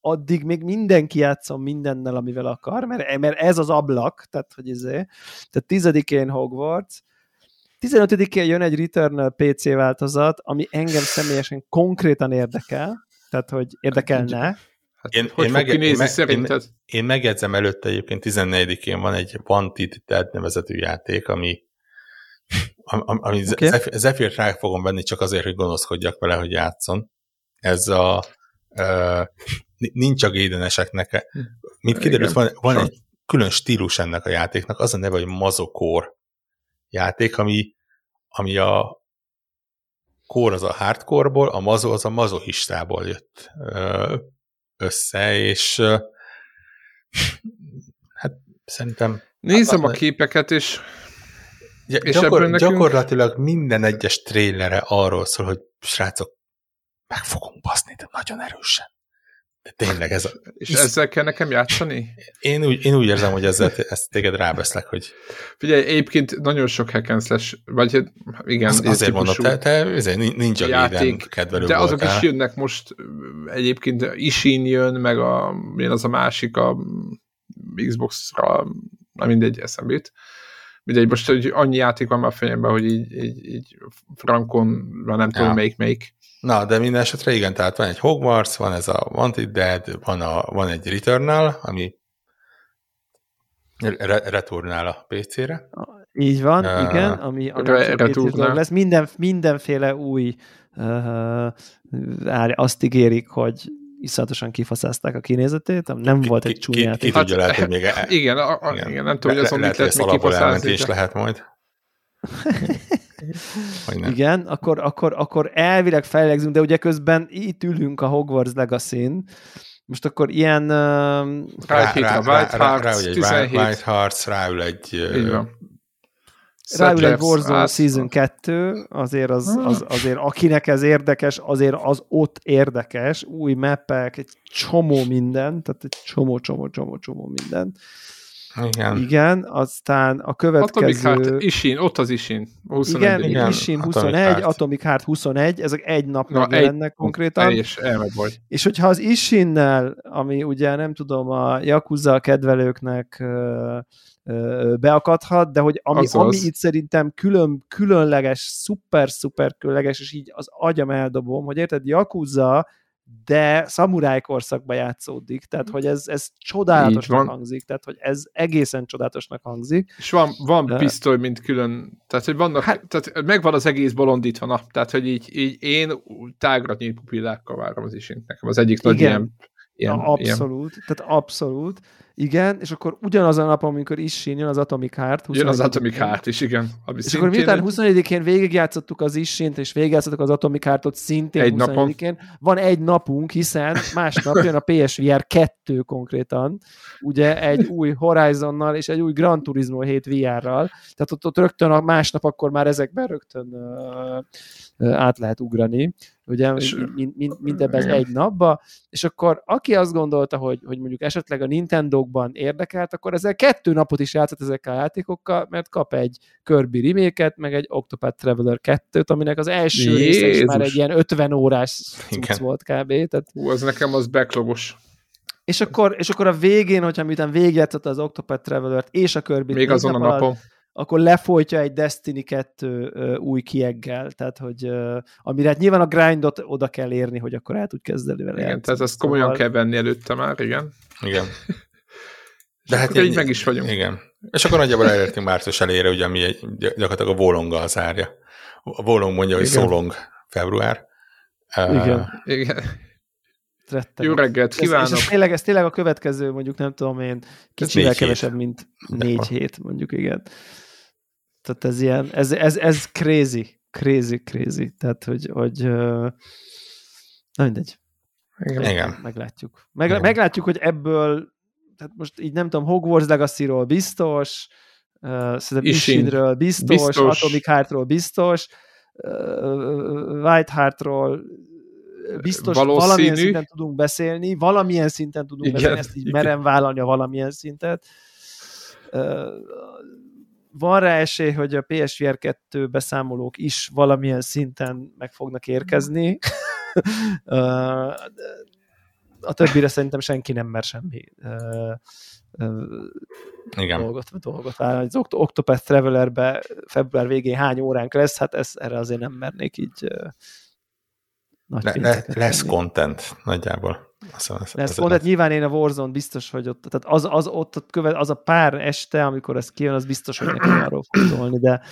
A: addig még mindenki játszom mindennel, amivel akar, mert, mert ez az ablak, tehát hogy izé, tehát tizedikén Hogwarts, 15-én jön egy Returnal PC változat, ami engem személyesen konkrétan érdekel, tehát hogy érdekelne.
C: Hát, én, hogy én, meg, én,
B: én, én megjegyzem előtte egyébként 14-én van egy Wanted Dead nevezetű játék, ami ami okay. Zephyr rá fogom venni csak azért, hogy gonoszkodjak vele, hogy játszon. Ez a uh, nincs a gédeneseknek. Mint kiderült, van, van egy külön stílus ennek a játéknak, az a neve, hogy mazokor játék, ami, ami a kór az a hardcore-ból, a mazo az a mazohistából jött össze, és hát szerintem...
C: Nézem hát, a képeket, és,
B: ja, és gyakor, nekünk... gyakorlatilag minden egyes trélere arról szól, hogy srácok, meg fogunk baszni, de nagyon erősen. De tényleg ez a...
C: És Isz... ezzel kell nekem játszani?
B: Én úgy, én úgy érzem, hogy ezzel ezt téged rábeszlek, hogy...
C: Figyelj, egyébként nagyon sok hack and slash, vagy hát igen...
B: Az, azért mondom, te, te nincs a játék, kedvelő
C: De azok is jönnek most, egyébként Isin jön, meg a, milyen az a másik a Xbox-ra, na mindegy, eszembe Mindegy, most hogy annyi játék van már a fejemben, hogy így, így, így frankon, nem tudom ja. melyik melyik
B: Na, de minden esetre igen, tehát van egy Hogwarts, van ez a Wanted Dead, van, a, van egy Returnal, ami re- returnál a PC-re.
A: Így van, uh, igen, ami, ami re- lesz. Minden, mindenféle új uh, azt ígérik, hogy iszonyatosan kifaszázták a kinézetét, nem ki, volt egy csúnya játék.
B: Ki, ki tudja, lehet, hogy még...
C: E- igen, a, igen, igen, nem tudom, hogy azon mit lehet még kifaszázni.
B: lehet majd.
A: Igen, akkor, akkor, akkor elvileg fejlegzünk, de ugye közben itt ülünk a Hogwarts Legacy-n, most akkor ilyen... Uh,
B: rá, rá, White rá, Hearts, rá, rá, 17. White Hearts, ráül egy...
A: Ráül egy Warzone Season 2, azért, az, az, azért akinek ez érdekes, azért az ott érdekes, új mappek, egy csomó minden, tehát egy csomó, csomó, csomó, csomó minden.
B: Igen.
A: Igen, aztán a következő...
C: Atomic Heart, Isin, ott az Isin.
A: 21. Igen, igen, Isin 21, Atomic Heart. Atomic Heart 21, ezek egy nap Na, megjelennek konkrétan.
C: És, vagy.
A: és hogyha az Isinnel, ami ugye nem tudom, a Yakuza kedvelőknek beakadhat, de hogy ami, ami itt szerintem külön, különleges, szuper-szuper különleges, és így az agyam eldobom, hogy érted, Yakuza de szamuráj korszakban játszódik, tehát hogy ez, ez csodálatosnak hangzik, tehát hogy ez egészen csodálatosnak hangzik.
C: És van, van de... pisztoly, mint külön, tehát hogy vannak, hát, tehát megvan az egész bolondítva, na, tehát hogy így, így én tágra nyílt pupillákkal várom az isint, nekem az egyik nagy ilyen Ilyen,
A: abszolút, ilyen. tehát abszolút. Igen, és akkor ugyanazon a napon, amikor is jön az Atomic Heart.
C: Jön az Atomic Heart is, igen.
A: Ami és akkor miután 24-én végigjátszottuk az is és végigjátszottuk az Atomic Heartot szintén egy 24-én, van egy napunk, hiszen másnap jön a PSVR 2 konkrétan, ugye egy új Horizonnal és egy új Gran Turismo 7 VR-ral, tehát ott, ott rögtön a másnap akkor már ezekben rögtön uh, át lehet ugrani ugye mind, mind, mindebben egy napba, és akkor aki azt gondolta, hogy, hogy mondjuk esetleg a Nintendo-kban érdekelt, akkor ezzel kettő napot is játszott ezekkel a játékokkal, mert kap egy Kirby remake meg egy Octopath Traveler 2-t, aminek az első része is már egy ilyen 50 órás cucc volt kb. Tehát...
C: Hú, az nekem az backlogos.
A: És akkor, és akkor a végén, hogyha miután végigjátszott az Octopath Traveler-t és a Kirby-t,
C: még azon a napon,
A: akkor lefolytja egy Destiny 2 uh, új kieggel, tehát hogy amire hát nyilván a grindot oda kell érni, hogy akkor el tud kezdeni vele.
C: Igen, játszani. tehát ezt komolyan szóval... kell venni előtte már, igen.
B: Igen.
C: De hát így meg is vagyunk.
B: Igen. És akkor nagyjából elértünk március elére, ugye, ami egy, gyakorlatilag a volonggal zárja. A volong mondja, hogy szólong február.
A: Igen. Uh,
C: igen. Rettenek. Jó reggelt kívánok!
A: Ez, és ez tényleg, ez tényleg a következő, mondjuk nem tudom én, kicsivel kevesebb, mint négy hét, mondjuk igen. Tehát ez ilyen, ez, ez, ez crazy, crazy, crazy. Tehát, hogy, hogy na mindegy.
B: Igen. Igen.
A: Meglátjuk. Meg, Igen. Meglátjuk, hogy ebből, tehát most így nem tudom, Hogwarts Legacy-ról biztos, uh, szerintem Ishinről biztos, biztos, Atomic Heart-ról biztos, uh, White Heart-ról biztos Valószínű. valamilyen szinten tudunk beszélni, valamilyen szinten tudunk igen, beszélni, ezt így igen. merem vállalni a valamilyen szintet. Van rá esély, hogy a PSVR 2 beszámolók is valamilyen szinten meg fognak érkezni. a többire szerintem senki nem mer semmi
B: igen.
A: dolgot, dolgot vállalni. Az Octopath Travelerbe február végén hány óránk lesz, hát ezt, erre azért nem mernék így
B: nagy le, le, lesz tenni. content nagyjából.
A: Az, lesz az content, nyilván én a Warzone biztos, hogy ott, tehát az, az, ott, ott követ, az a pár este, amikor ez kijön, az biztos, hogy nekem arról fog szólni, de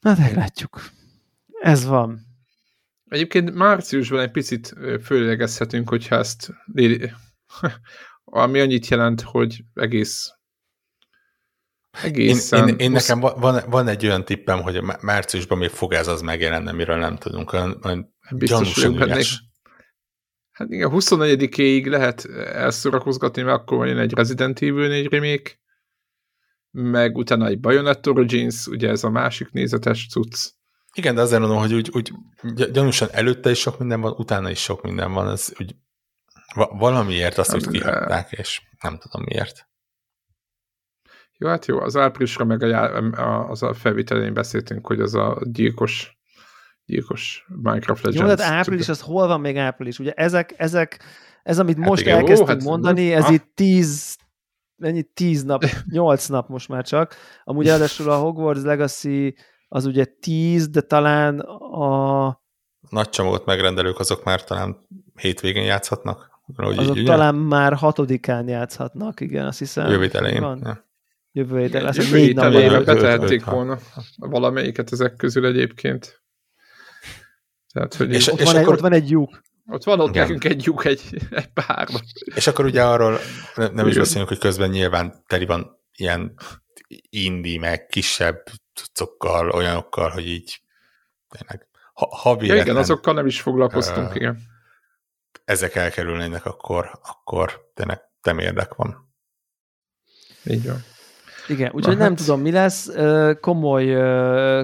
A: na meglátjuk. Ez van.
C: Egyébként márciusban egy picit főlegezhetünk, hogyha ezt ami annyit jelent, hogy egész
B: Egészen. Én, én, én nekem van, van egy olyan tippem, hogy márciusban még fog ez az megjelenni, amiről nem tudunk. Olyan, olyan Biztos
C: Hát igen, 24-éig lehet elszorakozgatni, mert akkor van egy Resident Evil 4 remake, meg utána egy Bayonetta Origins, ugye ez a másik nézetes cucc.
B: Igen, de azért mondom, hogy úgy, úgy gyanúsan előtte is sok minden van, utána is sok minden van, ez úgy valamiért azt úgy kihagyták, és nem tudom miért.
C: Jó, hát jó, az áprilisra meg a, az a felvitelén beszéltünk, hogy az a gyilkos gyilkos Minecraft Legends.
A: Jó, tehát április, az hol van még április? Ugye ezek, ezek ez, amit hát most igen, elkezdtünk ó, hát mondani, ez ah. itt tíz, ennyi tíz nap, nyolc nap most már csak. Amúgy ráadásul a Hogwarts Legacy az ugye tíz, de talán a...
B: Nagy csomagot megrendelők azok már talán hétvégén játszhatnak.
A: Azok így, talán már hatodikán játszhatnak, igen, azt hiszem.
B: Jövő elején. Ja.
A: Jövő héten lesz.
C: Jövő héten elején betehették volna valamelyiket ezek közül egyébként.
A: Tehát, hogy és, ott, és van akkor... egy, ott van egy lyuk.
C: Ott van ott Igen. nekünk egy lyuk, egy, egy pár.
B: És akkor ugye arról nem, nem is beszélünk, hogy közben nyilván teli van ilyen indi, meg kisebb cuccokkal, olyanokkal, hogy így tényleg, ha, ha
C: véletlen, ja, igen, azokkal nem is foglalkoztunk, uh, igen.
B: Ezek elkerülnének, akkor, akkor tényleg nem érdek van.
C: Így van.
A: Igen, úgyhogy nem hát... tudom, mi lesz. Komoly,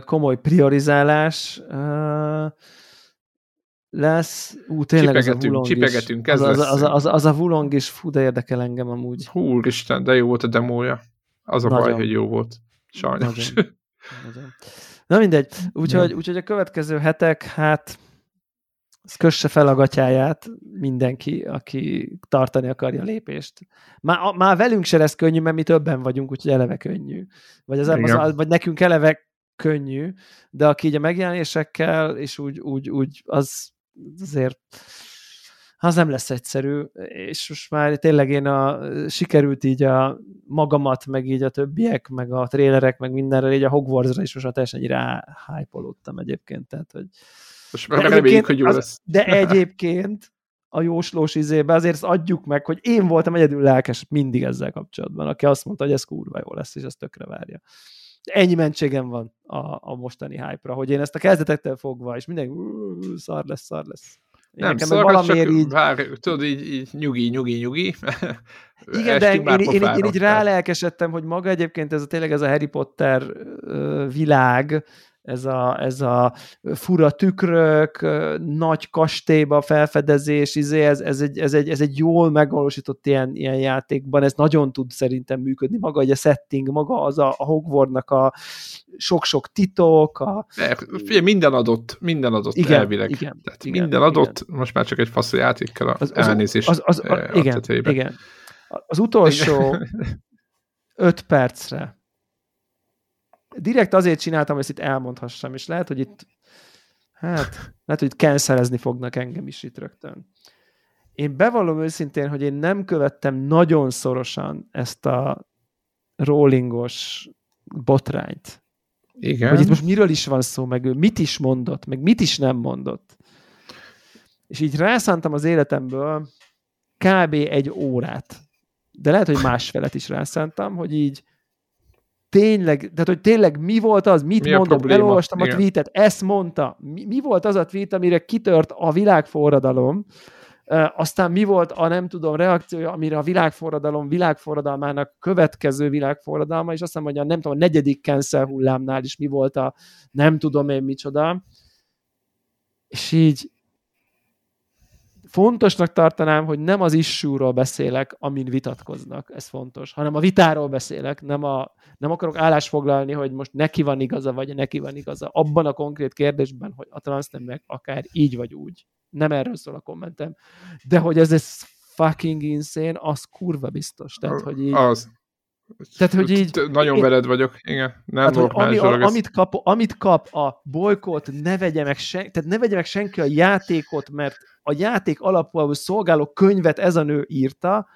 A: komoly priorizálás lesz. Ú, tényleg
C: csipegetünk, az a vulong csipegetünk, is.
A: Ez az, az, az, az, az, a vulong is, fú, de érdekel engem amúgy.
C: Hú, Isten, de jó volt a demója. Az a Nagyon. baj, hogy jó volt. Sajnos. Nagyon.
A: Nagyon. Na mindegy. Úgyhogy, úgyhogy a következő hetek, hát kösse fel a gatyáját mindenki, aki tartani akarja a lépést. Már, már velünk se lesz könnyű, mert mi többen vagyunk, úgyhogy eleve könnyű. Vagy, az, az, az, vagy nekünk eleve könnyű, de aki így a megjelenésekkel, és úgy, úgy, úgy az azért az nem lesz egyszerű, és most már tényleg én a, sikerült így a magamat, meg így a többiek, meg a trélerek, meg mindenre, így a Hogwartsra is most már teljesen rá hype egyébként, tehát hogy
C: most már reméljük, hogy jó
A: az,
C: lesz.
A: De egyébként a jóslós izébe, azért adjuk meg, hogy én voltam egyedül lelkes mindig ezzel kapcsolatban, aki azt mondta, hogy ez kurva jó lesz, és ezt tökre várja. Ennyi mentségem van a, a mostani hype-ra, hogy én ezt a kezdetektől fogva, és mindenki szar lesz, szar lesz.
C: Én nem, szar, csak így... vár, tudod, így, így nyugi, nyugi, nyugi.
A: Igen, de én, én, én, én, így rálelkesedtem, hogy maga egyébként ez a tényleg ez a Harry Potter világ, ez a, ez a fura tükrök, nagy kastélyba felfedezés, izé, ez, ez, egy, ez, egy, ez egy jól megvalósított ilyen, ilyen játékban, ez nagyon tud szerintem működni, maga egy a setting, maga az a, a Hogwartnak a sok-sok titok. A...
C: Figyelj, minden adott, minden adott igen, elvileg. Igen, Tehát igen, minden adott, igen. most már csak egy fasz játékkal az, az, elnézés. Az, az, az,
A: igen, igen. Az utolsó öt percre direkt azért csináltam, hogy ezt itt elmondhassam, és lehet, hogy itt hát, lehet, hogy itt cancerezni fognak engem is itt rögtön. Én bevallom őszintén, hogy én nem követtem nagyon szorosan ezt a rollingos botrányt.
C: Igen.
A: Hogy itt most miről is van szó, meg ő mit is mondott, meg mit is nem mondott. És így rászántam az életemből kb. egy órát. De lehet, hogy másfelet is rászántam, hogy így tényleg, tehát hogy tényleg mi volt az, mit mi mondott, a elolvastam Igen. a tweetet, ezt mondta, mi, mi volt az a tweet, amire kitört a világforradalom, aztán mi volt a nem tudom reakciója, amire a világforradalom világforradalmának következő világforradalma, és azt hiszem, hogy a nem tudom, a negyedik cancel hullámnál is mi volt a nem tudom én micsoda. És így fontosnak tartanám, hogy nem az issue beszélek, amin vitatkoznak, ez fontos, hanem a vitáról beszélek, nem, a, nem akarok állásfoglalni, hogy most neki van igaza, vagy neki van igaza, abban a konkrét kérdésben, hogy a transzneműek akár így vagy úgy. Nem erről szól a kommentem. De hogy ez, ez fucking insane, az kurva biztos. Tehát, hogy így,
C: az. Tehát, hogy így... Nagyon én, veled vagyok, igen. Nem hát,
A: hogy ami, a, amit, kap, amit kap a bolykot, ne vegye meg sen, tehát ne vegye meg senki a játékot, mert a játék alapul szolgáló könyvet ez a nő írta,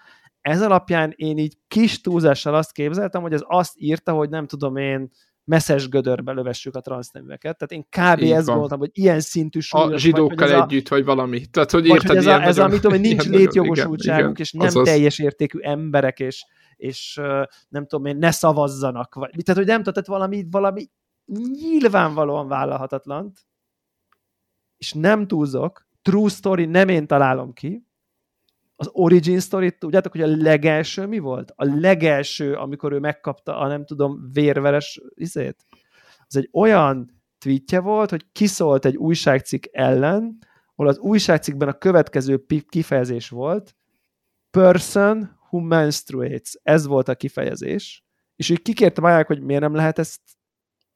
A: ez alapján én így kis túlzással azt képzeltem, hogy ez azt írta, hogy nem tudom én, messzes gödörbe lövessük a transzneműeket. Tehát én kb. Így ezt van. gondoltam, hogy ilyen szintű súlyos.
C: A zsidókkal vagy, együtt, a, vagy valami. Tehát, hogy
A: vagy, hogy ez, a, ez nagyon, a, tudom, hogy nincs létjogosultságuk, és nem azaz. teljes értékű emberek, és, és nem tudom én, ne szavazzanak. Vagy, tehát, hogy nem tehát valami, valami nyilvánvalóan vállalhatatlant, és nem túlzok, true story nem én találom ki, az origin story tudjátok, hogy a legelső mi volt? A legelső, amikor ő megkapta a nem tudom vérveres izét? Az egy olyan tweetje volt, hogy kiszólt egy újságcikk ellen, ahol az újságcikkben a következő kifejezés volt, person who menstruates. Ez volt a kifejezés. És ő kikérte Maják, hogy miért nem lehet ezt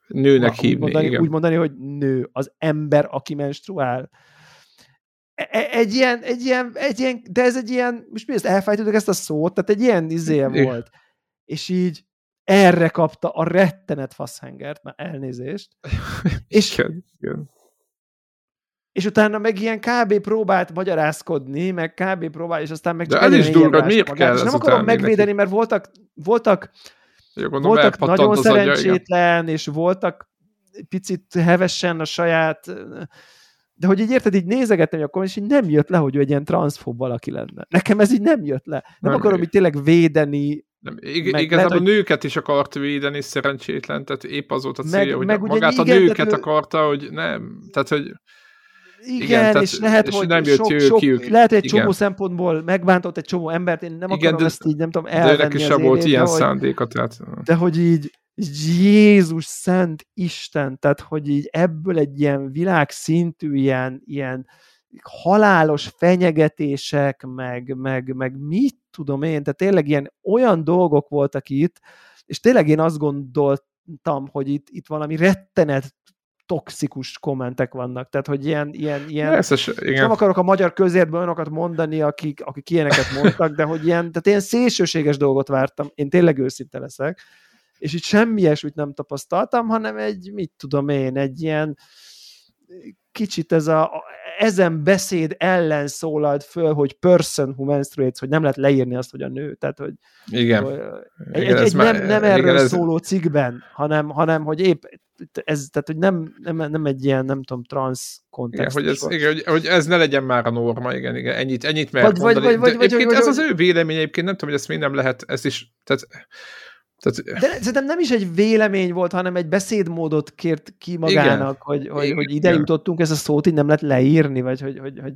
C: nőnek hívni.
A: Mondani, igen. úgy mondani, hogy nő, az ember, aki menstruál. E, e, egy ilyen, egy ilyen, egy ilyen, de ez egy ilyen, most mi ezt elfejtődök ezt a szót, tehát egy ilyen izé volt. És így erre kapta a rettenet faszhengert, már elnézést. és, igen, igen. és utána meg ilyen kb. próbált magyarázkodni, meg kb. próbál, és aztán meg
C: csak De ez is durva, miért magát, kell
A: és nem akarom megvédeni, neki? mert voltak, voltak, Jó, gondolom, voltak nagyon szerencsétlen, agya, és voltak picit hevesen a saját de hogy így érted, így nézegettem akkor, és így nem jött le, hogy ő egy ilyen transzfób valaki lenne. Nekem ez így nem jött le. Nem, nem akarom így tényleg védeni. Nem,
C: ig- meg, igazából lehet, a nőket is akart védeni, szerencsétlen, tehát épp az volt a célja, meg, hogy meg magát igen, a nőket tehát, akarta, hogy nem, tehát hogy
A: igen, igen tehát, és lehet, és hogy nem jött sok, sok, ki, lehet, hogy egy igen. csomó szempontból megbántott egy csomó embert, én nem igen, akarom de, ezt így, nem tudom, elvenni
C: De neki sem volt ilyen szándéka, tehát...
A: De hogy így, Jézus Szent Isten, tehát hogy így ebből egy ilyen világszintű, ilyen, ilyen halálos fenyegetések, meg, meg, meg mit tudom én, tehát tényleg ilyen olyan dolgok voltak itt, és tényleg én azt gondoltam, hogy itt, itt valami rettenet toxikus kommentek vannak, tehát hogy ilyen, ilyen, ilyen
C: Eszes, igen.
A: nem akarok a magyar közértből olyanokat mondani, akik, akik ilyeneket mondtak, de hogy ilyen, tehát ilyen szélsőséges dolgot vártam, én tényleg őszinte leszek, és itt semmi ilyesmit nem tapasztaltam, hanem egy, mit tudom én, egy ilyen kicsit ez a, ezen beszéd ellen szólalt föl, hogy person who menstruates, hogy nem lehet leírni azt, hogy a nő. Tehát, hogy,
C: igen.
A: Hogy, egy, igen, egy, egy nem, nem erről igen, ez... szóló cikkben, hanem, hanem hogy épp ez, tehát, hogy nem, nem, nem egy ilyen, nem tudom, trans kontextus.
C: Igen, hogy ez, igen, hogy, hogy ez ne legyen már a norma, igen, igen, ennyit, ennyit
A: mert vagy, mondani. Vagy, vagy, vagy,
C: vagy,
A: vagy,
C: ez az ő vélemény egyébként, nem tudom, hogy ezt még nem lehet, ez is, tehát
A: tehát... De szerintem nem is egy vélemény volt, hanem egy beszédmódot kért ki magának, igen. hogy, hogy, igen. hogy ide jutottunk, ez a szót így nem lehet leírni, vagy hogy, hogy, hogy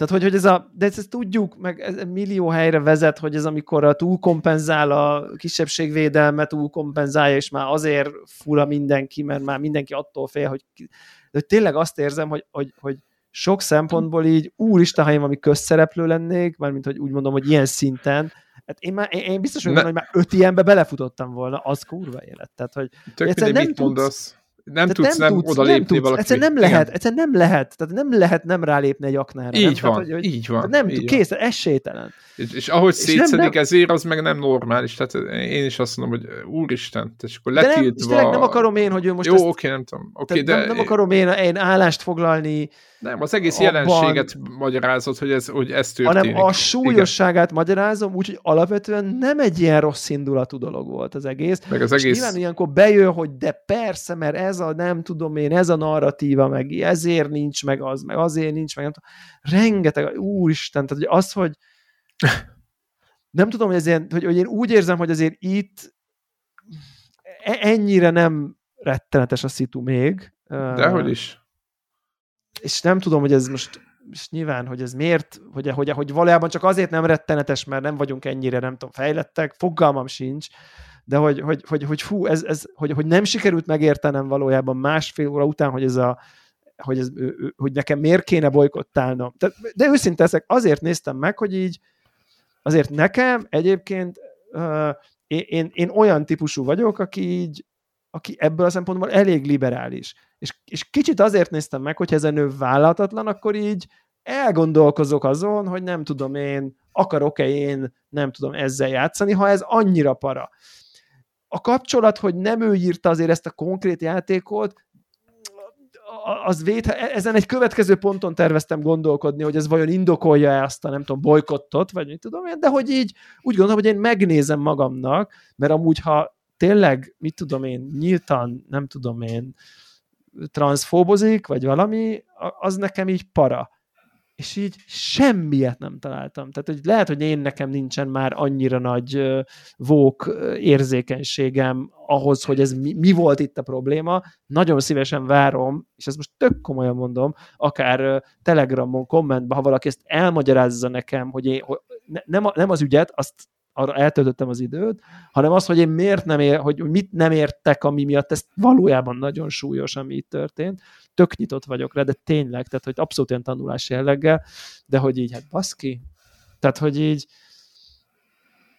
A: tehát, hogy, hogy ez a, de ezt, ezt tudjuk, meg ez millió helyre vezet, hogy ez amikor a túlkompenzál a kisebbségvédelmet, túlkompenzálja, és már azért fura mindenki, mert már mindenki attól fél, hogy, de tényleg azt érzem, hogy, hogy, hogy sok szempontból így, úristen, ha én valami közszereplő lennék, mármint, hogy úgy mondom, hogy ilyen szinten, hát én, már, én, biztos vagyok, hogy már öt ilyenbe belefutottam volna, az kurva élet. Tehát, hogy
C: Tök nem mit tudsz, mondasz nem tudsz nem, nem tudsz, oda lépni nem valaki.
A: Egyszerűen nem lehet, egyszerűen nem lehet, tehát nem lehet nem rálépni egy aknára.
C: Így
A: nem?
C: van, tehát, hogy, így van.
A: Nem,
C: így
A: kész, van. esélytelen.
C: És, és ahogy és szétszedik nem, nem, ezért, az meg nem normális. Tehát én is azt mondom, hogy úristen, és akkor letiltva...
A: De nem, nem akarom én, hogy ő most
C: Jó, ezt, oké, nem tudom. Oké, de...
A: Nem, nem akarom én, én állást foglalni
C: nem, az egész abban, jelenséget magyarázod, hogy ez, hogy ez történik.
A: Hanem a súlyosságát Igen. magyarázom, úgyhogy alapvetően nem egy ilyen rossz indulatú dolog volt az egész.
C: Meg az egész... És
A: nyilván ilyenkor bejön, hogy de persze, mert ez a nem tudom én, ez a narratíva, meg ezért nincs, meg az, meg azért nincs, meg nem tudom. Rengeteg, úristen, tehát hogy az, hogy nem tudom, hogy, ez ilyen, hogy, hogy én úgy érzem, hogy azért itt e- ennyire nem rettenetes a szitu még.
C: Dehogy is
A: és nem tudom, hogy ez most és nyilván, hogy ez miért, hogy, hogy, hogy valójában csak azért nem rettenetes, mert nem vagyunk ennyire, nem tudom, fejlettek, fogalmam sincs, de hogy, hogy, hogy, hogy fú, ez, ez, hogy, hogy nem sikerült megértenem valójában másfél óra után, hogy ez a, hogy, ez, hogy nekem miért kéne bolykottálnom. De, de őszinte ezek azért néztem meg, hogy így azért nekem egyébként uh, én, én, én olyan típusú vagyok, aki így aki ebből a szempontból elég liberális. És, és kicsit azért néztem meg, hogy ez a nő vállalatlan, akkor így elgondolkozok azon, hogy nem tudom én, akarok-e én, nem tudom ezzel játszani, ha ez annyira para. A kapcsolat, hogy nem ő írta azért ezt a konkrét játékot, az véd, ezen egy következő ponton terveztem gondolkodni, hogy ez vajon indokolja-e azt a nem tudom, bolykottot, vagy mit tudom én, de hogy így úgy gondolom, hogy én megnézem magamnak, mert amúgy, ha tényleg, mit tudom én, nyíltan, nem tudom én, transzfóbozik, vagy valami, az nekem így para. És így semmiet nem találtam. Tehát, hogy lehet, hogy én nekem nincsen már annyira nagy vók érzékenységem ahhoz, hogy ez mi, mi volt itt a probléma. Nagyon szívesen várom, és ezt most tök komolyan mondom, akár Telegramon, kommentben, ha valaki ezt elmagyarázza nekem, hogy, én, hogy ne, nem, nem az ügyet, azt arra eltöltöttem az időt, hanem az, hogy én miért nem ér, hogy mit nem értek, ami miatt ez valójában nagyon súlyos, ami itt történt. Tök nyitott vagyok rá, de tényleg, tehát hogy abszolút ilyen tanulás jelleggel, de hogy így, hát baszki, tehát hogy így,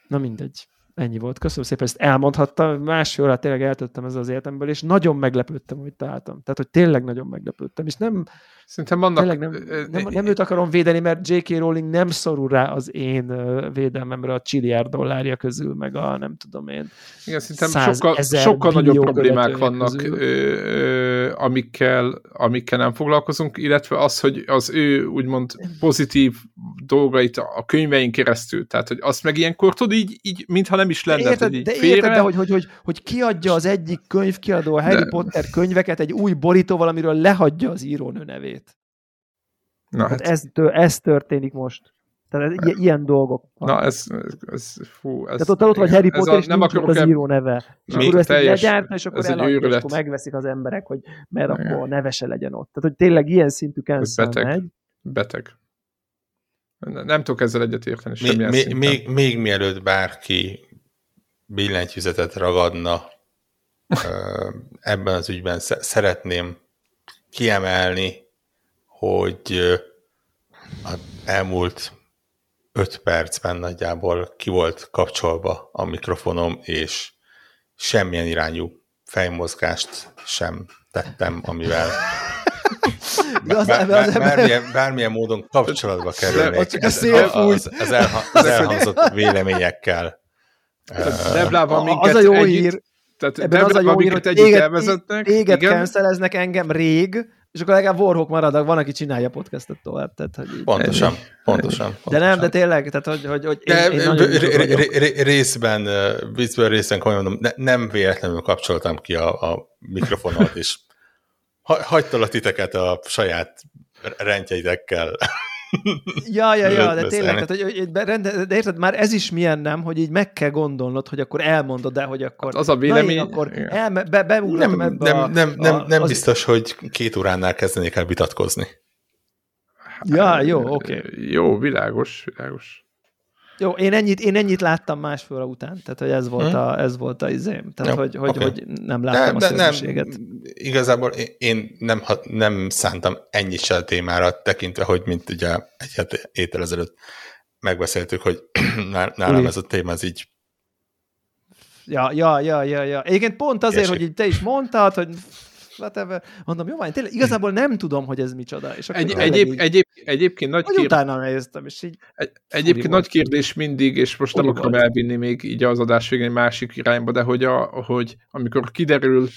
A: na mindegy. Ennyi volt. Köszönöm szépen, ezt elmondhattam. Másfél órát tényleg eltöttem ez az életemből, és nagyon meglepődtem, hogy találtam. Tehát, hogy tényleg nagyon meglepődtem. És nem,
C: Szerintem vannak...
A: Tényleg nem, nem, nem őt akarom védeni, mert J.K. Rowling nem szorul rá az én védelmemre a csilliárd dollárja közül, meg a nem tudom én.
C: Igen, szerintem sokkal, sokkal nagyobb problémák vannak, ö, ö, amikkel, amikkel nem foglalkozunk, illetve az, hogy az ő úgymond pozitív dolgait a könyveink keresztül, tehát hogy azt meg ilyenkor tudod így, így mintha nem is lenne. De
A: érted, de, érted de hogy, hogy, hogy, hogy kiadja az egyik könyvkiadó a Harry de... Potter könyveket egy új borítóval, amiről lehagyja az írónő nevét. Na, hát, hát ez, ez történik most. Tehát ez, ilyen dolgok
C: van. Na, ez, ez, fú, ez...
A: Tehát ott, ott vagy Harry Potter, a, és nem nincs ott az író neve. És akkor ezt teljes, legyártna, és akkor eladja, és akkor megveszik az emberek, hogy mert Igen. akkor neve se legyen ott. Tehát, hogy tényleg ilyen szintű cancel
C: beteg.
A: megy.
C: Beteg. Nem tudok ezzel egyet érteni semmilyen még,
B: szinten. Még, még mielőtt bárki billentyűzetet ragadna ebben az ügyben, szeretném kiemelni, hogy az elmúlt öt percben nagyjából ki volt kapcsolva a mikrofonom, és semmilyen irányú fejmozgást sem tettem, amivel bár, bár, bár, bármilyen, bármilyen módon kapcsolatba kerülnék az, az, az, elha, az elhangzott véleményekkel.
C: Deblával
A: minket az a jó
C: együtt,
A: hír,
C: tehát Ebben az a jó hír, hogy téged,
A: téged canceleznek engem rég, és akkor legalább Warhawk marad, van, aki csinálja podcastot tovább. Tehát, hogy így.
B: Pontosan,
C: Ennyi.
B: pontosan,
A: De
B: pontosan.
A: nem, de tényleg, tehát hogy, hogy, hogy én,
B: De
A: én
B: ré-
A: vagyok.
B: ré- részben, viccből részben komolyan mondom, ne- nem véletlenül kapcsoltam ki a, a mikrofonomat, és ha, hagytalak titeket a saját rendjeidekkel.
A: Ja, ja, ja, de tényleg, tehát, hogy, hogy rende, de érted, már ez is milyen nem, hogy így meg kell gondolnod, hogy akkor elmondod el, hogy akkor...
C: Hát az a vélemény-
A: Na én akkor
C: igen.
A: elme, be, beugratom
B: Nem,
A: ebbe
B: nem,
A: a,
B: nem, nem,
A: a,
B: nem
A: az-
B: biztos, hogy két óránál kezdenék el vitatkozni.
A: Ja, jó, oké. Okay.
C: Jó, világos, világos.
A: Jó, én ennyit, én ennyit láttam másfél óra után, tehát hogy ez volt,
B: Hm.
A: a, ez volt a izém. Tehát,
B: Jó,
A: hogy, hogy,
B: oké.
A: hogy nem láttam
B: de,
A: a szörnyűséget.
B: igazából én- nem, nem szántam ennyit se a témára, tekintve, hogy mint ugye egy hét étel ezelőtt megbeszéltük, hogy ná- nálam
A: Uli.
B: ez a téma, ez így
A: Ja, ja, ja, ja, ja. Egyébként pont azért,
B: Ilyesmi.
A: hogy így te is mondtad, hogy whatever. Mondom, jó van, tényleg igazából nem tudom, hogy ez micsoda. És akkor
C: Egy, egyéb,
A: így-
C: egyéb, egyébként nagy kérdés,
A: utána néztem, és így
C: egy, egyébként nagy kérdés mindig, és most nem akarom elvinni még így az adás végén egy másik irányba, de hogy, a, hogy amikor kiderül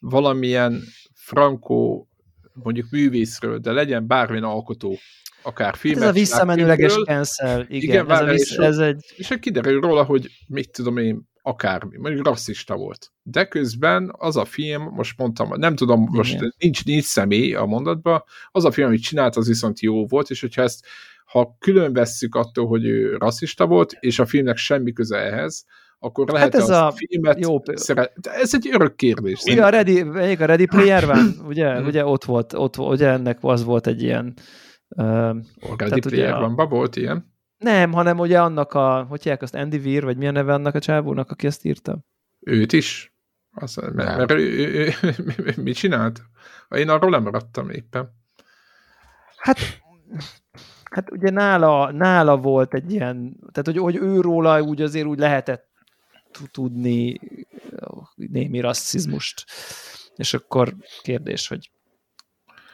C: valamilyen frankó, mondjuk művészről, de legyen bármilyen alkotó, akár
A: Hát
C: filmet,
A: ez a visszamenőleges cancel, igen,
C: Igen,
A: ez, a vissza, ez egy...
C: és kiderül róla, hogy mit tudom én, akármi, mondjuk rasszista volt. De közben az a film, most mondtam, nem tudom, most
A: Igen.
C: nincs, nincs személy a mondatban, az a film, amit csinált, az viszont jó volt, és hogyha ezt, ha külön vesszük attól, hogy ő rasszista volt, és a filmnek semmi köze ehhez, akkor lehet
A: ez
C: az
A: a
C: a filmet
A: jó
C: szeret... De ez egy örök kérdés.
A: Ugye a Ready, a Ready Player van? Ugye,
C: Mhm.
A: ugye ott volt, ott, ugye ennek az volt egy ilyen uh,
C: A Ready Player
A: a-
C: One-ban volt ilyen.
A: Nem, hanem ugye annak a, hogy hívják azt, Andy Weir, vagy milyen neve annak a csávónak, aki ezt írta?
C: Őt is. Az, mert, mert ő, ő, ő, mit csinált? Én arról nem maradtam éppen.
A: Hát, hát ugye nála, nála volt egy ilyen, tehát hogy, hogy ő róla úgy azért úgy lehetett tu- tudni némi rasszizmust. És akkor kérdés, hogy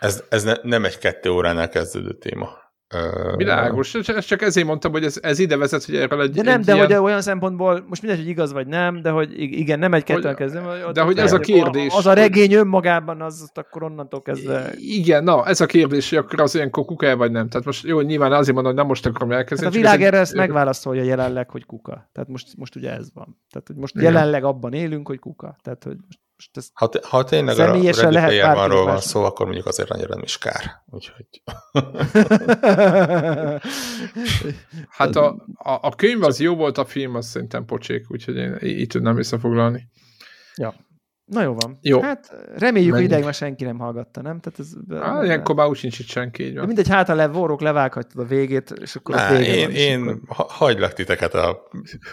B: ez, ez ne, nem egy kettő óránál kezdődő téma.
C: Világos, csak ezért mondtam, hogy ez, ez ide vezet, hogy erről egy
A: De nem,
C: egy
A: de
C: ilyen,
A: hogy olyan szempontból, most mindegy, hogy igaz vagy nem, de hogy ig- igen, nem egy kettőn
C: Hogy-
A: kezdem. hogy
C: de hogy ez a kérdés,
A: Az a
C: hogy-
A: regény önmagában, az ott akkor onnantól kezdve...
C: Igen, na, ez a kérdés, hogy akkor az ilyenkor kuka vagy nem. Tehát most jó, nyilván azért mondom, hogy nem most akarom
A: Hát
C: elkezdeni.
A: a
C: csak
A: világ erre
C: egy-
A: ezt megválaszolja jelenleg, hogy kuka. Tehát most, most ugye ez van. Tehát hogy most
C: Igen.
A: jelenleg abban élünk, hogy kuka. Tehát hogy most, most ez
B: Ha, te, ha tényleg a
A: lehet
B: van szó, akkor mondjuk azért annyira nem is kár. Úgyhogy
C: Hát a, a, a könyv az jó volt, a film az szerintem pocsék, úgyhogy én így tudnám visszafoglalni.
A: Na jó van.
C: Jó.
A: Hát reméljük, hogy ideig már senki nem hallgatta, nem? Tehát ez,
C: Á, ilyenkor már úgy sincs itt senki, így
A: de
C: van.
A: mindegy, hát a le, vorok levághatod a végét, és akkor
B: Á,
A: ott vége
B: én,
A: van,
B: én
A: akkor-
B: ha, hagylak titeket, a,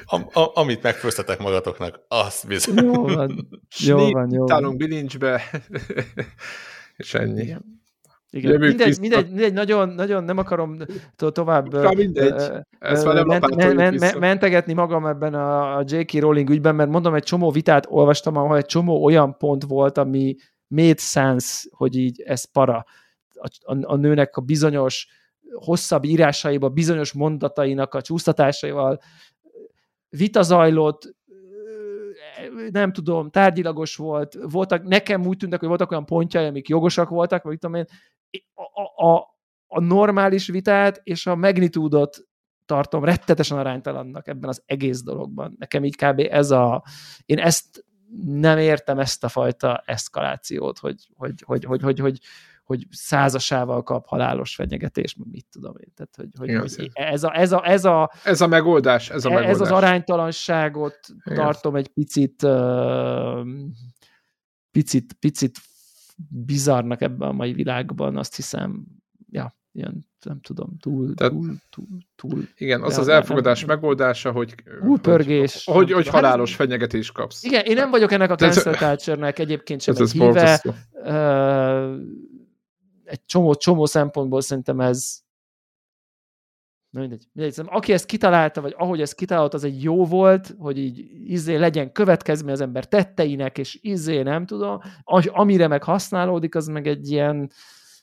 B: a, a, amit megfőztetek magatoknak, azt bizony.
A: Jó van, jó van, jó van.
C: bilincsbe, és ennyi.
A: Igen. Igen. Mindegy, mindegy, mindegy, nagyon, nagyon nem akarom to- tovább
C: Már mindegy.
A: ö,
C: Ezt
A: ö,
C: már nem
A: ment,
C: lapátoljuk
A: men,
C: vissza.
A: men, mentegetni magam ebben a, a J.K. Rowling ügyben, mert mondom, egy csomó vitát olvastam, ahol egy csomó olyan pont volt, ami made sense, hogy így ez para. A, a, a nőnek a bizonyos hosszabb írásaiba, bizonyos mondatainak a csúsztatásaival vita zajlott, nem tudom, tárgyilagos volt, voltak, nekem úgy tűntek, hogy voltak olyan pontjai, amik jogosak voltak, vagy tudom én, a, a, a normális vitát és a magnitúdot tartom rettetesen aránytalannak ebben az egész dologban. Nekem így kb. ez a... Én ezt nem értem ezt a fajta eszkalációt, hogy, hogy, hogy, hogy, hogy, hogy, hogy százasával kap halálos fenyegetést, mit tudom én. Tehát, hogy, hogy,
C: Igen,
A: hogy
C: szép.
A: ez, a, ez, a, ez, a,
C: Ez a megoldás, ez a
A: ez
C: megoldás.
A: az aránytalanságot
C: Igen.
A: tartom egy picit uh, picit, picit bizarnak ebben a mai világban, azt hiszem, ja, ilyen, nem tudom, túl,
C: Tehát-
A: túl, túl, túl,
C: Igen, az az elfogadás
A: nem-
C: megoldása, hogy,
A: túlpörgés.
C: hogy, hogy, hogy.
A: Hát
C: halálos
A: ez-
C: fenyegetést kapsz.
A: Igen, én nem vagyok ennek a
C: ez-
A: cancel culture-nek egyébként sem
C: Ez,
A: egy
C: ez
A: híve. Egy csomó, csomó szempontból szerintem ez Na mindegy, mindegy. Szerintem aki ezt kitalálta, vagy ahogy ezt kitalálta, az egy jó volt, hogy így izé legyen következmény az ember tetteinek, és izé nem tudom, az, amire meg használódik, az meg egy ilyen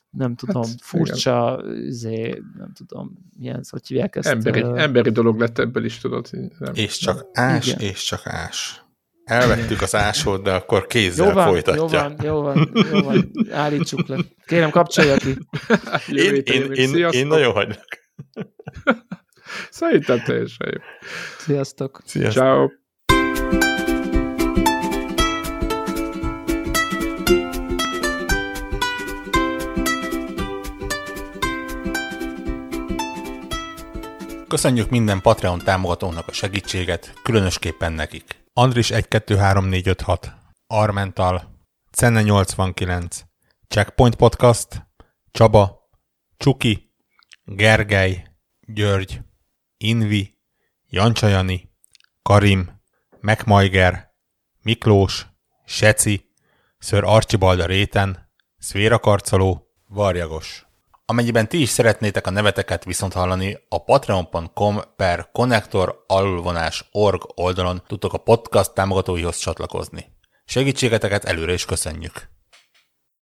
A: nem tudom,
C: Hát,
A: furcsa, izé, nem tudom, milyen, hogy hívják ezt?
C: Emberi, emberi dolog lett ebből is, tudod. Nem.
B: És csak ás,
A: Igen.
B: és csak ás. Elvettük az ásót, de akkor kézzel
A: Jó van,
B: folytatja.
A: jó van, jó van, jó van, állítsuk le. Kérem, kapcsolja ki.
B: Én, én, én,
C: Sziasztok.
B: én nagyon hagylak.
C: Szerintem teljesen jó.
A: Sziasztok.
B: Sziasztok.
C: Ciao.
B: Köszönjük minden Patreon támogatónak a segítséget, különösképpen nekik. Andris 123456, Armental, Cenne 89, Checkpoint Podcast, Csaba, Csuki, Gergely, György, Invi, Jancsajani, Karim, Megmajger, Miklós, Seci, Ször Archibald a réten, Szvéra Karcoló, Varjagos. Amennyiben ti is szeretnétek a neveteket viszont hallani, a patreon.com per alulvonás org oldalon tudtok a podcast támogatóihoz csatlakozni. Segítségeteket előre is köszönjük!